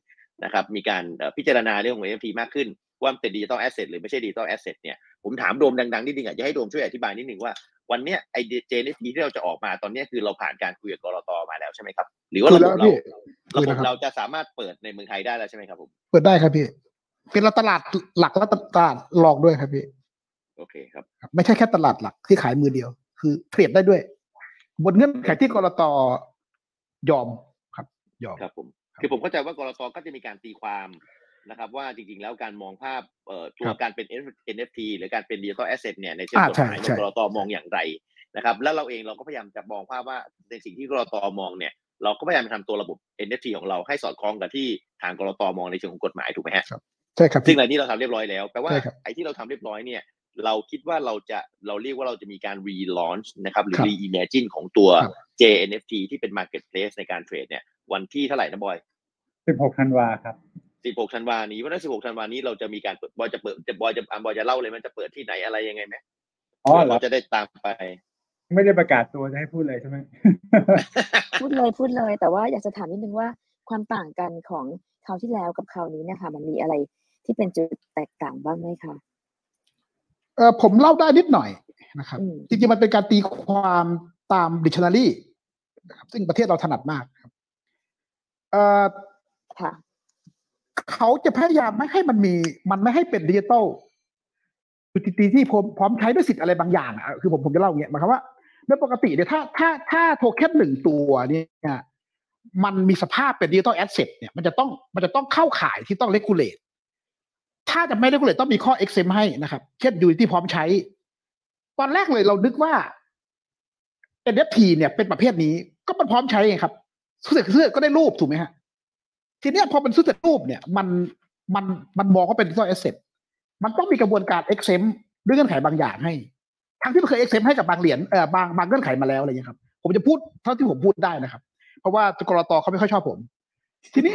นะครับมีการเอ่อพิจารณาเรื่องของ NFT มากขึ้น ว่ามันเป็น digital asset หรือไม่ใช่ digital asset เนี่ยผมถามโดมดังๆนิดนึงอะจะให้โดมช่วยอธิบายนิดนึงว่าวันเนี้ยไอเจ NFT ที่เราจะออกมาตอนเนี้ยคือเราผ่านการคุยกับกลตมาแล้วใช่ไหมครับ หรือว่าคุระยบแล้วบเราพี่ระคุยบบแล้วครับเราจะสามารถเปิดในเมืองไทยได้แล้วใช่ไหมครับผมเปิดได้ครับพี่ เป็นตลาดหลักและตลาดหลอกด้วยครับพี่ โอเคครับครับ ไม่ใช่แค่ตลาดหลักที่ขายมือเดียว คือเทรดได้ด้วย บนเงื่อนไขที่กรตยอมครับ ยอมครับผมคือผมเข้าใจว่ากรตก็จะมีการตีความนะครับ ว่าจริงๆแล้วการมองภาพเอ่อตัวครับการเป็น NFT หรือการเป็นดิจิทัลแอสเซทเนี่ยในเชิงอ่ากฎหมายใช่เนี่ยใช่กรตมองอย่างไรนะครับ แล้วเราเองเราก็พยายามจะมองภาพว่าในสิ่งที่กรตมองเนี่ยเราก็พยายามทำตัวระบบ NFT ของเราให้สอดคล้องกับที่ทางกรตมองในเชิงของกฎหมายถูกไหมฮะใช่ครับซึ่งอะไรที่เราทำเรียบร้อยแล้วแปลว่าใช่ครับไอ้ที่เราทำเรียบร้อยเนี่ย เราคิดว่าเราจะเราเรียกว่าเราจะมีการ relaunch นะครับหรือครับ reimagine ของตัวครับ JNFT ที่เป็น marketplace ในการเทรดเนี่ยวันที่เท่าไหร่นะบอย 16ธันวาครับ 16ธันวานี้วันที่16ธันวานี้เราจะมีการเปิดบอยจะเปิดจะบอยจะอะบอยจะเล่าเลยมันจะเปิดที่ไหนอะไรยังไงไหมอ๋อเพื่อเหรอเราจะได้ตามไป ไม่ได้ประกาศตัวจะให้พูดเลยใช่ไหมพูดเลยพูดเลย แต่ว่าอยากจะถามนิดนึงว่าความต่างกันของคราวที่แล้วกับคราวนี้เนะคะ มันมีอะไรที่เป็นจุดแตกต่างบ้างไหมคะ เออผมเล่าได้นิดหน่อยนะครับอืมจริงๆมันเป็นการตีความตาม dictionary นะครับซึ่งประเทศเราถนัดมากครับเออค่ะเขาจะพยายามไม่ให้มันมี มันไม่ให้เป็นดิจิตอลคือตีที่พร้อมพร้อมใช้ด้วยสิทธิ์อะไรบางอย่างอะคือผมผมจะเล่าอย่างเงี้ยหมายความว่าโดยปกติเนี่ยถ้าถ้าถ้าโทเค็นหนึ่งตัวเนี่ยมันมีสภาพเป็น digital asset เนี่ยมันจะต้องมันจะต้องเข้าข่ายที่ต้อง regulate ถ้าจะไม่ regulate ต้องมีข้อ exempt ให้นะครับ เช่นยูที่พร้อมใช้ ตอนแรกเลยเรานึกว่า NFT เนี่ยเป็นประเภทนี้ก็มันพร้อมใช้ไงครับซื้อเสื้อก็ได้รูปถูกไหมฮะ ทีเนี้ยพอเป็นซื้อเสร็จรูปเนี่ย มันมันมันมองว่าเป็นดิจิทัลแอสเซทมันต้องมีกระบวนการ exempt ด้วยเงื่อนไขบางอย่างให้ ทั้งที่เคย exempt ให้กับบางเหรียญเอ่อบางบางเงื่อนไขมาแล้วอะไรอย่างเงี้ครับ ผมจะพูดเท่าที่ผมพูดได้นะครับ เพราะว่ากรตเขาไม่ค่อยชอบผม ทีนี้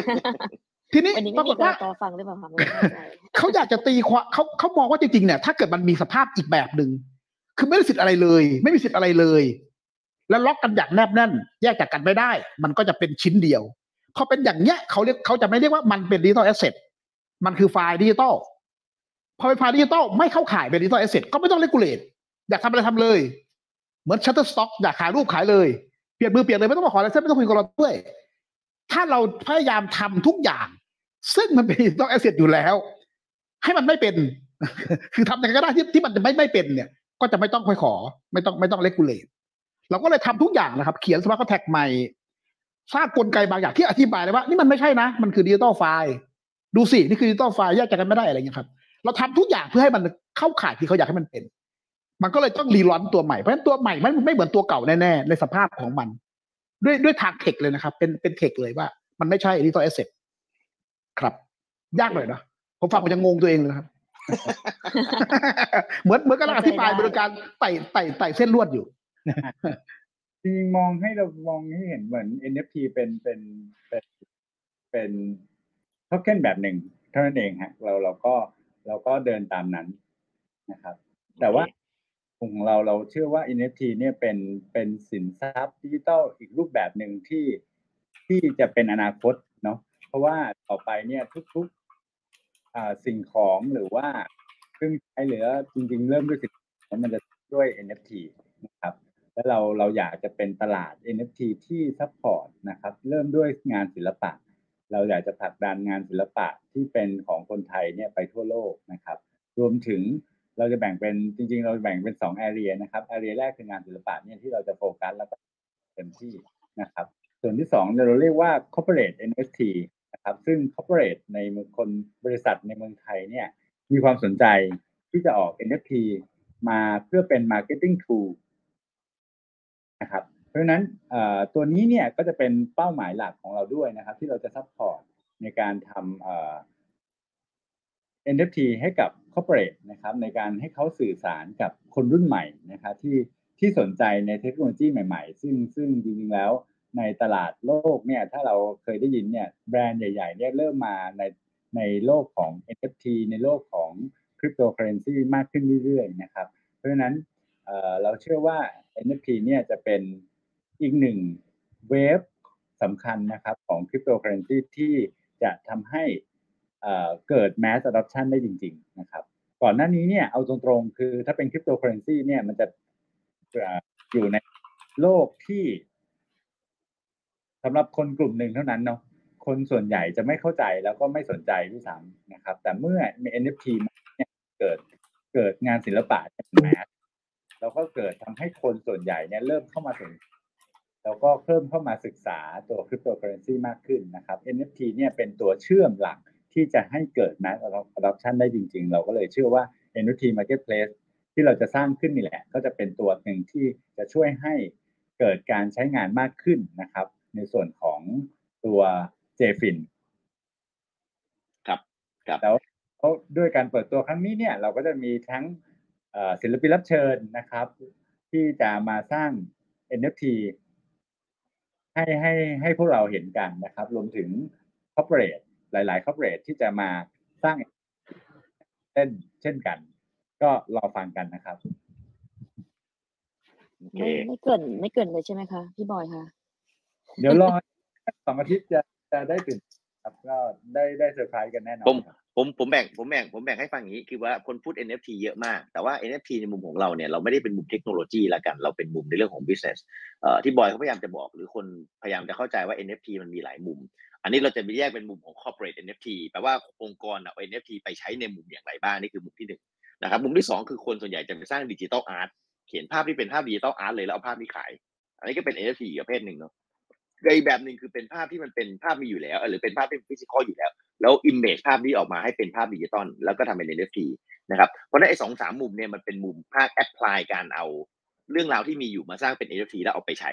ทีนี้วันนี้ปไม่รากมีฏกรว่าตฟังหรือเปล่าคะไม่แน่ใจเขาอยากจะตีความเขาเขามองว่าจริงๆเนี่ยถ้าเกิดมันมีสภาพอีกแบบหนึ่งคือไม่ได้สิทธิ์อะไรเลย ไม่มีสิทธิ์อะไรเลย แล้วล็อกกันอย่างแนบแน่น แยกจากกันไม่ได้ มันก็จะเป็นชิ้นเดียวพอเป็นอย่างเนี้ยเขาเรียกเขาจะไม่เรียกว่ามันเป็น digital asset มันคือไฟล์ดิจิตอลพอเป็นไฟล์ดิจิตอลไม่เข้าข่ายเป็น digital asset ก็ไม่ต้อง regulate อยากทำอะไรทำเลย เหมือน Shutterstock อยากขายรูปขายเลยเปลี่ยนมือเปลี่ยนเลยไม่ต้องมาขออะไรเส้นไม่ต้องคุยกับเราด้วย ถ้าเราพยายามทำทุกอย่าง ซึ่งมันเป็น digital asset อยู่แล้ว ให้มันไม่เป็น คือทำยังไงก็ได้ที่ที่มันจะไม่ไม่เป็นเนี่ย ก็จะไม่ต้องค่อยขอ ไม่ต้องไม่ต้อง regulate เราก็เลยทำทุกอย่างนะครับ เขียน smart contract ใหม่สร้างกลไกบางอย่างที่อธิบายเลยว่า นี่มันไม่ใช่นะ มันคือ digital file ดูสิ นี่คือ digital file แยกจากกันไม่ได้อะไรเงี้ยครับ เราทำทุกอย่างเพื่อให้มันเข้าข่ายที่เขาอยากให้มันเป็น มันก็เลยต้อง relaunch ตัวใหม่ เพราะฉะนั้นตัวใหม่มันไม่เหมือนตัวเก่าแน่ๆในสภาพของมัน ด้วยด้วยทาง tech เลยนะครับ เป็นเป็น tech เลยว่า มันไม่ใช่ digital asset ครับ ยากหน่อยนะผมฟังผมยังงงตัวเองเลยนะครับ เหมือนเหมือนกำลังอธิบายบริการไต่ไต่ไต่เส้นลวดอยู่จริงๆมองให้เรามองให้เห็นเหมือน NFT เป็นเป็นเป็นเป็นโทเค็นแบบหนึ่งเท่านั้นเองฮะ เราเราก็เราก็เดินตามนั้นนะครับ แต่ว่าของเราเราเชื่อว่า NFT เนี่ยเป็นเป็นสินทรัพย์ดิจิทัลอีกรูปแบบหนึ่งที่ที่จะเป็นอนาคตเนาะเพ ราะว่าต่อไปเนี่ยทุกๆสิ่งของหรือว่าเครื่องใช้หรือจริง ๆ เริ่มด้วยสิ่งมันจะด้วย NFT นะครับแล้วเราเราอยากจะเป็นตลาด NFT ที่ support นะครับ เริ่มด้วยงานศิลปะ เราอยากจะผลักดันงานศิลปะที่เป็นของคนไทยเนี่ยไปทั่วโลกนะครับ รวมถึงเราจะแบ่งเป็นจริง ๆ เราแบ่งเป็นสอง area นะครับ area แรกคืองานศิลปะเนี่ยที่เราจะโฟกัสแล้วก็เต็มที่นะครับ ส่วนที่สองเนี่ยเราเรียกว่า corporate NFT นะครับซึ่ง corporate ในมือคนบริษัทในเมืองไทยเนี่ยมีความสนใจที่จะออก NFT มาเพื่อเป็น marketing tool นะครับเพราะฉะนั้นตัวนี้เนี่ยก็จะเป็นเป้าหมายหลักของเราด้วยนะครับ ที่เราจะ support ในการทำเอ่อ NFT ให้กับ corporate นะครับ ในการให้เขาสื่อสารกับคนรุ่นใหม่นะครับที่ที่สนใจในเทคโนโลยีใหม่ ๆ ซึ่งซึ่งจริงๆแล้ว ในตลาดโลกเนี่ยถ้าเราเคยได้ยินเนี่ยแบรนด์ใหญ่ๆเนี่ยเริ่มมาในในโลกของ NFT ในโลกของคริปโตเคอเรนซีมากขึ้นเรื่อยๆนะครับ เพราะฉะนั้นเราเชื่อว่า NFT เนี่ยจะเป็นอีกหนึ่ง wave สำคัญนะครับของคริปโตเคอเรนซีที่จะทำให้เกิด mass adoption ได้จริง ๆ นะครับ ก่อนหน้านี้เนี่ยเอาตรงๆ คือถ้าเป็นคริปโตเคอเรนซีเนี่ยมันจะอยู่ในโลกที่ สำหรับคนกลุ่มหนึ่งเท่านั้นเนาะคนส่วนใหญ่จะไม่เข้าใจแล้วก็ไม่สนใจด้วยซ้ำนะครับ แต่เมื่อมี NFT มาเนี่ยเกิดเกิดงานศิลปะเนี่ย mass แล้วก็เกิดทำให้คนส่วนใหญ่เนี่ยเริ่มเข้ามาสนแล้วก็เพิ่มเข้ามาศึกษาตัวคริปโตเคอเรนซีมากขึ้นนะครับ NFT เนี่ยเป็นตัวเชื่อมหลักที่ที่จะให้เกิด mass adoption ได้จริง ๆ เราก็เลยเชื่อว่า NFT marketplace ที่เราจะสร้างขึ้นนี่แหละ ก็จะเป็นตัวหนึ่งที่จะช่วยให้เกิดการใช้งานมากขึ้นนะครับ ในส่วนของตัว JFIN ครับครับแล้วด้วยการเปิดตัวครั้งนี้เนี่ย เราก็จะมีทั้งศิลปินรับเชิญนะครับ ที่จะมาสร้าง NFT ให้ให้ให้พวกเราเห็นกันนะครับ รวมถึง corporate หลายๆ corporate ที่จะมาสร้างเช่นเช่นกัน ก็รอฟังกันนะครับโอเคไม่ไม่เกินไม่เกินเลยใช่ไหมคะ พี่บอยคะ เดี๋ยวรอสองอาทิตย์จะจะได้ตื่นครับก็ได้ได้เซอร์ไพรส์กันแน่นอผนมครับผมผมแบ่งผมแบ่งผมแบ่งให้ฟังอย่างนี้คือว่าคนพูด NFT เยอะมาก แต่ว่า NFT ในมุมของเราเนี่ยเราไม่ได้เป็นมุมเทคโนโลยีละกัน เราเป็นมุมในเรื่องของ business เอ่อที่บอยเขาพยายามจะบอกหรือคนพยายามจะเข้าใจว่า NFT มันมีหลายมุม อันนี้เราจะไปแยกเป็นมุมของ corporate NFT แปลว่าองค์กรเอา NFT ไปใช้ในมุมอย่างไรบ้างนี่คือมุมที่หนึ่งนะครับมุมที่สองคือคนส่วนใหญ่จะไปสร้าง digital art เขียนภาพที่เป็นภาพ digital art เลยแล้วเอาภาพนี้ขาย อันนี้ก็เป็น NFT อีกประเภทหนึ่งเนาะ ก็อีกแบบหนึ่งคือเป็นภาพที่มันเป็นภาพมีอยู่แล้ว หรือเป็นภาพที่ physical อยู่แล้ว แล้ว image ภาพนี้ออกมาให้เป็นภาพดิจิตอลแล้วก็ทำเป็น NFT นะครับเพราะฉะนั้นไอ้สองสามมุมเนี่ยมันเป็นมุมภาค apply การเอาเรื่องราวที่มีอยู่มาสร้างเป็น NFT แล้วเอาไปใช้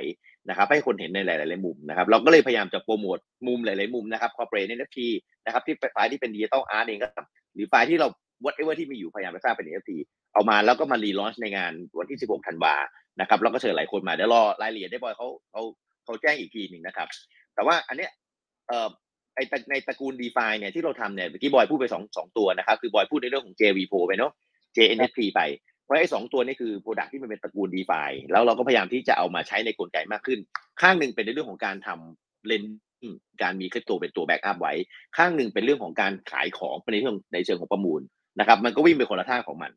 นะครับ ให้คนเห็นในหลาย ๆ มุมนะครับ เราก็เลยพยายามจะโปรโมทมุมหลาย ๆ มุมนะครับ corporate NFT นะครับที่ไฟล์ที่เป็น digital art เองก็หรือไฟล์ที่เรา whatever ที่มีอยู่พยายามไปสร้างเป็น NFT เอามาแล้วก็มา relaunch ในงานวันที่ 16 ธันวานะครับแล้วก็เชิญหลายคนมาเดี๋ยวรอรายละเอียดได้บอยเขาเขา เขาแจ้งอีกทีหนึ่งนะครับ แต่ว่าอันเนี้ยเอ่อไอในตระกูล d e f i เนี่ยที่เราทำเนี่ยเมื่อกี้บอยพูดไปสองสองตัวนะครับ คือบอยพูดในเรื่องของ JV Pro ไปเนาะ J NFT ไป เพราะไอ้สองตัวนี้คือ product ที่มันเป็นตระกูล d e f i แล้วเราก็พยายามที่จะเอามาใช้ในกลไกมากขึ้น ข้างหนึ่งเป็นในเรื่องของการทำ lend การมีคริปโตเป็นตัว backup ไว้ ข้างหนึ่งเป็นเรื่องของการขายของในเรื่องในเชิงของประมูลนะครับ มันก็วิ่งไปคนละท่าของมัน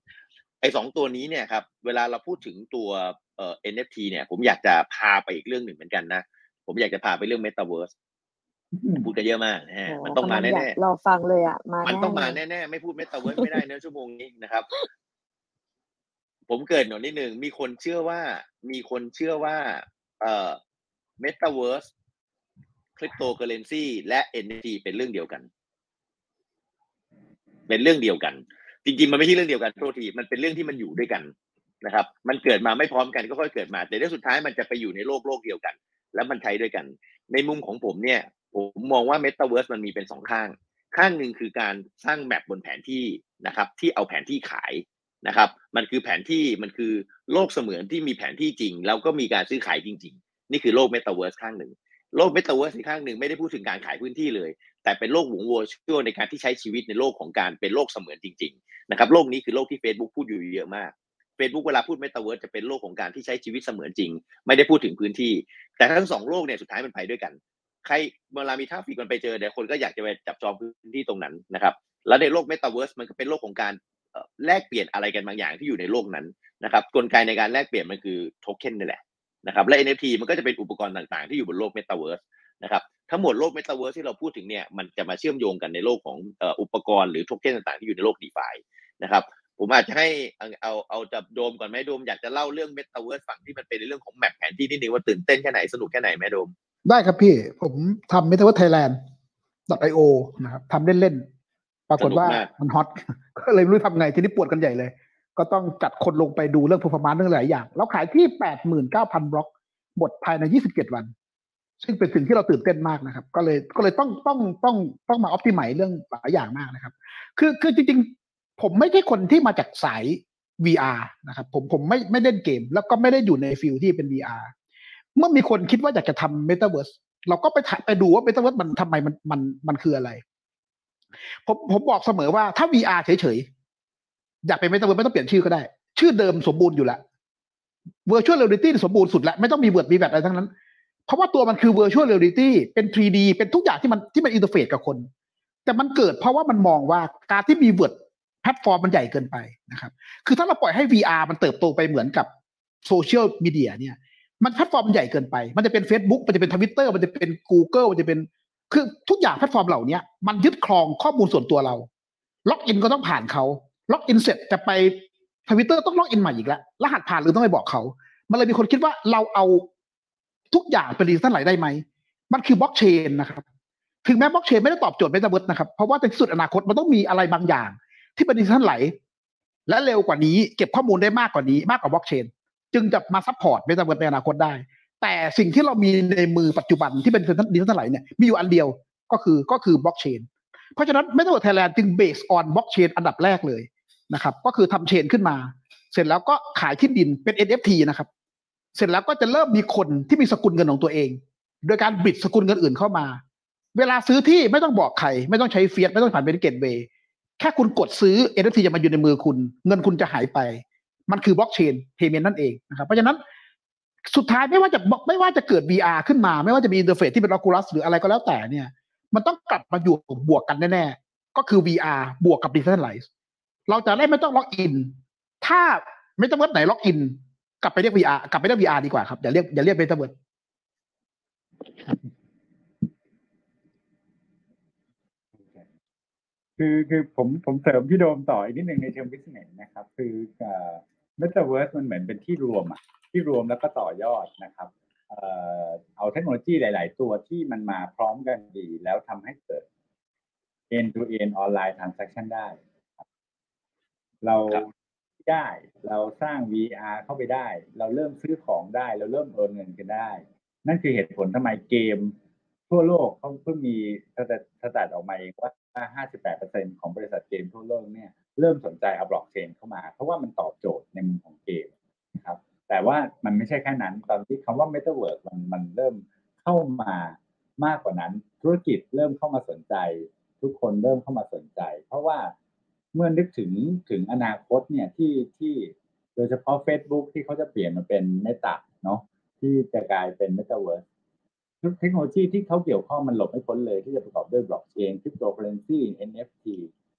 ไอ้สองตัวนี้เนี่ยครับ เวลาเราพูดถึงตัว เอ่อ NFT เนี่ย ผมอยากจะพาไปอีกเรื่องหนึ่งเหมือนกันนะ ผมอยากจะพาไปเรื่อง Metaverse พูดกันเยอะมากนะฮะโอ้มันต้องมาำลัแน่ยกรอฟังเลยอะมาๆแมันต้องมาแน่ๆ ไม่พูด Metaverse ไม่ได้เนอะชั่วโมงนี้นะครับ ผมเกริดหน่อยนิดนึง มีคนเชื่อว่า มีคนเชื่อว่า เอ่อ Metaverse Cryptocurrency และ NFT เป็นเรื่องเดียวกัน เป็นเรื่องเดียวกัน จริงๆ มันไม่ใช่เรื่องเดียวกันโทษที มันเป็นเรื่องที่มันอยู่ด้วยกัน นะครับ มันเกิดมาไม่พร้อมกันก็ค่อยเกิดมา แต่ในสุดท้ายมันจะไปอยู่ในโลกโลกเดียวกัน แล้วมันใช้ด้วยกัน ในมุมของผมเนี่ย ผมมองว่า Metaverse มันมีเป็นสองข้าง ข้างหนึ่งคือการสร้างแมปบนแผนที่นะครับที่เอาแผนที่ขายนะครับ มันคือแผนที่มันคือโลกเสมือนที่มีแผนที่จริง แล้วก็มีการซื้อขายจริง ๆ นี่คือโลก Metaverse ข้างหนึ่งโลก Metaverse อีกข้างหนึ่งไม่ได้พูดถึงการขายพื้นที่เลย แต่เป็นโลกหวงวัวชั่วในการที่ใช้ชีวิตในโลกของการเป็นโลกเสมือนจริง ๆ นะครับ โลกนี้คือโลกที่ Facebook พูดอยู่เยอะมาก Facebook เวลาพูด Metaverse จะเป็นโลกของการที่ใช้ชีวิตเสมือนจริง ไม่ได้พูดถึงพื้นที่ แต่ทั้งสองโลกเนี่ยสุดท้ายมันไปด้วยกัน ใครเวลามี traffic มันไปเจอเดี๋ยวคนก็อยากจะไปจับจองพื้นที่ตรงนั้นนะครับ แล้วในโลก Metaverse มันก็เป็นโลกของการแลกเปลี่ยนอะไรกันบางอย่างที่อยู่ในโลกนั้นนะครับ กลไกในการแลกเปลี่ยนมันคือโทเค็นนี่แหละนะครับ และ NFT มันก็จะเป็นอุปกรณ์ต่างๆ ที่อยู่บนโลก Metaverse นะครับทั้งหมดโลก Metaverse ที่เราพูดถึงเนี่ยมันจะมาเชื่อมโยงกันในโลกของอุปกรณ์หรือโทเค็นต่างๆที่อยู่ในโลก DeFi นะครับ ผมอาจจะให้เอาเอาเอาจับโดมก่อนไหมโดมอยากจะเล่าเรื่อง Metaverse ฝั่งที่มันเป็นในเรื่องของแมปแผนที่นิดนึงว่าตื่นเต้นแค่ไหนสนุกแค่ไหนไหมโดม ได้ครับพี่ ผมทำ Metaverse Thailand .io นะครับทำเล่นๆ ปรากฏว่าสนุกมากมันฮอตก็เลยไม่รู้ทำไง ทีนี้ปวดกันใหญ่เลย ก็ต้องจัดคนลงไปดูเรื่อง performance เรื่องหลายอย่าง แล้วขายที่89,000บล็อกหมดภายใน27วัน ซึ่งเป็นสิ่งที่เราตื่นเต้นมากนะครับ ก็เลยก็เลยต้องต้องต้องต้องมาออ t ติ i z e เรื่องหลายอย่างมากนะครับ คือคือจริงๆ ผมไม่ใช่คนที่มาจากสาย VR นะครับ ผมผมไม่ไม่เล่นเกม แล้วก็ไม่ได้อยู่ในฟิลที่เป็น VR เมื่อมีคนคิดว่าอยากจะทำ Metaverse เราก็ไปไปดูว่า Metaverse มันทำไมมันมันมันคืออะไร ผมผมบอกเสมอว่าถ้า VR เฉยๆ อยากเป็น Metaverse ไม่ต้องเปลี่ยนชื่อก็ได้ ชื่อเดิมสมบูรณ์อยู่แล้ว Virtual Reality สมบูรณ์สุดแล้ว ไม่ต้องมีเวิร์ดมีแบบอะไรทั้งนั้น เพราะว่าตัวมันคือ Virtual Reality เป็น 3D เป็นทุกอย่างที่มันที่มัน interface กับคน แต่มันเกิดเพราะว่ามันมองว่าการที่มี world ลตฟอร์มมันใหญ่เกินไปนะครับ คือถ้าเราปล่อยให้ VR มันเติบโตไปเหมือนกับโซเชียลมีเดียเนี่ย มันแพลตฟอร์มมันใหญ่เกินไป มันจะเป็น Facebook มันจะเป็นทวิตเตอร์มันจะเป็น Google มันจะเป็น คือทุกอย่างแพลตฟอร์มเหล่านี้มันยึดครองข้อมูลส่วนตัวเรา ล็อกอินก็ต้องผ่านเขา ล็อกอินเสร็จจะไปทวิตเตอร์ต้องล็อกอินใหม่อีกแล้ว รหัสผ่านหรือต้องไปบอกเขา มันเลยมีคนคิดว่าเราเอาทุกอย่างเป็น decentralize ได้ไหม มันคือบล็อกเชนนะครับ ถึงแม้บล็อกเชนไม่ได้ตอบโจทย์เมตาเวิร์สนะครับ เพราะว่าในที่สุดอนาคตมันต้องมีอะไรบางอย่าง ที่เป็น decentralize และเร็วกว่านี้เก็บข้อมูลได้มากกว่านี้มากกว่าบล็อกเชน จึงจะมา support เมตาเวิร์สในอนาคตได้ แต่สิ่งที่เรามีในมือปัจจุบันที่เป็น decentralize เนี่ยมีอยู่อันเดียวก็คือก็คือบล็อกเชนเพราะฉะนั้น Metaverse Thailand จึง base on บล็อกเชนอันดับแรกเลยนะครับ ก็คือทำ chain ขึ้นมา เสร็จแล้วก็ขายที่ดินเป็น NFT นะครับ เสร็จแล้วก็จะเริ่มมีคนที่มีสกุลเงินของตัวเอง โดยการ bridge สกุลเงินอื่นเข้ามา เวลาซื้อที่ไม่ต้องบอกใคร ไม่ต้องใช้ fiat ไม่ต้องผ่านเป็น gateway แค่คุณกดซื้อ NFT จะมาอยู่ในมือคุณ เงินคุณจะหายไป มันคือ blockchain payment นั่นเองนะครับเพราะฉะนั้นสุดท้ายไม่ว่าจะไม่ว่าจะเกิด VR ขึ้นมา ไม่ว่าจะมี interface ที่เป็น Oculus หรืออะไรก็แล้วแต่เนี่ย มันต้องกลับมาอยู่บวกกันแน่ๆ ก็คือ VR บวกกับ Decentralize เราจะได้ไม่ต้องล็อกอิน ถ้าไม่ต้อง world ไหนล็อกอิน กลับไปเรียก VR กลับไปเรียก VR ดีกว่าครับ อย่าเรียกอย่าเรียกเมตาเวิร์ส คือคือผมผมเสริมพี่โดมต่ออีกนิดหนึ่งในเชิง business นะครับ คือเมตาเวิร์สมันเหมือนเป็นที่รวมอะที่รวมแล้วก็ต่อยอดนะครับเอ่อเอาเทคโนโลยีหลาย ๆ ตัวที่มันมาพร้อมกันดี แล้วทำให้เกิด end to end ออนไลน์ transaction ได้รเรารได้เราสร้าง VR เข้าไปได้ เราเริ่มซื้อของได้ เราเริ่มโอนเงินกันได้ นั่นคือเหตุผลทำไมเกมทั่วโลกเขาเพิ่งมี state ออกมาเองว่า 58%ของบริษัทเกมทั่วโลกเนี่ยเริ่มสนใจเอาบล็อกเชนเข้ามา เพราะว่ามันตอบโจทย์ในมุมของเกมนะครับแต่ว่ามันไม่ใช่แค่นั้น ตอนที่คำว่า Metaverse มันมันเริ่มเข้ามามากกว่านั้น ธุรกิจเริ่มเข้ามาสนใจ ทุกคนเริ่มเข้ามาสนใจ เพราะว่าเมื่อนึกถึงถึงอนาคตเนี่ยที่ที่โดยเฉพาะ Facebook ที่เขาจะเปลี่ยนมาเป็น Meta เนาะที่จะกลายเป็น Metaverse เทคโนโลยีที่เขาเกี่ยวข้องมันหลบไม่พ้นเลยที่จะประกอบด้วยบล็อกเชนคริปโตเคอเรนซี NFT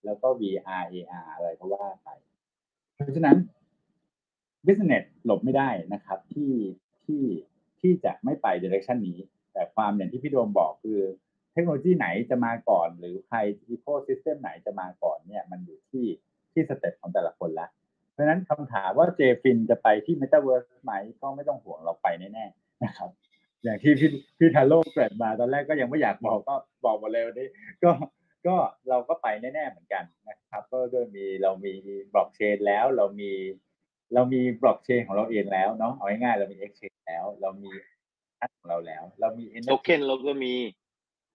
แล้วก็ VR AR อะไรก็ว่าไป เพราะฉะนั้น business หลบไม่ได้นะครับ ที่ที่ที่จะไม่ไป direction นี้ แต่ความอย่างที่พี่โดมบอกคือเทคโนโลยีไหนจะมาก่อน หรือใคร ecosystem ไหนจะมาก่อนเนี่ยมันอยู่ที่ที่ step ของแต่ละคนละเพราะฉะนั้นคำถามว่า JFin จะไปที่ Metaverse ไหมก็ไม่ต้องห่วงเราไปแน่ๆนะครับ อย่างที่พี่พี่ทาโร่เกริดมาตอนแรกก็ยังไม่อยากบอกก็บอกมาเลยวันนี้ ก็ก็เราก็ไปแน่ๆเหมือนกันนะครับ ก็ด้วยมีเรามีบล็อกเชนแล้วเรามีเรามีบล็อกเชนของเราเองแล้วเนาะเอาง่ายๆเรามี exchange แล้ว เรามีอันของเราแล้ว เรามีโทเค็นเราก็มี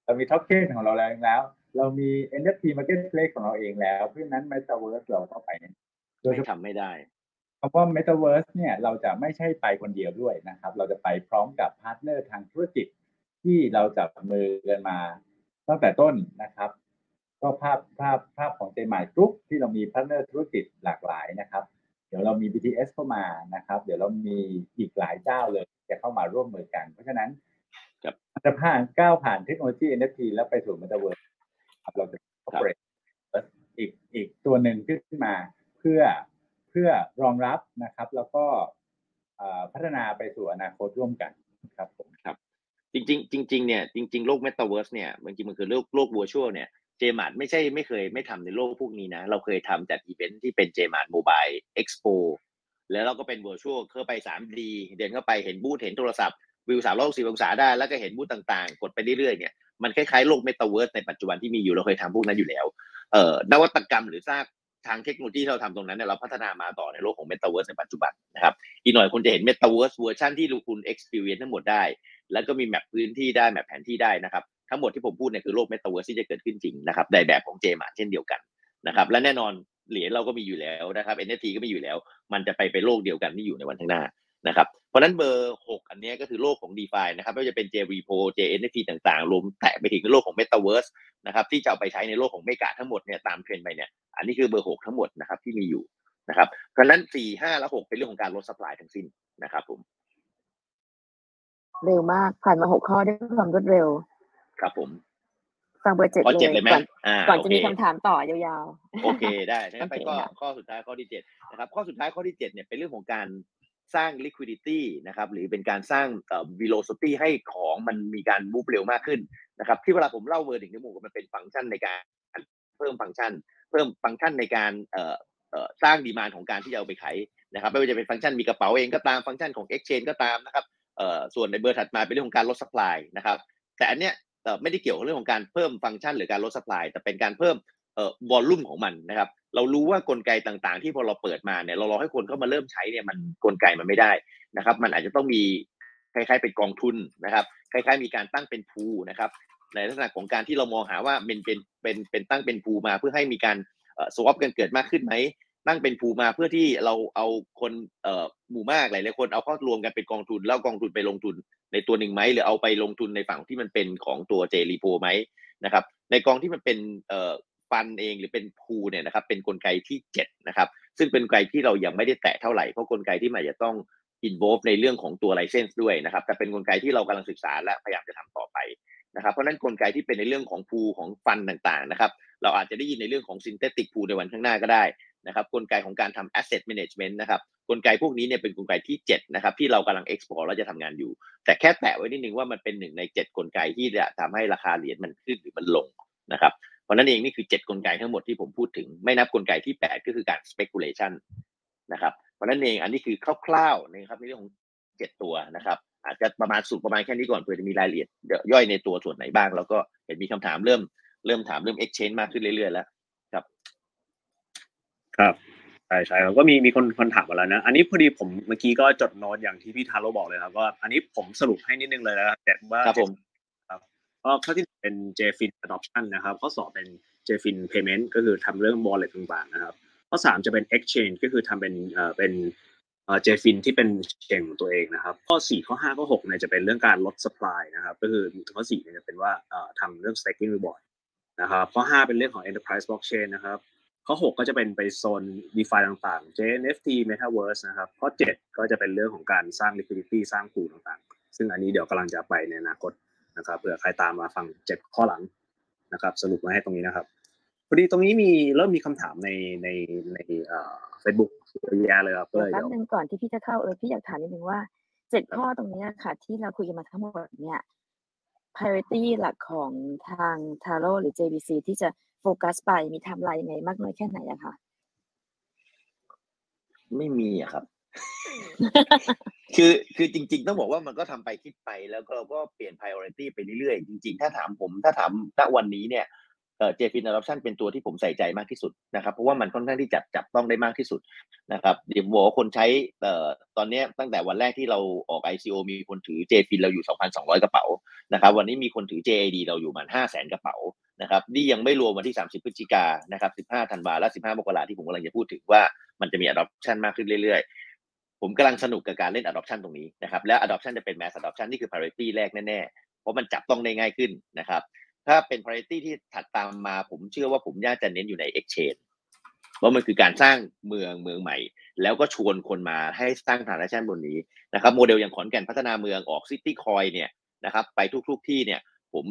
เรามีท็อ k เ n ของเราแล้ว เรามี NFT marketplace ของเราเองแล้ว เพราะฉะนั้น Metaverse เราเข้าไปเนี่ยโดยเฉไม่ทำไม่ได้ คำว่า Metaverse เนี่ยเราจะไม่ใช่ไปคนเดียวด้วยนะครับ เราจะไปพร้อมกับพาร์ทเนอร์ทางธุรกิจที่เราจับมือกันมาตั้งแต่ต้นนะครับ ก็ภาพภาพภาพของเจมาร์ทกรุ๊ปที่เรามีพาร์ทเนอร์ธุรกิจหลากหลายนะครับ เดี๋ยวเรามี BTS เข้ามานะครับ เดี๋ยวเรามีอีกหลายเจ้าเลยจะเข้ามาร่วมมือกัน เพราะฉะนั้นครับจะผ่านก้าวผ่านเทคโนโลยี NFT แล้วไปสู่ Metaverse ครับเราจะ operate อีกอีกตัวหนึ่งขึ้นมาเพื่อ เพื่อรองรับนะครับ แล้วก็พัฒนาไปสู่อนาคตร่วมกันครับผมจริงๆจริงๆเนี่ยจริง ๆ โลก Metaverse เนี่ยจริงมันคือโลกโลก virtual เนี่ยเจมาร์ทไม่ใช่ไม่เคยไม่ทำในโลกพวกนี้นะ เราเคยทำจัดอีเวนท์ที่เป็นเจมาร์ท Mobile Expo แล้วเราก็เป็น virtual เข้าไป 3D เดินเข้าไปเห็นบูธเห็นโทรศัพท์วิวสามร้อยสิบองศาได้แล้วก็เห็นบูธต่างๆ กดไปเรื่อยๆเนี่ยมันคล้ายๆโลก Metaverse ในปัจจุบันที่มีอยู่เราเคยทำพวกนั้นอยู่แล้วเอ่อนวัตกรรมหรือสร้าง ทางเทคโนโลยีที่เราทำตรงนั้นเนี่ยเราพัฒนามาต่อในโลกของ Metaverse ในปัจจุบันนะครับอีกหน่อยคุณจะเห็น m e t a เวิร์สเวอร์ชันที่คุณ experience ทั้งหมดได้ แล้วก็มี map พื้นที่ได้ map แผนที่ได้นะครับทั้งหมดที่ผมพูดเนี่ยคือโลก Metaverse ที่จะเกิดขึ้นจริงนะครับในแบบของเจมาร์ทเช่นเดียวกันนะครับและแน่นอนเหรียญเราก็มีอยู่แล้วนะครับ NFT ก็มีอยู่แล้ว มันจะไปไปโลกเดียวกันที่อยู่ในวันข้างหน้า นะครับเพราะฉะนั้นเบอร์ 6 อันเนี้ยก็คือโลกของ DeFi นะครับไม่ว่าจะเป็น J Repo J NFT ต่างๆรวมแตะไปถึงโลกของ Metaverse นะครับที่จะเอาไปใช้ในโลกของเมกะทั้งหมดเนี่ยตามเทรนด์ไปเนี่ยอันนี้คือเบอร์ 6 ทั้งหมดนะครับที่มีอยู่นะครับเพราะฉะนั้น 4 5 และ 6 เป็นเรื่องของการลด supply ทั้งสิ้นนะครับผมเร็วมากผ่านมาหกข้อด้วยความรวดเร็ว ครับผมฟังเบอร์เจ็ดข้อเลเจ็ดยเลยไหมก่อนอ่าก่อนโอจะเคมีคำถามต่อยาวโอเคได้งั้นไปโอเคก็ค่ะข้อสุดท้ายข้อที่เจ็ดนะครับข้อสุดท้ายข้อที่เจ็ดเนี่ยเป็นเรื่องของการ สร้าง liquidity นะครับหรือเป็นการสร้าง velocity ให้ของมันมีการ move เร็วมากขึ้นนะครับที่เวลาผมเล่าเวอร์ถึงในหมู่มันเป็นฟังก์ชันในการเพิ่มฟังก์ชัน เพิ่มฟังก์ชันในการสร้าง demand ของการที่จะเอาไปขายนะครับไม่ว่าจะเป็นฟังก์ชันมีกระเป๋าเองก็ตามฟังก์ชันของ exchange ก็ตามนะครับส่วนในเบอร์ถัดมาเป็นเรื่องของการลด supply นะครับแต่อันเนี้ยไม่ได้เกี่ยวกับเรื่องของการเพิ่มฟังก์ชันหรือการลด supply แต่เป็นการเพิ่ม volume ของมันนะครับ เรารู้ว่ากลไกต่างๆ ที่พอเราเปิดมาเนี่ยเรารอให้คนเข้ามาเริ่มใช้เนี่ยมันกลไกมันไม่ได้นะครับ มันอาจจะต้องมีคล้ายๆเป็นกองทุนนะครับคล้ายๆมีการตั้งเป็นพูนะครับ ในลักษณะของการที่เรามองหาว่าเป็นเป็นเป็นเป็นตั้งเป็นพูมาเพื่อให้มีการสวอปกันเกิดมากขึ้นไหมตั้งเป็นพูมาเพื่อที่เราเอาคนเอ่อหมู่มากหลายๆคนเอาเข้ารวมกันเป็นกองทุน แล้วกองทุนไปลงทุนในตัวหนึ่งไหมหรือเอาไปลงทุนในฝั่งที่มันเป็นของตัวเจรีโพไหมนะครับในกองที่มันเป็นเอ่อ ฟันเองหรือเป็นพูเนี่ยนะครับเป็นกลไกที่7นะครับซึ่งเป็นกลไกที่เรายังไม่ได้แตะเท่าไหร่เพราะกลไกที่มันจะต้องอินโวฟในเรื่องของตัวไลเซนส์ด้วยนะครับแต่เป็นกลไกที่เรากำลังศึกษาและพยายามจะทำต่อไปนะครับเพราะนั้นกลไกที่เป็นในเรื่องของพูของฟันต่างๆนะครับเราอาจจะได้ยินในเรื่องของซินเทติกพูในวันข้างหน้าก็ได้นะครับกลไกของการทำ asset management นะครับกลไกพวกนี้เนี่ยเป็นกลไกที่7นะครับที่เรากำลัง export แล้วจะทำงานอยู่ แต่แค่แตะไว้นิดนึงว่ามันเป็นหนึ่งใน 7 กลไกที่จะทำให้ราคาเหรียญมันขึ้นหรือมันลงนะครับ เพราะนั้นเองนี่คือ 7 กลไกทั้งหมดที่ผมพูดถึง ไม่นับกลไกที่ 8 ก็คือการ speculation นะครับเพราะนั้นเองอันนี้คือคร่าวๆนะครับในเรื่องของ 7 ตัวนะครับ อาจจะประมาณสุดประมาณแค่นี้ก่อนเพื่อจะมีรายละเอียดย่อยในตัวส่วนไหนบ้าง แล้วก็เห็นมีคำถามเริ่มเริ่มถามเริ่ม exchange มากขึ้นเรื่อยๆแล้วครับ ครับใช่ใช่แล้วก็มีมีคนคนถามมาแล้วนะ อันนี้พอดีผมเมื่อกี้ก็จดโน้ตอย่างที่พี่ทาโร่บอกเลยครับว่าอันนี้ผมสรุปให้นิดนึงเลยนะครับแต่ว่าครับผมครับ ก็ข้อที่เป็น JFIN adoption นะครับข้อสองเป็น JFIN payment ก็คือทำเรื่อง wallet ต่างๆนะครับข้อสามจะเป็น exchange ก็คือทำเป็นเอ่อเป็นเอ่อ JFIN ที่เป็นเชงของตัวเองนะครับข้อสี่ข้อห้าข้อหกเนี่ยจะเป็นเรื่องการลด supply นะครับก็คือข้อสี่เนี่ยจะเป็นว่าเอ่อทำเรื่อง staking reward นะครับข้อห้าเป็นเรื่องของ enterprise blockchain นะครับข้อ 6 ก็จะเป็นไปโซน DeFi ต่างๆ JNFT Metaverse นะครับ ข้อ 7 ก็จะเป็นเรื่องของการสร้าง liquidity สร้าง pool ต่างๆ ซึ่งอันนี้เดี๋ยวกำลังจะไปในอนาคต นะครับเผื่อใครตามมาฟัง7ข้อหลังนะครับ สรุปมาให้ตรงนี้นะครับพอดีตรงนี้มีเริ่มมีคำถามในในในเอ่อ Facebook เยอะแยะเลยครับก็เดี๋เลยยวแป๊บเดี๋ยวนึงก่อนที่พี่จะเข้าเออพี่อยากถามนิดนึงว่าเจ็ดข้อตรงเนี้ยค่ะ ที่เราคุยกันมาทั้งหมดเนี่ย priority หลักของทางทาโร่หรือ JBC ที่จะโฟกัสไปมีไทำลายยังไงมากน้อยแค่ไหนอะคะไม่มีอะครับ คือคือจริง ๆ ต้องบอกว่ามันก็ทำไปคิดไปแล้วก็ก็เปลี่ยน priority ไปเรื่อยๆ จริง ๆ ถ้าถามผมถ้าถามณวันนี้เนี่ยเอ่อ JFIN adoption เป็นตัวที่ผมใส่ใจมากที่สุดนะครับเพราะว่ามันค่อนข้างที่จับจับต้องได้มากที่สุดนะครับเดี๋ยวบอกว่าคนใช้ตอนนี้ตั้งแต่วันแรกที่เราออก ICO มีคนถือ JFIN เราอยู่ 2,200 กระเป๋านะครับวันนี้มีคนถือ JAD เราอยู่ประมาณ500,000 กระเป๋านะครับนี่ยังไม่รวมวันที่ 30 พฤศจิกานะครับ 15 ธันวาและ 15 มกราที่ผมกำลังจะพูดถึงว่ามันจะมี adoption มากขึ้นเรื่อยๆ ผมกำลังสนุกกับการเล่น adoption ตรงนี้นะครับ แล้ว adoption จะเป็น mass adoption นี่คือ priority แรกแน่ๆ เพราะมันจับต้องได้ง่ายขึ้นนะครับ ถ้าเป็น priority ที่ถัดตามมา ผมเชื่อว่าผมน่าจะเน้นอยู่ใน exchange เพราะมันคือการสร้างเมืองเมืองใหม่ แล้วก็ชวนคนมาให้สร้าง transaction บนนี้นะครับ โมเดลอย่างขอนแก่นพัฒนาเมืองออก city coin เนี่ยนะครับไปทุกๆที่เนี่ยผม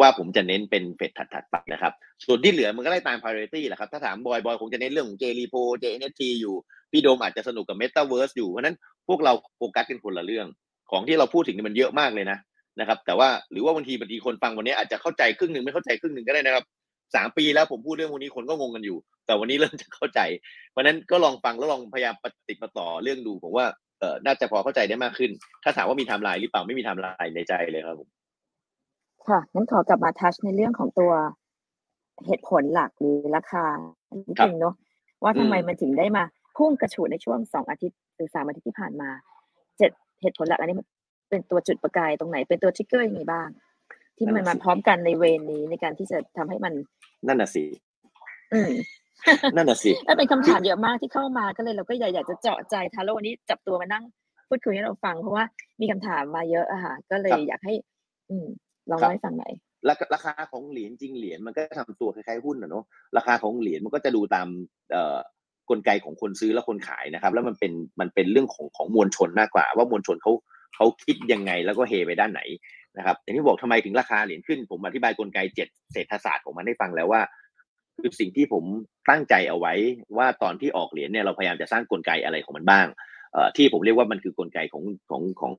ว่าผมจะเน้นเป็นเฟดถัดๆไปนะครับ ส่วนที่เหลือมันก็ได้ตาม priority แหละครับ ถ้าถามบอยบอยคงจะเน้นเรื่องของ JRepo JNFT อยู่ พี่โดมอาจจะสนุกกับ Metaverse อยู่เพราะนั้นพวกเราโฟกัสกันคนละเรื่อง ของที่เราพูดถึงนี่มันเยอะมากเลยนะนะครับ แต่ว่าหรือว่าบางทีบางทีคนฟังวันนี้อาจจะเข้าใจครึ่งหนึ่งไม่เข้าใจครึ่งหนึ่งก็ได้นะครับสามปีแล้วผมพูดเรื่องพวกนี้คนก็งงกันอยู่ แต่วันนี้เริ่มจะเข้าใจ เพราะนั้นก็ลองฟังแล้วลองพยายามปะติดปะต่อเรื่องดูผมว่าเออน่าจะพอเข้าใจได้มากขึ้น ถ้าถามว่ามีไทม์ไลน์หรือเปล่าไม่มีไทม์ไลน์ในใจเลยครับผมค่ะงั้นขอกลับมาทัชในเรื่องของตัวเหตุผลหลักหรือราคานิดนึงเนาะว่าทำไมมันถึงได้มา พุ่งกระฉูดในช่วงสองอาทิตย์หรือสามอาทิตย์ที่ผ่านมาเจ็ดเหตุผลหลักอันนี้มันเป็นตัวจุดประกายตรงไหน เป็นตัวทริกเกอร์ยังไงบ้าง ที่มันมาพร้อมกันในเวรนี้ในการที่จะทำให้มัน นั่นน่ะสิอืมนั่นน่ะสิแล้วเป็นคำถามเยอะมากที่เข้ามาก็เลยเราก็อยากอยากจะเจาะใจทาโร่วันนี้จับตัวมานั่งพูดคุยให้เราฟังเพราะว่ามีคำถามมาเยอะอะค่ะก็เลยอยากให้ อืมลองเล่าให้ฟังหน่อยราคาราคาของเหรียญจริงเหรียญมันก็ทำตัวคล้ายๆหุ้นนะเนาะราคาของเหรียญมันก็จะดูตามเอ่อ กลไกของคนซื้อและคนขายนะครับ แล้วมันเป็นมันเป็นเรื่องของของมวลชนมากกว่า ว่ามวลชนเขาเขาคิดยังไงแล้วก็เฮไปด้านไหนนะครับอย่างที่บอกทำไมถึงราคาเหรียญขึ้น ผมอธิบายกลไกเจ็ดเศรษฐศาสตร์ของมันให้ฟังแล้วว่าคือสิ่งที่ผมตั้งใจเอาไว้ว่าตอนที่ออกเหรียญเนี่ยเราพยายามจะสร้างกลไกอะไรของมันบ้าง ที่ผมเรียกว่ามันคือกลไกของของของ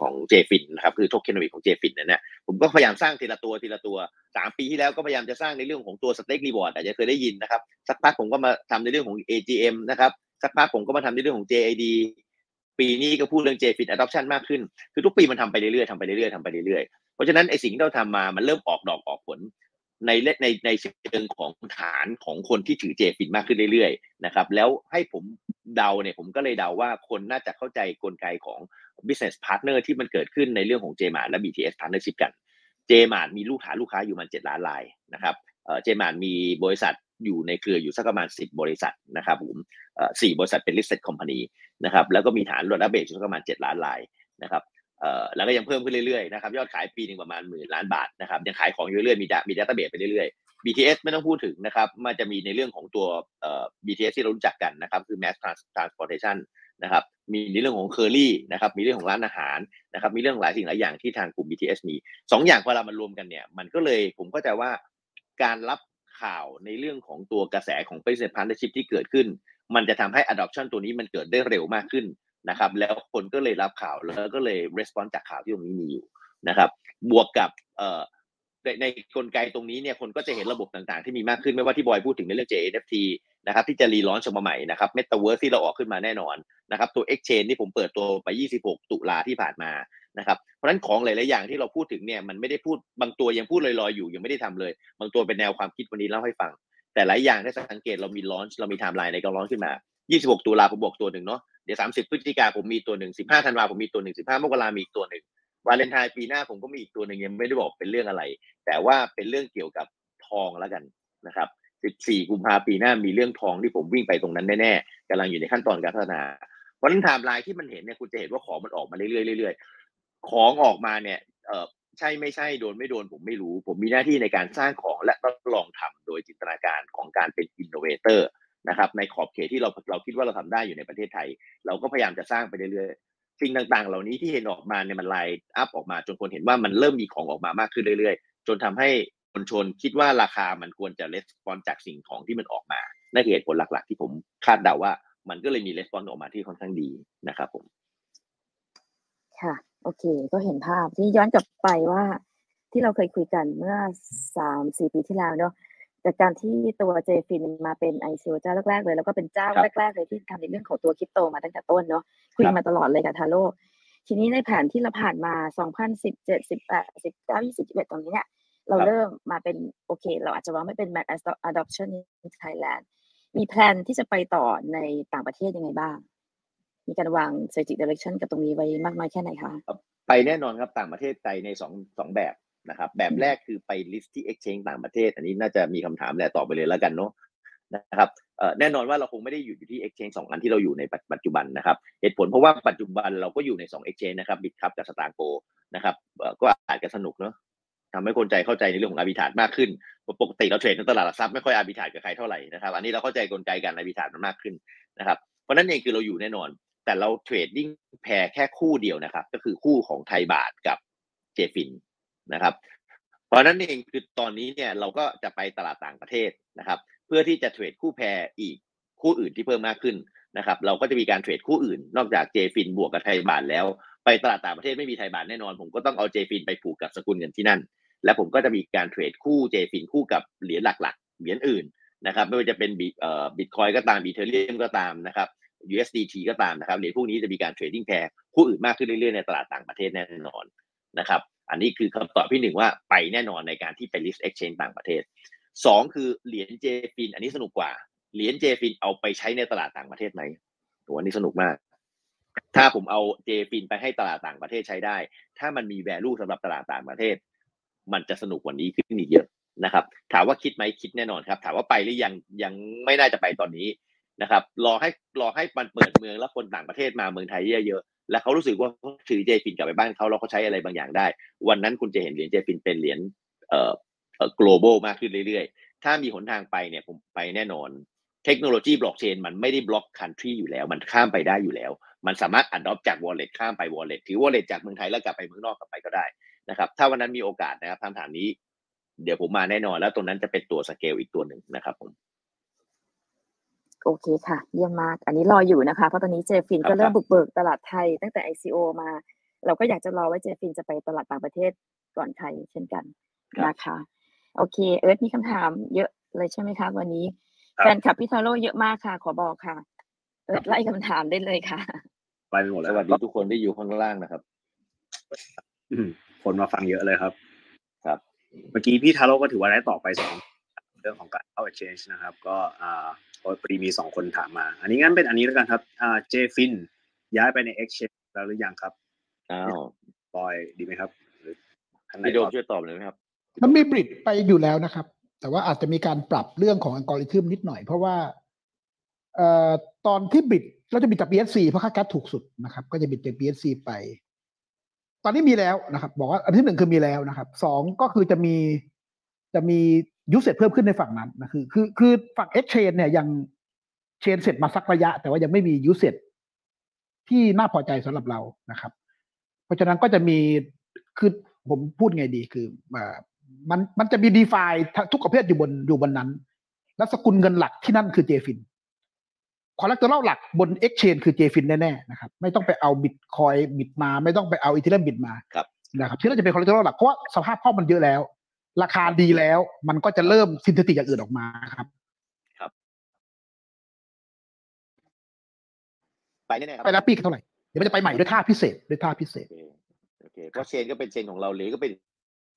ของ JFin นะครับคือ tokenomics ของ JFin นั่นแหละผมก็พยายามสร้างทีละตัวทีละตัวสามปีที่แล้วก็พยายามจะสร้างในเรื่องของตัว stake reward อาจจะเคยได้ยินนะครับสักพักผมก็มาทำในเรื่องของ AGM นะครับสักพักผมก็มาทำในเรื่องของ JID ปีนี้ก็พูดเรื่อง JFin adoption มากขึ้น คือทุกปีมันทำไปเรื่อยๆทำไปเรื่อยๆทำไปเรื่อยๆ เพราะฉะนั้นไอ้สิ่งที่เราทำมามันเริ่มออกดอกออกผล ในในในเชิงของฐานของคนที่ถือเจฟินมากขึ้นเรื่อยๆนะครับแล้วให้ผมเดาเนี่ยผมก็เลยเดาว่าคนน่าจะเข้าใจกลไกของ business partner ที่มันเกิดขึ้นในเรื่องของ j m a r และ BTS partnership กัน j m a r มีลูกฐานลูกค้าอยู่มันเจ็ดล้านรายนะครับเอ่อ j m a r มีบริษัทอยู่ในเครืออยู่สักประมาณสิบบริษัทนะครับผมเอ่อสี่บริษัทเป็น listed company นะครับแล้วก็มีฐานรถอัปเดตอยู่สักประมาณเจ็ดล้านรายนะครับ เอ่อแล้วก็ยังเพิ่มขึ้นเรื่อยๆนะครับยอดขายปีหนึ่งประมาณหมื่นล้านบาทนะครับยังขายของอยู่เรื่อยๆมีดมีดัตต้าเบสไปเรื่อยๆ BTS ไม่ต้องพูดถึงนะครับมันจะมีในเรื่องของตัวเอ่อ BTS ที่เรารู้จักกันนะครับคือ Mass transportation นะครับมีในเรื่องของเคอรี่นะครับมีเรื่องของร้านอาหารนะครับมีเรื่องหลายสิ่งหลายอย่างที่ทางกลุ่ม BTS มีสองอย่างพอเรามันรวมกันเนี่ยมันก็เลยผมเข้าใจว่าการรับข่าวในเรื่องของตัวกระแสของ business partnership ที่เกิดขึ้น มันจะทำให้ adoption ตัวนี้มันเกิดได้เร็วมากขึ้น นะครับ แล้วคนก็เลยรับข่าวแล้วก็เลย response จากข่าวที่ตรงนี้มีอยู่นะครับ บวกกับเอ่อในในกลไกตรงนี้เนี่ยคนก็จะเห็นระบบต่างๆ ที่มีมากขึ้นไม่ว่าที่บอยพูดถึงในเรื่อง JNFT นะครับที่จะ relaunch ออกมาใหม่นะครับ Metaverse ที่เราออกขึ้นมาแน่นอนนะครับตัว Exchange ที่ผมเปิดตัวไป 26 ตุลาที่ผ่านมานะครับเพราะฉะนั้นของหลายๆอย่างที่เราพูดถึงเนี่ยมันไม่ได้พูดบางตัวยังพูดลอยๆอยู่ยังไม่ได้ทำเลย บางตัวเป็นแนวความคิดวันนี้เล่าให้ฟัง แต่หลายอย่างถ้าสังเกตเรามี launch เรามีไทม์ไลน์ในการ launch ขึ้นมา 26 ตุลาผมบอกตัวหนึ่งเนาะ เดี๋ยว30พฤศจิกาผมมีตัวหนึ่ง15ธันวาผมมีตัวหนึ่ง15มกรามีอีกตัวหนึ่งวาเลนไทน์ปีหน้าผมก็มีอีกตัวหนึ่งยังไม่ได้บอกเป็นเรื่องอะไร แต่ว่าเป็นเรื่องเกี่ยวกับทองแล้วกันนะครับ14กุมภาปีหน้ามีเรื่องทองที่ผมวิ่งไปตรงนั้นแน่ๆกำลังอยู่ในขั้นตอนการพัฒนาเพราะนั้นไทม์ไลน์ที่มันเห็นเนี่ยคุณจะเห็นว่าของมันออกมาเรื่อยๆเรื่อยๆของออกมาเนี่ยเออใช่ไม่ใช่โดนไม่โดนผมไม่รู้ ผมมีหน้าที่ในการสร้างของและทดลองทำโดยจินตนาการของการเป็น innovator นะครับในขอบเขตที่เราเราคิดว่าเราทำได้อยู่ในประเทศไทย เราก็พยายามจะสร้างไปเรื่อยๆ สิ่งต่างๆ เหล่านี้ที่เห็นออกมาเนี่ยมันไลน์อัพออกมาจนคนเห็นว่ามันเริ่มมีของออกมามากขึ้นเรื่อยๆ จนทำให้คนชนคิดว่าราคามันควรจะレスปอนจากสิ่งของที่มันออกมานั่นคือเหตุผลหลักๆ ที่ผมคาดเดาว่ามันก็เลยมีレスปอนออกมาที่ค่อนข้างดีนะครับผม ค่ะ โอเค ก็เห็นภาพที่ย้อนกลับไปว่าที่เราเคยคุยกันเมื่อสามสี่ปีที่แล้วเนาะ จากการที่ตัวเจฟินมาเป็น ICO เจ้าแรกๆเลย แล้วก็เป็นเจ้าครับแรกๆเลยที่ทำในเรื่องของตัวคริปโตมาตั้งแต่ต้นเนาะคุยครับมาตลอดเลยกับทาโร่ทีนี้ในแผนที่เราผ่านมา 2017 18 19 20 21 ตรงนี้เนี่ย เราเริ่มมาเป็นโอเค เราอาจจะว่าไม่เป็น mass adoption in Thailand มีแพลนที่จะไปต่อในต่างประเทศยังไงบ้าง มีการวาง strategic direction กับตรงนี้ไว้มากน้อยแค่ไหนคะ ไปแน่นอนครับต่างประเทศไปในสองสองแบบ นะครับแบบแรกคือไป list ที่ exchange ต่างประเทศ อันนี้น่าจะมีคำถามแหละตอบไปเลยแล้วกันเนาะนะครับเอ่อแน่นอนว่าเราคงไม่ได้อยู่อยู่ที่ exchange สองอันที่เราอยู่ในปัจจุบันนะครับเหตุผลเพราะว่าปัจจุบันเราก็อยู่ในสอง exchange นะครับ Bitkub กับ Satang Pro นะครับเอ่อก็อาจจะสนุกเนาะทำให้คนใจเข้าใจในเรื่องของ arbitrage มากขึ้น ปกติเราเทรดในตลาดหลักทรัพย์ไม่ค่อย arbitrage กับใครเท่าไหร่นะครับ อันนี้เราเข้าใจกลไกการ arbitrage มันมากขึ้นนะครับ เพราะนั่นเองคือเราอยู่แน่นอน แต่เรา trading pair แค่คู่เดียวนะครับ ก็คือคู่ของไทยบาทกับ JFin นะครับ เพราะนั้นเองคือตอนนี้เนี่ยเราก็จะไปตลาดต่างประเทศนะครับ เพื่อที่จะเทรดคู่ pair อีกคู่อื่นที่เพิ่มมากขึ้นนะครับ เราก็จะมีการเทรดคู่อื่น นอกจาก JFin บวกกับไทยบาทแล้ว ไปตลาดต่างประเทศไม่มีไทยบาทแน่นอน ผมก็ต้องเอา JFin ไปผูกกับสกุลเงินที่นั่น และผมก็จะมีการเทรดคู่ JFin คู่กับเหรียญหลักๆเหรียญอื่นนะครับไม่ว่าจะเป็นบิเอ่อบิตคอยก็ตาม Ethereum ก็ตามนะครับ USDT ก็ตามนะครับเหรียญพวกนี้จะมีการ trading pair คู่อื่นมากขึ้นเรื่อยๆในตลาดต่างประเทศแน่นอน นะครับ อันนี้คือคำตอบที่หนึ่งว่าไปแน่นอนในการที่ไป list exchange ต่างประเทศสองคือเหรียญเจฟินอันนี้สนุกกว่า เหรียญเจฟินเอาไปใช้ในตลาดต่างประเทศไหมโหอันนี้สนุกมาก ถ้าผมเอาเจฟินไปให้ตลาดต่างประเทศใช้ได้ ถ้ามันมี value สำหรับตลาดต่างประเทศ มันจะสนุกกว่านี้ขึ้นอีกเยอะนะครับ ถามว่าคิดไหมคิดแน่นอนครับ ถามว่าไปหรือยังยังไม่น่าจะไปตอนนี้นะครับ รอให้รอให้มันเปิดเมืองแล้วคนต่างประเทศมาเมืองไทยเยอะ แล้วเขารู้สึกว่าเขาถือ JFin กลับไปบ้านเขาแล้วเขาใช้อะไรบางอย่างได้ วันนั้นคุณจะเห็นเหรียญ JFin เป็นเหรียญเอ่อเออ global มากขึ้นเรื่อยๆ ถ้ามีหนทางไปเนี่ยผมไปแน่นอน เทคโนโลยีบล็อกเชนมันไม่ได้ block country อยู่แล้ว มันข้ามไปได้อยู่แล้ว มันสามารถ adopt จาก wallet ข้ามไป wallet ถือ wallet จากเมืองไทยแล้วกลับไปเมืองนอกกลับไปก็ได้นะครับ ถ้าวันนั้นมีโอกาสนะครับคำถามนี้ เดี๋ยวผมมาแน่นอน แล้วตรงนั้นจะเป็นตัวสเกลอีกตัวหนึ่งนะครับผม โอเคค่ะ เยี่ยมมาก อันนี้รออยู่นะคะ เพราะตอนนี้เจฟินครับก็เริ่ครัมบบุกเบิกตลาดไทยตั้งแต่ ICO มา เราก็อยากจะรอไว้เจฟินจะไปตลาดต่างประเทศก่อนใครเช่นกันนะคะ โอเค เอิร์ธมีคำถามเยอะเลยใช่ไหมคะวันนี้ครับแฟนคลับพี่ทาโร่เยอะมากค่ะ ขอบอกค่ะ เอิร์ธไล่คำถามได้เลยค่ะ ไปไปหมดสแล้ววัสดีทุกคนที่อยู่ข้างล่างนะครับอืมคนมาฟังเยอะเลยครับ ครับ เมื่อกี้พี่ทาโร่ก็ถือว่าได้ตอบไปสอง เรื่องของการเข้า exchange นะครับ ก็อ่าพอดีมีสองคนถามมา อันนี้งั้นเป็นอันนี้แล้วกันครับอ่าเจฟินย้ายไปใน exchange แล้วหรือยังครับอ้าวบอยดีไหมครับหรือท่านไหนพี่โดมตอบช่วยตอบเลยไหมครับ มันมีบริดไปอยู่แล้วนะครับ แต่ว่าอาจจะมีการปรับเรื่องของอัลกอริทึมนิดหน่อย เพราะว่าเอ่อตอนที่บิดเราจะบิดจาก BSC เพราะค่าแก๊สถูกสุดนะครับ ก็จะบิดจาก BSC ไป ตอนนี้มีแล้วนะครับ บอกว่าอันที่หนึ่งคือมีแล้วนะครับสองก็คือจะมีจะมี ยูเซตเพิ่มขึ้นในฝั่งนั้นนะคือคือคือฝั่ง Exchange เนี่ยยัง chain เสร็จมาสักระยะ แต่ว่ายังไม่มียูเซตที่น่าพอใจสำหรับเรานะครับ เพราะฉะนั้นก็จะมีคือผมพูดไงดีคืออ่ามันมันจะมี DeFi ทุกประเภทอยู่บนอยู่บนนั้น แล้วสกุลเงินหลักที่นั่นคือ JFin collateral หลักบน Exchange คือ JFin แน่ๆนะครับไม่ต้องไปเอา Bitcoin bridge มา ไม่ต้องไปเอา Ethereum bridge มาครับนะครับที่นั่นจะเป็น collateral หลักเพราะว่าสภาพคล่องมันเยอะแล้ว ราคาดีแล้ว มันก็จะเริ่ม synthetic อย่างอื่นออกมาครับ ไปแน่ๆครับไปแล้วปีกเท่าไหร่ เดี๋ยวมันจะไปใหม่ด้วยท่าพิเศษด้วยท่าพิเศษ โอเคโอเคเพราะ chain ก็เป็น chain ของเราหรือก็เป็น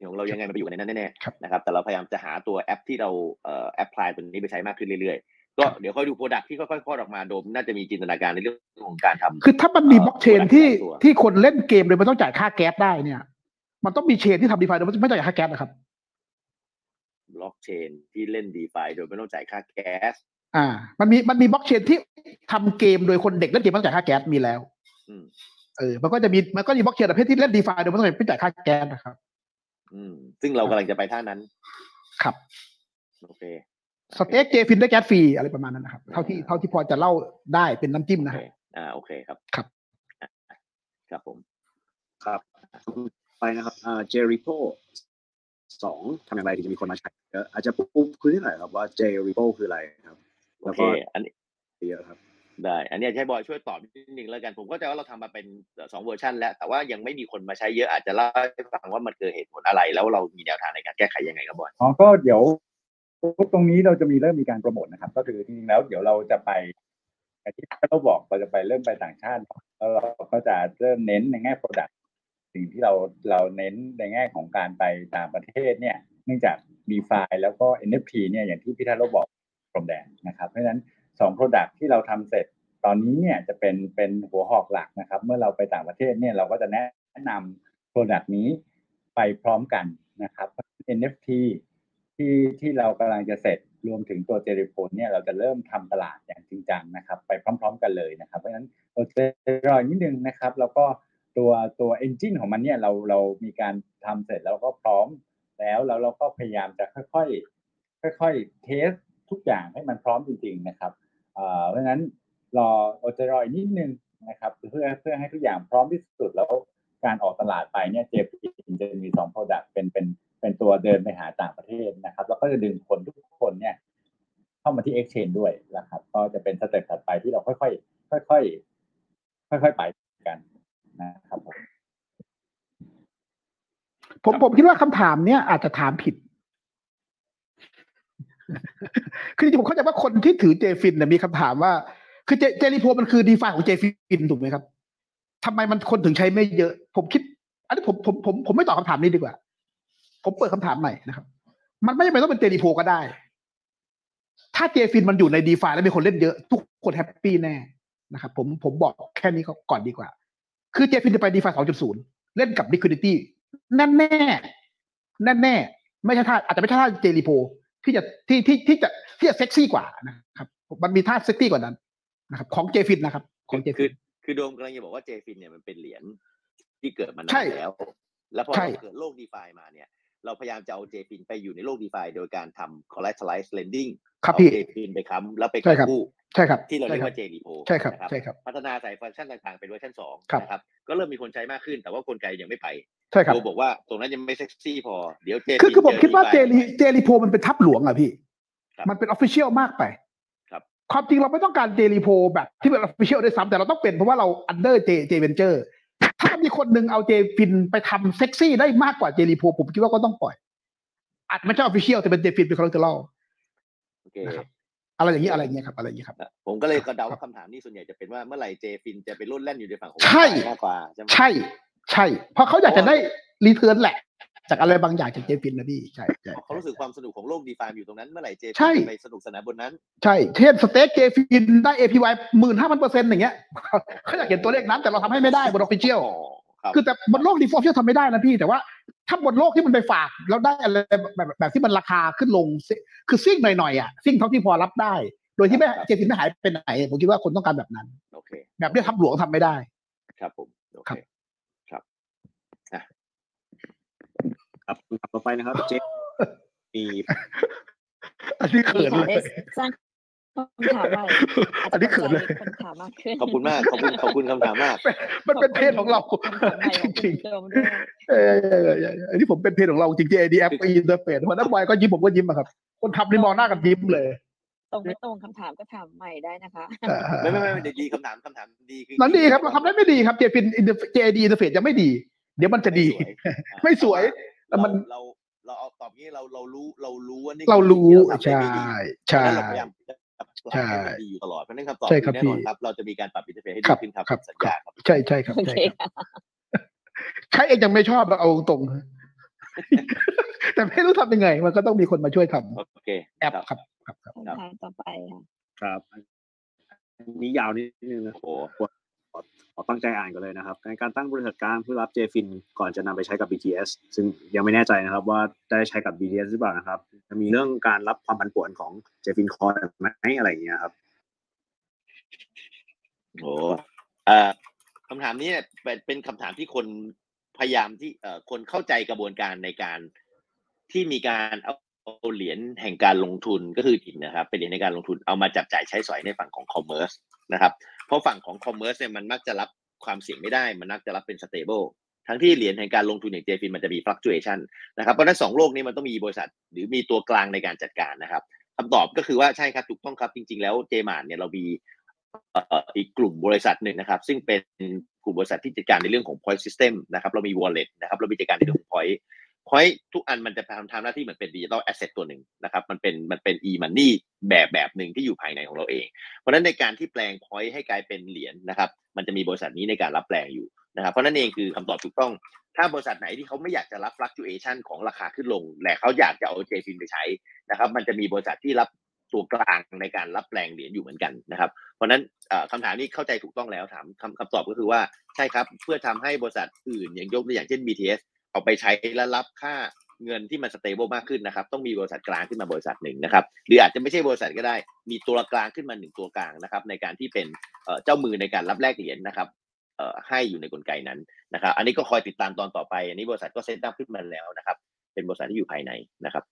ของเรายังไงมันไปอยู่ในนั้นแน่ครับๆนะครับแต่เราพยายามจะหาตัวแอปที่เราเอ่อ apply ตัวนี้ไปใช้มากขึ้นเรื่อยๆ ก็เดี๋ยวค่อยดู product ที่ค่อยๆคลอดออกมาโดมน่าจะมีจินตนาการในเรื่องของการทำคือถ้ามันมีเอ่อบล็อกเชนตัวที่ตัวที่คนเล่นเกมโดยไม่ต้องจ่ายค่าแก๊สได้เนี่ย มันต้องมี chain ที่ทำ DeFi โดยไม่ต้องจ่ายค่าแก๊สนะครับ บล็อกเชนที่เล่น DeFi โดยไม่ต้องจ่ายค่าแก๊ส อ่า มันมีมันมีบล็อกเชนที่ทำเกมโดยคนเด็กเล่นเกมไม่ต้องจ่ายค่าแก๊สมีแล้วอืมเออ มันก็จะมีมันก็มีบล็อกเชนประเภทที่เล่น DeFi โดยไม่ต้องจ่ายค่าแก๊สนะครับ อืม ซึ่งเรากำลังจะไปท่านั้น ครับโอเค stake JFin ได้แก๊สฟรีอะไรประมาณนั้นนะครับ เท่าที่เท่าที่พอจะเล่าได้เป็นน้ำจิ้มโอนะเคฮะอ่าโอเคครับครับอะครับผม ครับ ไปนะครับอ่าเจริโ o สองทำอย่างไรถึงจะมีคนมาใช้เยอะอาจจะพูดคุยนิดหน่อยครับว่าเจริโ o คืออะไรครับโอแล้วเคก็อันนี้เยอะครับได้ อันนี้ให้บอยช่วยตอบนิดนึงแล้วกัน ผมก็จะว่าเราทำมาเป็นสองเวอร์ชันแล้ว แต่ว่ายังไม่มีคนมาใช้เยอะอาจจะเล่าให้ฟังว่ามันเกิดเหตุผลอะไร แล้วเรามีแนวทางในการแก้ไขยังไงครับบอยอ๋อก็เดี๋ยวตรงนี้เราจะมีเริ่มมีการโปรโมทนะครับ ก็คือจริงๆแล้วเดี๋ยวเราจะไปอย่างที่เราบอกเราจะไปเริ่มไปต่างชาติแล้วเราก็จะเริ่มเน้นในแง่ Product สิ่งที่เราเราเน้นในแง่ของการไปต่างประเทศเนี่ยเนื่องจาก d e f i แล้วก็ NFT เนี่ยอย่างที่พี่ทัศน์เราบอกพรมแดนนะครับ เพราะฉะนั้นสอง Product ที่เราทำเสร็จตอนนี้เนี่ยจะเป็นเป็นหัวหอกหลักนะครับ เมื่อเราไปต่างประเทศเนี่ยเราก็จะแนะนำ Product นี้ไปพร้อมกันนะครับ NFT ที่ที่เรากำลังจะเสร็จรวมถึงตัวเจริโพนเนี่ยเราจะเริ่มทำตลาดอย่างจริงจังนะครับ ไปพร้อม ๆ กันเลยนะครับ เพราะฉะนั้นเราจะรอนิดนึงนะครับ แล้วก็ ตัวตัวเอนจินของมันเนี่ยเราเรามีการทำเสร็จแล้วก็พร้อมแล้วแล้วเราก็พยายามจะค่อยๆค่อยๆเทสทุกอย่างให้มันพร้อมจริง ๆ นะครับเอ่อเพราะฉะนั้นรอเราจะรออีกนิดนึงนะครับ เพื่อเพื่อให้ทุกอย่างพร้อมที่สุดแล้วการออกตลาดไปเนี่ยเจพีจะมีสอง product เป็นเป็นเป็นตัวเดินไปหาต่างประเทศนะครับ แล้วก็จะดึงคนทุกคนเนี่ย เข้ามาที่ Exchange ด้วยนะครับ ก็จะเป็นสเต็ปถัดไปที่เราค่อยๆค่อยๆค่อยๆไปกัน นะครับผมผมผมคิดว่าคำถามเนี้ยอาจจะถามผิด คือจริงๆผมเข้าใจว่าคนที่ถือ JFin เนี่ยมีคำถามว่า คือ J JRepo มันคือ DeFi ของ JFin ถูกไหมครับทำไมมันคนถึงใช้ไม่เยอะ ผมคิด อันนี้ผมผมผมผมไม่ตอบคำถามนี้ดีกว่า ผมเปิดคำถามใหม่นะครับ มันไม่จำเป็นต้องเป็น JRepo ก็ได้ ถ้า JFin มันอยู่ใน DeFi แล้วมีคนเล่นเยอะ ทุกคน happy แน่นะครับผมผมบอกแค่นี้ก่อนดีกว่า คือ JFin จะไป DeFi 2.0เล่นกับ liquidity แน่แน่แน่แน่ๆไม่ใช่ท่าอาจจะไม่ใช่ท่า JRepo ที่จะที่ที่ที่จะที่จะเซ็กซี่กว่านะครับ มันมีท่าเซ็กซี่กว่านั้นนะครับ ของ JFin นะครับ ของ JFinคือโดมกำลังจะบอกว่า JFin เนี่ยมันเป็นเหรียญที่เกิดมานาใช่นแล้ว แล้วพอใช่เราเกิดโลก DeFi มาเนี่ย เราพยายามจะเอา JFin ไปอยู่ในโลก DeFi โดยการทำ collateralized lending ครับเอาพี่ JFin ไปค้ำแล้วไปใช่ครับกู้ ใช่ครับที่เราเรียกใช่คบว่า JRepo ใช่ครับนะใช่ครับ พัฒนาสายฟังก์ชันต่างๆ เป็นเวอร์ชันสองครับนะครับก็เริ่มมีคนใช้มากขึ้นแต่ว่ากลไกยังไม่ไปใช่ครับโดมบอกว่าตรงนั้นยังไม่เซ็กซี่พอเดี๋ยวเจคือคือผมคิดว่าเจรีรีเจรีโพมันเป็นทัพหลวงอะพี่ครับมันเป็น official มากไปครับความจริงเราไม่ต้องการเจรีโพแบบที่เป็น official ด้วยซ้ำแต่เราต้องเป็นเพราะว่าเรา under เจ J Ventures ถ้ามีคนหนึ่งเอา JFIN ไปทำเซ็กซี่ได้มากกว่าเจรีโพผมคิดว่าก็ต้องปล่อยอาจไม่ใช่ official แต่เป็น JFIN เป็นคอร์เตอร์โอเคนะครับ อะไรอย่างนี้อะไรอย่างนี้ครับอะไรอย่างนี้ครับ ผมก็เลยกระเดาครับคำถามนี้ส่วนใหญ่จะเป็นว่าเมื่อไหร่เจฟินจะไปรุ่นแล่นอยู่ในฝั่งของใช่มากกว่าใช่ไหมใช่ ใช่ เพราะเขาอยากจะได้รีเทิร์นแหละ จากอะไรบางอย่างจากเจฟินนะพี่ใช่ใช่เขารู้สึกความสนุกของโลกดีฟาอยู่ตรงนั้นเมื่อไหร่เจใช่ไปสนุกสนานบนนั้น ใช่เช่นสเต็กเจฟินได้ APY หมื่นห้าพันเปอร์เซ็นต์อย่างเงี้ยเขาอยากเห็นตัวเลขนั้นแต่เราทำให้ไม่ได้บนออฟฟิเชียลอ๋อครับคือแต่บนโลกดีฟอร์เชียลทำไม่ได้นะพี่แต่ว่า ถ้าบนโลกที่มันไปฝากแล้วได้อะไรแบบแบบที่มันราคาขึ้นลงซิคือซิ่งหน่อยๆอะซิ่งเท่าที่พอรับได้ โดยที่ไม่เจฟินไม่หายไปไหน ผมคิดว่าคนต้องการแบบนั้นโอเคแบบเรียกทับหลวงทำไม่ได้ ครับผมโอครัเคบครับอะครับคำถามต่อไปนะครับ เจมีอันนี้เขินค่ะเลได้ยสร้าง คำถามใหม่อาจอันนี้จะเขินเลยคำถามมากขึ้นขอบคุณมากขอบคุณขอบคุณคำถามมาก มันเป็นเพจของเราขบคุณคำถามใหม่ของจคุริณงโดมด้วยๆเออเออเออเอออันนี้ผมเป็นเพจของเราจริงๆ ADF อินเตอร์เฟซมันนักบอยก็ยิ้มผมก็ยิ้มอะครับ คนทำนี่มองหน้ากันยิ้มเลย ตรงไม่ตรงคำถามก็ถามใหม่ได้นะคะเออไม่ไม่ไม่ไม่เดี๋ยวดีคำถามคำถามดีคือนั่นดีครับเราทำได้ไม่ดีครับ JFIN เจดี interface ยังไม่ดี เดี๋ยวมันจะดี ไม่สวยแต่เรามันเราเราเอาตอบงี้เราเรารู้เรารู้ว่านี่เรารู้คือสิ่งใช่ที่เราทำได้ไม่ดีเพราะฉะนั้นเราใช่พยายาม จะปรับใช่ให้มันดีอยู่ตลอดเพราะฉะนั้นคำตอบใช่ครับแน่นอนพี่ครับ เราจะมีการปรับ interface ให้ครัดีบขึ้นครับครับสัญญาครับใช่ใช่ครับโอใช่เคครับค่ะใช่เองยังไม่ชอบเราเอาตรงๆแต่ไม่รู้ทำยังไง มันก็ต้องมีคนมาช่วยทำโอเคแอปครับครับครับครับคำถามต่อไปค่ะครับ อันนี้ยาวนิดนึงนะโอ้โห ขอตั้งใจอ่านกันเลยนะครับในการตั้งบริษัทกลางเพื่อรับ JFIN ก่อนจะนำไปใช้กับ BTS ซึ่งยังไม่แน่ใจนะครับว่าได้ใช้กับ BTS หรือเปล่านะครับจะมีเรื่องการรับความผันผวนของ JFIN Coin ไหมอะไรอย่างเงี้ยครับโอ้เอ่อคำถามนี้เนี่ยเป็นเป็นคำถามที่คนพยายามที่เอ่อคนเข้าใจกระบวนการในการที่มีการเอาเหรียญแห่งการลงทุนก็คือ JFIN นะครับ เป็นเหรียญในการลงทุนเอามาจับจ่ายใช้สอยในฝั่งของ commerce นะครับ เพราะฝั่งของ commerce เนี่ยมันมักจะรับความเสี่ยงไม่ได้ มันมักจะรับเป็น stable ทั้งที่เหรียญแห่งการลงทุนอย่าง JFIN มันจะมี fluctuation นะครับเพราะฉะนั้นสองโลกนี้มันต้องมีบริษัท หรือมีตัวกลางในการจัดการนะครับคำตอบก็คือว่าใช่ครับถูกต้องครับจริง ๆ แล้วเจมานเนี่ยเรามีอีกกลุ่มบริษัทหนึ่งนะครับ ซึ่งเป็นกลุ่มบริษัทที่จัดการในเรื่องของ point system นะครับเรามี wallet นะครับเรามีจัดการในเรื่องของ point point ทุกอันมันจะทำทำหน้าที่เหมือนเป็น digital asset ตัวหนึ่งนะครับมันเป็นมันเป็น e money แบบแบบหนึ่งที่อยู่ภายในของเราเอง เพราะฉะนั้นในการที่แปลง point ให้กลายเป็นเหรียญนะครับมันจะมีบริษัทนี้ในการรับแปลงอยู่นะครับเพราะนั่นเองคือคำตอบถูกต้อง ถ้าบริษัทไหนที่เขาไม่อยากจะรับ fluctuation ของราคาขึ้นลง และเขาอยากจะเอา JFIN ไปใช้นะครับมันจะมีบริษัทที่รับตัวกลางในการรับแปลงเหรียญอยู่เหมือนกันนะครับ เพราะนั้นเอ่อคำถามนี้เข้าใจถูกต้องแล้วถามคำคำตอบก็คือว่าใช่ครับ เพื่อทำให้บริษัทอื่นอย่างยกตัวอย่างเช่น BTS เอาไปใช้และรับค่าเงินที่มัน stable มากขึ้นนะครับ ต้องมีบริษัทกลางขึ้นมาบริษัทหนึ่งนะครับ หรืออาจจะไม่ใช่บริษัทก็ได้ มีตัวกลางขึ้นมาหนึ่งตัวกลางนะครับ ในการที่เป็นเอ่อเจ้ามือในการรับแลกเหรียญนะครับเอ่อให้อยู่ในกลไกนั้นนะครับ อันนี้ก็คอยติดตามตอนต่อไป อันนี้บริษัทก็ set up ขึ้นมาแล้วนะครับ เป็นบริษัทที่อยู่ภายในนะครับ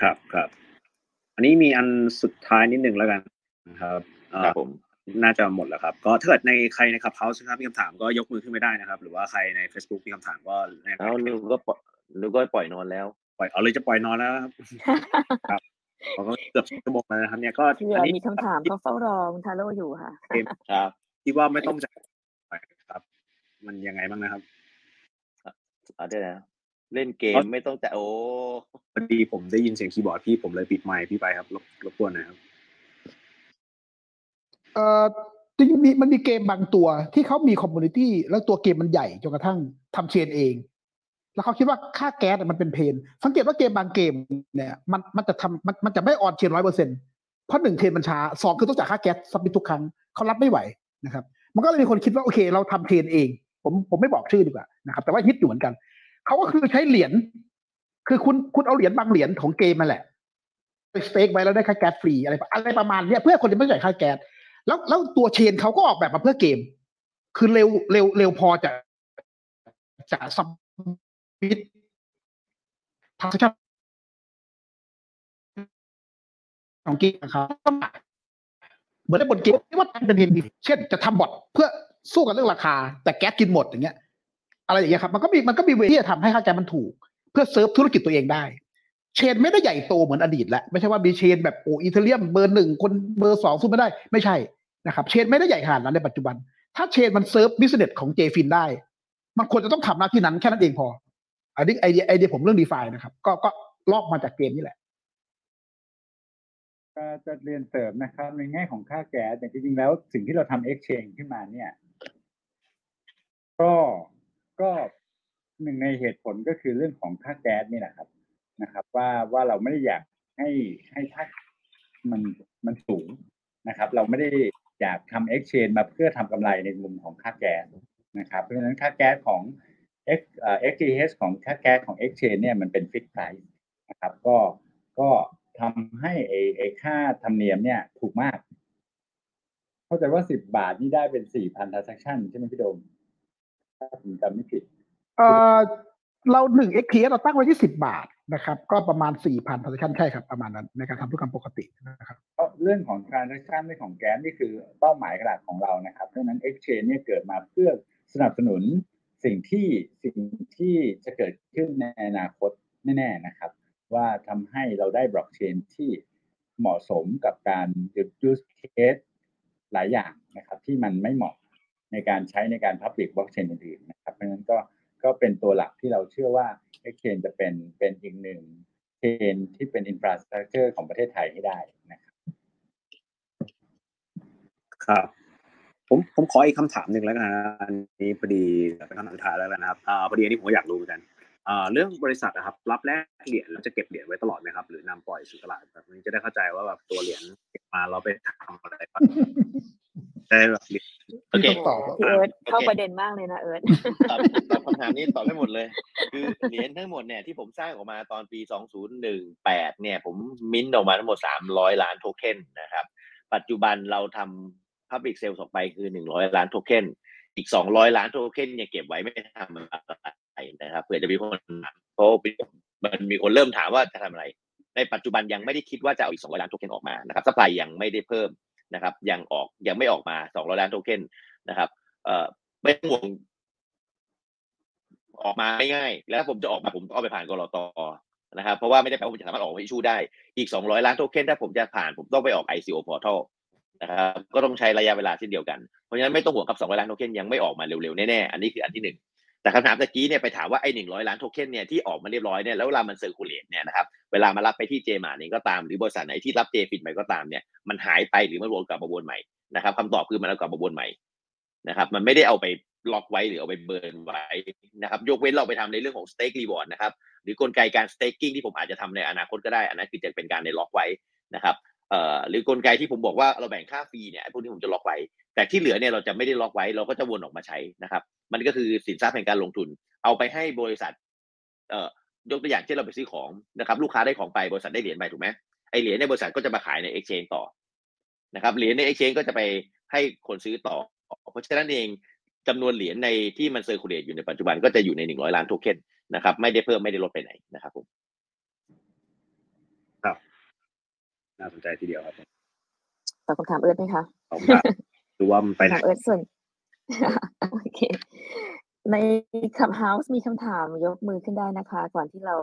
ครับครับ อันนี้มีอันสุดท้ายนิดนึงแล้วกันนะครับเอ่อครับผม น่าจะหมดแล้วครับ ก็ถ้าเกิดในใครในคลับเฮาส์นะครับมีคำถามก็ยกมือขึ้นไม่ได้นะครับ หรือว่าใครใน Facebook มีคำถามก็ในเอานึกก็ปล่อยนึกก็ปล่อยนอนแล้วปล่อยเอาเลยจะปล่อยนอนแล้วครับครับเราก็เกือบชั่วโมงแล้วนะครับ เนี่ยก็เผื่ออันนี้มีคำถามเขาเฝ้ารอคุณทาโร่อยู่ค่ะครับคิดว่าไม่ต้องจ่ายครับ มันยังไงบ้างนะครับเอาได้แล้วเล่นเกมอ๋อไม่ต้องแต่โอ้พอดีผมได้ยินเสียงคีย์บอร์ดพี่ผมเลยปิดไมค์พี่ไปครับรบรบกวนหนะครับ เอ่อจริงมีมันมีเกมบางตัวที่เขามี community แล้วตัวเกมมันใหญ่จนกระทั่งทำ chain เอง แล้วเขาคิดว่าค่าแก๊สมันเป็น pain สังเกตว่าเกมบางเกมเนี่ยมันมันจะทำมันมันจะไม่ on-chain ร้อยเปอร์เซ็นต์เพราะหนึ่ง chain มันช้าสองคือต้องจ่ายค่าแก๊ส submit ทุกครั้งเขารับไม่ไหวนะครับมันก็เลยมีคนคิดว่าโอเค เราทำ chain เอง ผมผมไม่บอกชื่อดีกว่านะครับแต่ว่าฮิตอยู่เหมือนกันเขาก็คือใช้เหรียญคือคุณคุณเอาเหรียญบางเหรียญของเกมมาแหละไป stake ไว้แล้วได้ค่าแก๊สฟรีอะไรอะไรประมาณเนี้ยเพื่อคนที่ไม่จ่ายค่าแก๊ส แล้วแล้วตัว chain เขาก็ออกแบบมาเพื่อเกม คือเร็วเร็วเร็วพอจะจะ submit transaction ของเกมนะครับเหมือนในบนเกมที่ว่าเป็น chain เช่นจะทำบอทเพื่อสู้กันเรื่องราคา แต่แก๊สกินหมดอย่างเงี้ย อะไรอย่างเงี้ยครับ มันก็มีมันก็มี way ที่จะทำให้ค่าแก๊สมันถูก เพื่อเซิร์ฟธุรกิจตัวเองได้ chain ไม่ได้ใหญ่โตเหมือนอดีตแล้วไม่ใช่ว่ามี chain แบบ Ethereum เบอร์หนึ่งคนเบอร์สองสู้ไม่ได้ไม่ใช่นะครับ chain ไม่ได้ใหญ่ขนาดนั้นในปัจจุบัน ถ้า chain มัน serve business ของ JFIN ได้ มันควรจะต้องทำหน้าที่นั้นแค่นั้นเองพอ อันนี้ไอเดียไอเดียผมเรื่องดีฟานะครับ ก็ก็ลอกมาจากเกมนี่แหละจะเรียนเสริมนะครับ ในแง่ของค่าแก๊สแต่จริงๆแล้วสิ่งที่เราทำ exchange ขึ้นมาเนี่ย ก็ก็หนึ่งในเหตุผลก็คือเรื่องของค่าแก๊สนี่แหละครับ นะครับ ว่าว่าเราไม่ได้อยากให้ให้ค่ามันมันสูงนะครับ เราไม่ได้อยากทำ exchange มาเพื่อทำกำไรในมุมของค่าแก๊สนะครับ เพราะฉะนั้นค่าแก๊สของ X เอ่อ XGH ของค่าแก๊สของ exchange เนี่ยมันเป็น fixed price นะครับก็ก็ทำให้ไอไอค่าธรรมเนียมเนี่ยถูกมาก เข้าใจว่าสิบบาทนี่ได้เป็นสี่พัน transaction ใช่ไหมพี่โดมถ้าผมจำไม่ผิดเอ่อ เราหนึ่ง XTS เราตั้งไว้ที่สิบบาทนะครับ ก็ประมาณสี่พัน transaction ใช่ครับประมาณนั้นในการทำธุรกรรมปกตินะครับเรื่องของ transaction เรื่องของแก๊สนี่คือเป้าหมายหลักของเรานะครับเพราะนั้น exchange เนี่ยเกิดมาเพื่อสนับสนุนสิ่งที่สิ่งที่จะเกิดขึ้นในอนาคตแน่ๆนะครับ ว่าทำให้เราได้บล็อกเชนที่เหมาะสมกับการจุด use case หลายอย่างนะครับ ที่มันไม่เหมาะในการใช้ในการ public blockchain อื่นๆนะครับเพราะฉะนั้นก็ ก็เป็นตัวหลักที่เราเชื่อว่า exchange จะเป็นเป็นอีกหนึ่งเชนที่เป็น infrastructure ของประเทศไทยให้ได้นะครับครับผมผมขออีกคำถามหนึ่งแล้วกันนะอันนี้พอดีเป็นคำถามสุท้ายแล้วนะครับอ่าพอดีอันนี้ผมอยากรู้เหมือนกันอ่าเรื่องบริษัทนะครับ รับแลกเหรียญแล้วจะเก็บเหรียญไว้ตลอดไหมครับ หรือนำปล่อยสู่ตลาดแบบนี้จะได้เข้าใจว่าแบบตัวเหรียญเก็บมาเราไปทำอะไรบ้าง ได้แบบเหรียญโอเคที่ต้องตอบว่าพี่เอิร์ธโอเคเข้าประเด็นมากเลยนะเอิร์ธตอบตอบคำถามนี้ตอบให้หมดเลย คือเหรียญทั้งหมดเนี่ยที่ผมสร้างออกมาตอนปี 2018 เนี่ย ผมมิ้นท์ออกมาทั้งหมด 300 ล้านโทเค็นนะครับ ปัจจุบันเราทำ Public Sale ออกไปคือ 100 ล้านโทเค็นอีก 200 ล้านโทเค็นเนี่ยเก็บไว้ไม่ได้ทำอะไรนะครับเผื่อจะมีคนถามเพราะมันมีคนเริ่มถามว่าจะทำอะไร ในปัจจุบันยังไม่ได้คิดว่าจะเอาอีก 200 ล้านโทเค็นออกมานะครับสปายยังไม่ได้เพิ่ม นะครับยังออกยังไม่ออกมา200ล้านโทเค็นนะครับเอ่อไม่ต้องห่วงออกมาไม่ง่าย แล้วผมจะออกมาผมต้องไปผ่านกรอตอนะครับ เพราะว่าไม่ได้แปลว่าผมจะสามารถออกไป issue ได้อีก200ล้านโทเค็นถ้าผมจะผ่านผมต้องไปออก ICO portal นะครับก็ต้องใช้ระยะเวลาเช่นเดียวกัน เพราะฉะนั้นไม่ต้องห่วงกับ200ล้านโทเค็นยังไม่ออกมาเร็วๆ แน่ๆ อันนี้คืออันที่หนึ่ง แต่คำถามตะกี้เนี่ยไปถามว่าไอ้100ล้านโทเค็นเนี่ยที่ออกมาเรียบร้อยเนี่ยแล้วเวลามัน circulate เนี่ยนะครับเวลามารับไปที่เจมาเองก็ตามหรือบริษัทไหนที่รับ JFIN ไปก็ตามเนี่ยมันหายไปหรือมันวนกลับมาวนใหม่นะครับคำตอบคือมันกลับมาวนใหม่นะครับ มันไม่ได้เอาไปล็อกไว้หรือเอาไป burn ไว้นะครับ ยกเว้นเราไปทำในเรื่องของ stake reward นะครับ หรือกลไกการ staking ที่ผมอาจจะทำในอนาคตก็ได้ อันนั้นคือจะเป็นการในล็อกไว้นะครับเอ่อหรือกลไกที่ผมบอกว่าเราแบ่งค่า fee เนี่ยพวกนี้ผมจะล็อกไว้ แต่ที่เหลือเนี่ยเราจะไม่ได้ล็อกไว้เราก็จะวนออกมาใช้นะครับ มันก็คือสินทรัพย์แห่งการลงทุน เอาไปให้บริษัท เอ่อยกตัวอย่างเช่นเราไปซื้อของนะครับ ลูกค้าได้ของไปบริษัทได้เหรียญไปถูกไหมไอ้เหรียญในบริษัทก็จะมาขายใน exchange ต่อนะครับเหรียญใน exchange ก็จะไปให้คนซื้อต่อ เพราะฉะนั้นเองจำนวนเหรียญในที่มัน circulate อยู่ในปัจจุบันก็จะอยู่ในหนึ่งร้อยล้านโทเค็นนะครับไม่ได้เพิ่มไม่ได้ลดไปไหนนะครับผมน่าสนใจทีเดียวครับตอบคำถามเอิร์ธไหมคะขอบคุณครับ ดูว่ามันไปไหนถามเอิร์ธส่วนโอเคใน Clubhouse มีคำถามยกมือขึ้นได้นะคะ ก่อนที่เรา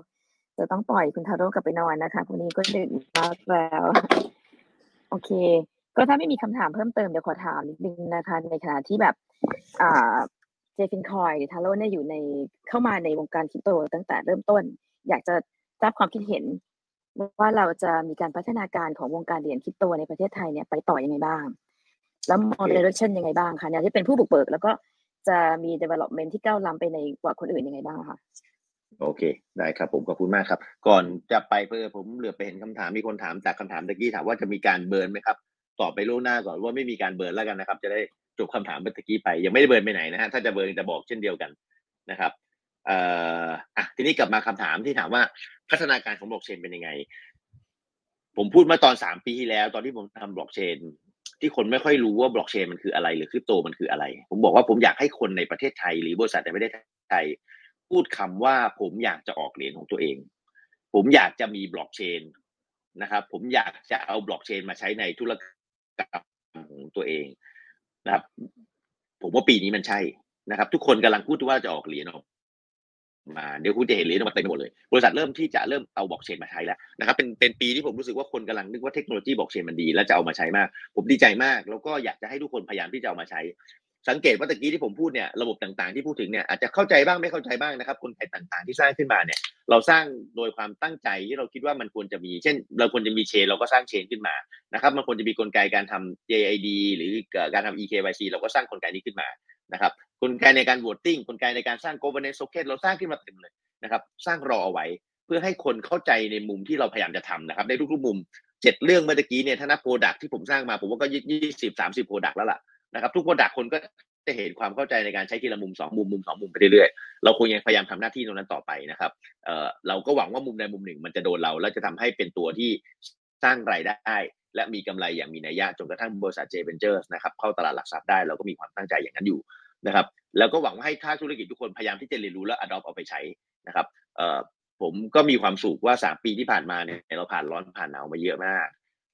จะต้องปล่อยคุณทาโร่กลับไปนอนนะคะพรุ่งนี้ก็ดึกมากแล้ว โอเค ก็ถ้าไม่มีคำถามเพิ่มเติมเดี๋ยวขอถามนิดนึงนะคะ ในขณะที่แบบ อ่า JFIN Coin ทาโร่เนี่ยอยู่ในเข้ามาในวงการคริปโตตั้งแต่เริ่มต้น อยากจะทราบความคิดเห็น ว่าเราจะมีการพัฒนาการของวงการเหรียญคริปโตในประเทศไทยเนี่ยไปต่อยังไงบ้าง แล้วมอง direction ยังไงบ้างคะเนี่ยที่เป็นผู้บุกเบิก แล้วก็จะมี development ที่ก้าวล้ำไปในกว่าคนอื่นยังไงบ้างคะโอเค ได้ครับผมขอบคุณมากครับ ก่อนจะไปเพื่อผมเหลือไปเห็นคำถามมีคนถามจากคำถามตะกี้ถามว่าจะมีการเบิร์นไหมครับตอบไปล่วงหน้าก่อนว่าไม่มีการเบิร์นแล้วกันนะครับ จะได้จบคำถามเมื่อกี้ไปยังไม่ได้เบิร์นไปไหนนะฮะถ้าจะเบิร์นจะบอกเช่นเดียวกันนะครับเอ่ออะทีนี้กลับมาคำถามที่ถามว่าพัฒนาการของบล็อกเชนเป็นยังไง ผมพูดเมื่อตอนสามปีที่แล้ว ตอนที่ผมทำบล็อกเชน ที่คนไม่ค่อยรู้ว่าบล็อกเชนมันคืออะไร หรือคริปโตมันคืออะไร ผมบอกว่าผมอยากให้คนในประเทศไทย หรือบริษัทในประเทศไทย พูดคำว่าผมอยากจะออกเหรียญของตัวเอง ผมอยากจะมีบล็อกเชนนะครับ ผมอยากจะเอาบล็อกเชนมาใช้ในธุรกรรมของตัวเองนะครับ ผมว่าปีนี้มันใช่นะครับ ทุกคนกำลังพูดว่าจะออกเหรียญออก มาเดี๋ยวคุณจะเห็นเหรียญออกมาเต็มไปหมดเลย บริษัทเริ่มที่จะเริ่มเอาบล็อกเชนมาใช้แล้วนะครับเป็นเป็นปีที่ผมรู้สึกว่าคนกำลังนึกว่าเทคโนโลยีบล็อกเชนมันดี แล้วจะเอามาใช้มาก ผมดีใจมาก แล้วก็อยากจะให้ทุกคนพยายามที่จะเอามาใช้ สังเกตว่าตะกี้ที่ผมพูดเนี่ยระบบต่างๆที่พูดถึงเนี่ยอาจจะเข้าใจบ้างไม่เข้าใจบ้างนะครับกลไกต่างๆที่สร้างขึ้นมาเนี่ยเราสร้างโดยความตั้งใจที่เราคิดว่ามันควรจะมี เช่น เราควรจะมีเชนเราก็สร้างเชนขึ้นมานะครับมันควรจะมีกลไกการทำ JID หรือการทำ EKYC เราก็สร้างกลไกนี้ขึ้นมานะครับ กลไกในการ voting กลไกในการสร้าง governance token เราสร้างขึ้นมาเต็มเลยนะครับ สร้างรอเอาไว้เพื่อให้คนเข้าใจในมุมที่เราพยายามจะทำนะครับในทุกๆมุมเจ็ดเรื่องเมื่อกี้เนี่ยถ้านับ product ที่ผมสร้างมาผมว่าก็ยี่สิบสามสิบ product แล้วล่ะนะครับทุก product คนก็จะเห็นความเข้าใจในการใช้ทีละมุมสองมุมมุมสองมุมไปเรื่อยๆเราคงยังพยายามทำหน้าที่ตรงนั้นต่อไปนะครับเอ่อเราก็หวังว่ามุมใดมุมหนึ่งมันจะโดนเรา แล้วจะทำให้เป็นตัวที่สร้างรายได้ และมีกำไรอย่างมีนัยยะจนกระทั่งบริษัท JVentures นะครับเข้าตลาดหลักทรัพย์ได้เราก็มีความตั้งใจอย่างนั้นอยู่ นะครับแล้วก็หวังว่าให้ท่าธุรกิจทุกคนพยายามที่จะเรียนรู้และ adopt เอาไปใช้นะครับเออผมก็มีความสุขว่า 3 ปีที่ผ่านมาเนี่ยเราผ่านร้อนผ่านหนาวมาเยอะมาก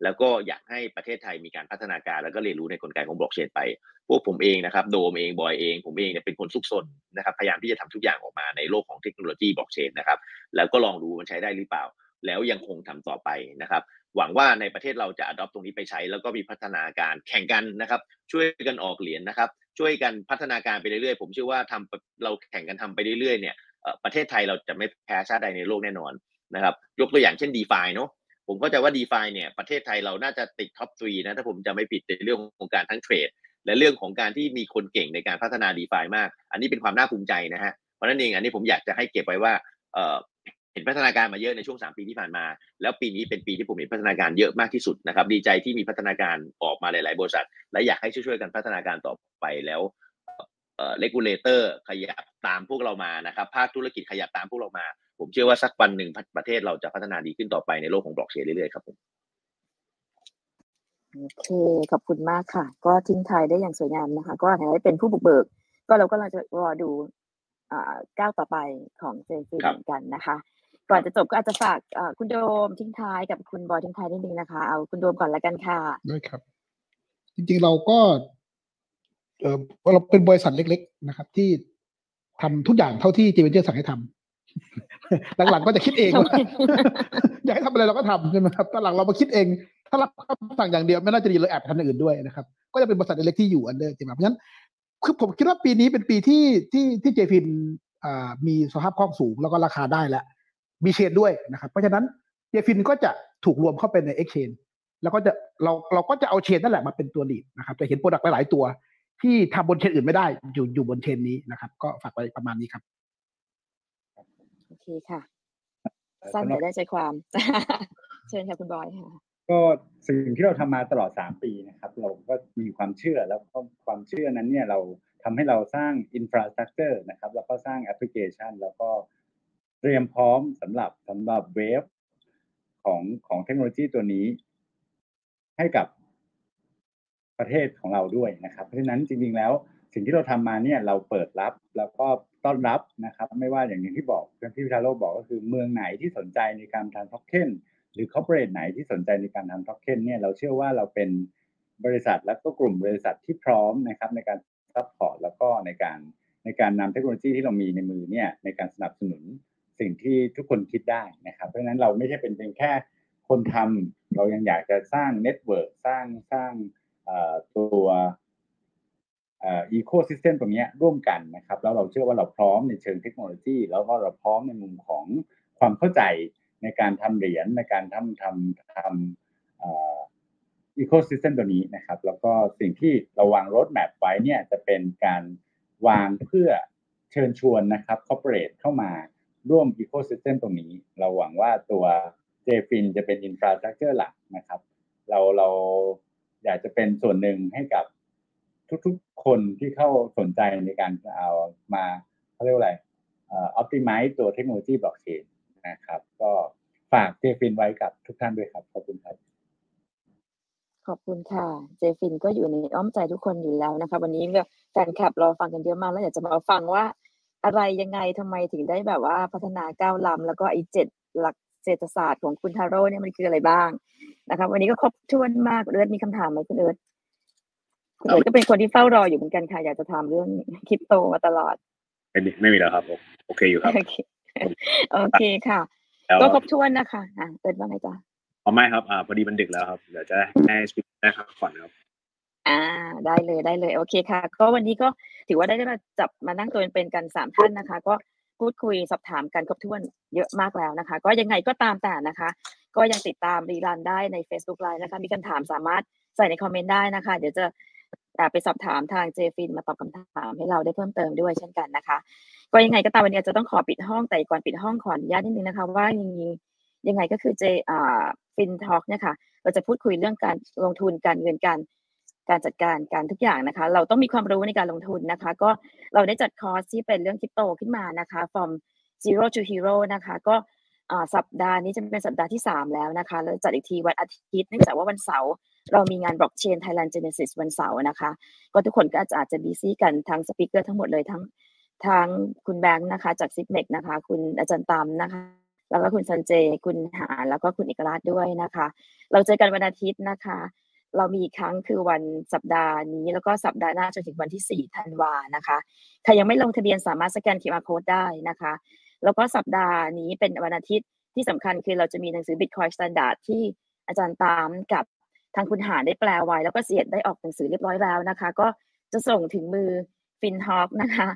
แล้วก็อยากให้ประเทศไทยมีการพัฒนาการแล้วก็เรียนรู้ในกลไกของบล็อกเชนไป พวกผมเองนะครับโดมเองบอยเองผมเองเนี่ยเป็นคนซุกซนนะครับพยายามที่จะทำทุกอย่างออกมาในโลกของเทคโนโลยีบล็อกเชนนะครับแล้วก็ลองดูมันใช้ได้หรือเปล่า แล้วยังคงทำต่อไปนะครับหวังว่าในประเทศเราจะ adopt ตรงนี้ไปใช้ แล้วก็มีพัฒนาการแข่งกันนะครับช่วยกันออกเหรียญนะครับ ช่วยกันพัฒนาการไปเรื่อยๆ ผมเชื่อว่าทำเราแข่งกันทำไปเรื่อยๆเนี่ยประเทศไทยเราจะไม่แพ้ชาติใดในโลกแน่นอนนะครับยกตัวอย่างเช่น d e f าเนาะผมก็จะว่า d e f าเนี่ยประเทศไทยเราน่าจะติดท็อปทรีนะถ้าผมจะไม่ผิดในเรื่องของการทั้งเทรด และเรื่องของการที่มีคนเก่งในการพัฒนา d e f ามาก อันนี้เป็นความน่าภูมิใจนะฮะเพราะนั้นเองอันนี้ผมอยากจะให้เก็บไว้ว่า เห็นพัฒนาการมาเยอะในช่วง 3 ปีที่ผ่านมา แล้วปีนี้เป็นปีที่ผมเห็นพัฒนาการเยอะมากที่สุดนะครับ ดีใจที่มีพัฒนาการออกมาหลาย ๆ บริษัท และอยากให้ช่วยๆกันพัฒนาการต่อไปแล้วเอ่อ regulator ขยับตามพวกเรามานะครับภาคธุรกิจขยับตามพวกเรามา ผมเชื่อว่าสักวันหนึ่งประเทศเราจะพัฒนาดีขึ้นต่อไปในโลกของบล็อกเชนเรื่อยๆครับผมโอเคขอบคุณมากค่ะ ก็ทิ้งท้ายได้อย่างสวยงามนะคะ ก็ให้เป็นผู้บุกเบิก ก็เราก็เราจะรอดูก้าวต่อไปของ JFIN เหมือนกันนะคะ ก่อนจะจบก็อาจจะฝากคุณโดมทิ้งท้ายกับคุณบอยทิ้งท้ายนิดนึงนะคะ เอาคุณโดมก่อนละกันค่ะได้ครับ จริงๆเราก็เออเราเป็นบริษัทเล็ก ๆ นะครับ ที่ทำทุกอย่างเท่าที่ JVenturesั่งให้ทำหลังๆก็จะคิดเองว่าอยากให้ทำอะไรเราก็ทำใช่ไหมครับตอนหลังเรามาคิดเอง ถ้ารับคำสั่งอย่างเดียวไม่น่าจะดีเราแอบทำอย่างอื่นด้วยนะครับ ก็จะเป็นบริษัทเล็กที่อยู่ under ใช่ไหมเพราะฉะนั้นคือผมคิดว่าปีนี้เป็นปีที่ที่ที่ JFINมีสภาพคล่องสูงแล้วก็ราคาได้แล้ว มี chain ด้วยนะครับ เพราะฉะนั้น JFIN ก็จะถูกรวมเข้าไปในเอ็กชแนนแล้วก็จะเราเราก็จะเอา chain นั่นแหละมาเป็นตัว lead นะครับจะเห็น product หลาย ๆ ตัว ที่ทำบน chain อื่นไม่ได้อยู่อยู่บน chain นี้นะครับ ก็ฝากไว้ประมาณนี้ครับโอเคค่ะ สั้นแต่ได้ใจความ เชิญค่ะคุณบอยค่ะก็สิ่งที่เราทำมาตลอด 3 ปีนะครับ เราก็มีความเชื่อแล้วก็ความเชื่อนั้นเนี่ยเราทำให้เราสร้าง infrastructure นะครับ แล้วก็สร้างแอปพลิเคชัน แล้วก็ เตรียมพร้อมสำหรับสำหรับ wave ของของเทคโนโลยีตัวนี้ ให้กับประเทศของเราด้วยนะครับ เพราะฉะนั้นจริงๆแล้วสิ่งที่เราทำมาเนี่ยเราเปิดรับแล้วก็ต้อนรับนะครับ ไม่ว่าอย่างที่บอกเพื่อนพี่พี่ทาโร่บอกก็คือเมืองไหนที่สนใจในการทำท็อกเค็นหรือ corporate ไหนที่สนใจในการทำท็อกเค็นเนี่ยเราเชื่อว่าเราเป็นบริษัทและก็กลุ่มบริษัทที่พร้อมนะครับ ในการ support แล้วก็ในการในการนำเทคโนโลยีที่เรามีในมือเนี่ยในการสนับสนุน สิ่งที่ทุกคนคิดได้นะครับ เพราะฉะนั้นเราไม่ใช่เป็นเพียงแค่คนทำเรายังอยากจะสร้าง network สร้างสร้างตัว ecosystem ตรงนี้ร่วมกันนะครับ แล้วเราเชื่อว่าเราพร้อมในเชิงเทคโนโลยี แล้วก็เราพร้อมในมุมของความเข้าใจในการทำเหรียญในการทำทำทำ ecosystem ตัวนี้นะครับ แล้วก็สิ่งที่เราวาง roadmap ไว้เนี่ยจะเป็นการวางเพื่อเชิญชวนนะครับ corporate เข้ามา ร่วม ecosystem ตรงนี้ เราหวังว่าตัว JFIN จะเป็น infrastructure หลักนะครับ เราเราอยากจะเป็นส่วนหนึ่งให้กับทุกๆ คนที่เข้าสนใจในการเอามาเขาเรียกว่าอะไร optimize ตัวเทคโนโลยีบล็อกเชนนะครับ ก็ฝากเจฟินไว้กับทุกท่านด้วยครับ ขอบคุณครับขอบคุณค่ะ เจฟินก็อยู่ในอ้อมใจทุกคนอยู่แล้วนะคะ วันนี้แฟนคลับรอฟังกันเยอะมากแล้วอยากจะมาฟังว่า อะไรยังไงทำไมถึงได้แบบว่าพัฒนาก้าวล้ำแล้วก็ไอ้เจ็ดหลักเศรษฐศาสตร์ของคุณทาโร่เนี่ยมันคืออะไรบ้างนะคะวันนี้ก็ครบถ้วนมากเอิร์ธมีคำถามไหมคุณเอิร์ธคุณเอิร์ธก็เป็นคนที่เฝ้ารออยู่เหมือนกันค่ะอยากจะถามเรื่องคริปโตมาตลอดไม่มีไม่มีแล้วครับโอเคอยู่ครับโอเคค่ะก็ครบถ้วนนะคะอะเอิร์ธว่าไงจ๊ะอ๋อไม่ครับอ่าพอดีมันดึกแล้วครับเดี๋ยวจะให้สปิกได้ครับก่อนครับ อ่าได้เลยได้เลยโอเคค่ะ ก็วันนี้ก็ถือว่าได้มาจับมานั่งตัวเป็นกันสามท่านนะคะ ก็พูดคุยสอบถามกันครบถ้วนเยอะมากแล้วนะคะ ก็ยังไงก็ตามแต่นะคะ ก็ยังติดตามรีลันได้ใน Facebook Live นะคะ มีคำถามสามารถใส่ในคอมเมนต์ได้นะคะ เดี๋ยวจะแต่ไปสอบถามทาง JFIN มาตอบคำถามให้เราได้เพิ่มเติมด้วยเช่นกันนะคะ ก็ยังไงก็ตามวันนี้จะต้องขอปิดห้องแต่ก่อนปิดห้องขออนุญาตนิดนึงนะคะว่ายังยังไงก็คือเจอ่า FinTalk เนี่ยค่ะเราจะพูดคุยเรื่องการลงทุนการเงินการ การจัดการการทุกอย่างนะคะ เราต้องมีความรู้ในการลงทุนนะคะ ก็เราได้จัดคอร์สที่เป็นเรื่องคริปโตขึ้นมานะคะ from zero to hero นะคะ ก็สัปดาห์นี้จะเป็นสัปดาห์ที่ 3 แล้วนะคะแล้วจัดอีกทีวันอาทิตย์เนื่องจากว่าวันเสาร์เรามีงาน blockchain Thailand Genesis วันเสาร์นะคะ ก็ทุกคนก็อาจจะอาจจะ busy กันทั้ง speaker ทั้งหมดเลยทั้งทางคุณแบงค์นะคะ จาก Zipmex นะคะ คุณอาจารย์ตามนะคะ แล้วก็คุณสันเจ คุณหาแล้วก็คุณเอกราชด้วยนะคะ เราเจอกันวันอาทิตย์นะคะ เรามีอีกครั้งคือวันสัปดาห์นี้แล้วก็สัปดาห์หน้าจนถึงวันที่ 4 ธันวานะคะใครยังไม่ลงทะเบียนสามารถสแกน QR code ได้นะคะ แล้วก็สัปดาห์นี้เป็นวันอาทิตย์ที่สำคัญคือเราจะมีหนังสือ Bitcoin Standard ที่อาจารย์ตามกับทางคุณหาได้แปลไว้ แล้วก็เสียดได้ออกหนังสือเรียบร้อยแล้วนะคะ ก็จะส่งถึงมือฟินฮอกนะคะ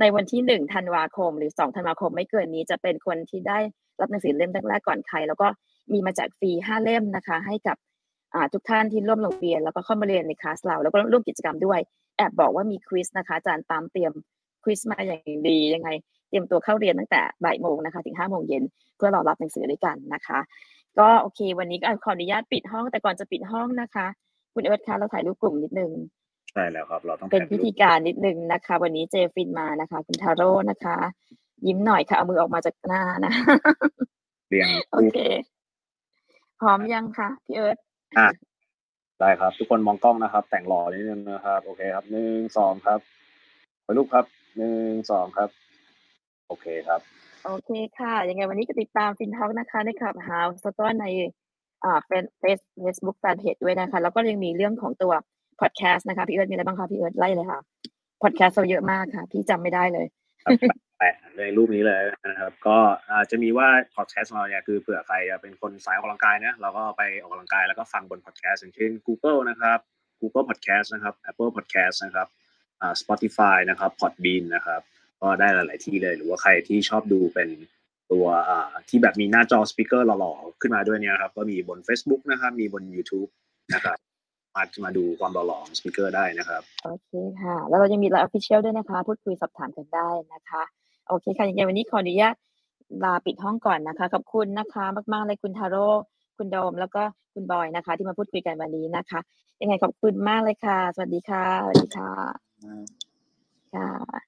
ในวันที่ 1 ธันวาคม หรือ 2 ธันวาคมไม่เกินนี้จะเป็นคนที่ได้รับหนังสือเล่มแรกๆก่อนใคร แล้วก็มีมาจากฟรี5เล่มนะคะ ให้กับ ทุกท่านที่ร่วมลงทะเรียน แล้วก็เข้ามาเรียนในคลาสเรา แล้วก็ร่วมกิจกรรมด้วย แอบบอกว่ามีควิสนะคะอาจารย์ตามเตรียมควิสมาอย่างดียังไง เตรียมตัวเข้าเรียนตั้งแต่บ่ายโมงนะคะถึงห้าโมงเย็นเพื่อรอรับหนังสือด้วยกันนะคะ ก็โอเค วันนี้ก็ขออนุญาตปิดห้องแต่ก่อนจะปิดห้องนะคะ คุณเอิร์ธคะเราถ่ายรูปกลุ่มนิดนึงใช่แล้วครับ เราต้องเป็นถ่ายพิรูธีปการนิดนึงนะคะ วันนี้เจฟินมานะคะ คุณทาโร่นะคะ ยิ้มหน่อยค่ะเอามือออกมาจากหน้านะเรียงโอเคพร้อมยังคะพี่เอิร์ธ อะได้ครับ ทุกคนมองกล้องนะครับ แต่งหล่อนิดนึงนะครับ โอเคครับหนึ่งสองครับถ่ายรูปครับหนึ่งสองครับ โอเคครับ โอเคค่ะ ยังไงวันนี้ก็ติดตาม FinTalk นะคะใน Clubhouse แล้วก็ในอ่าเป็นเฟซ Facebook fanpage ด้วยนะคะ แล้วก็ยังมีเรื่องของตัวพอดแคสต์นะคะ พี่เอิร์ธมีอะไรบ้างคะพี่เอิร์ธไล่เลยค่ะพอดแคสต์เราเยอะมากค่ะ พี่จำไม่ได้เลย แปะในรูปนี้เลยนะครับ ก็จะมีว่าพอดแคสต์ของเราเนี่ยคือเผื่อใครเป็นคนสายออกกำลังกายนะเราก็ไปออกกำลังกายแล้วก็ฟังบนพอดแคสต์อย่างเช่น Google นะครับ Google Podcast นะครับ Apple Podcast นะครับอ่า Spotify นะครับ Podbean นะครับ ก็ได้หลาย ๆ ที่เลยหรือว่าใครที่ชอบดูเป็นตัวอ่าที่แบบมีหน้าจอ speaker หล่อ ๆ ขึ้นมาด้วยเนี่ยครับ ก็มีบน Facebook นะครับ มีบน YouTube นะครับ มามาดูความหล่อๆของ speaker ได้นะครับ โอเคค่ะ แล้วเรายังมี LINE Official ด้วยนะคะ พูดคุยสอบถามกันได้นะคะ โอเคค่ะยังไงวันนี้ขออนุญาตลาปิดห้องก่อนนะคะ ขอบคุณนะคะ มากๆเลยคุณทาโร่คุณโดม แล้วก็คุณบอยนะคะ ที่มาพูดคุยกันวันนี้นะคะ ยังไงขอบคุณมากเลยค่ะ สวัสดีค่ะ สวัสดีค่ะค่ะ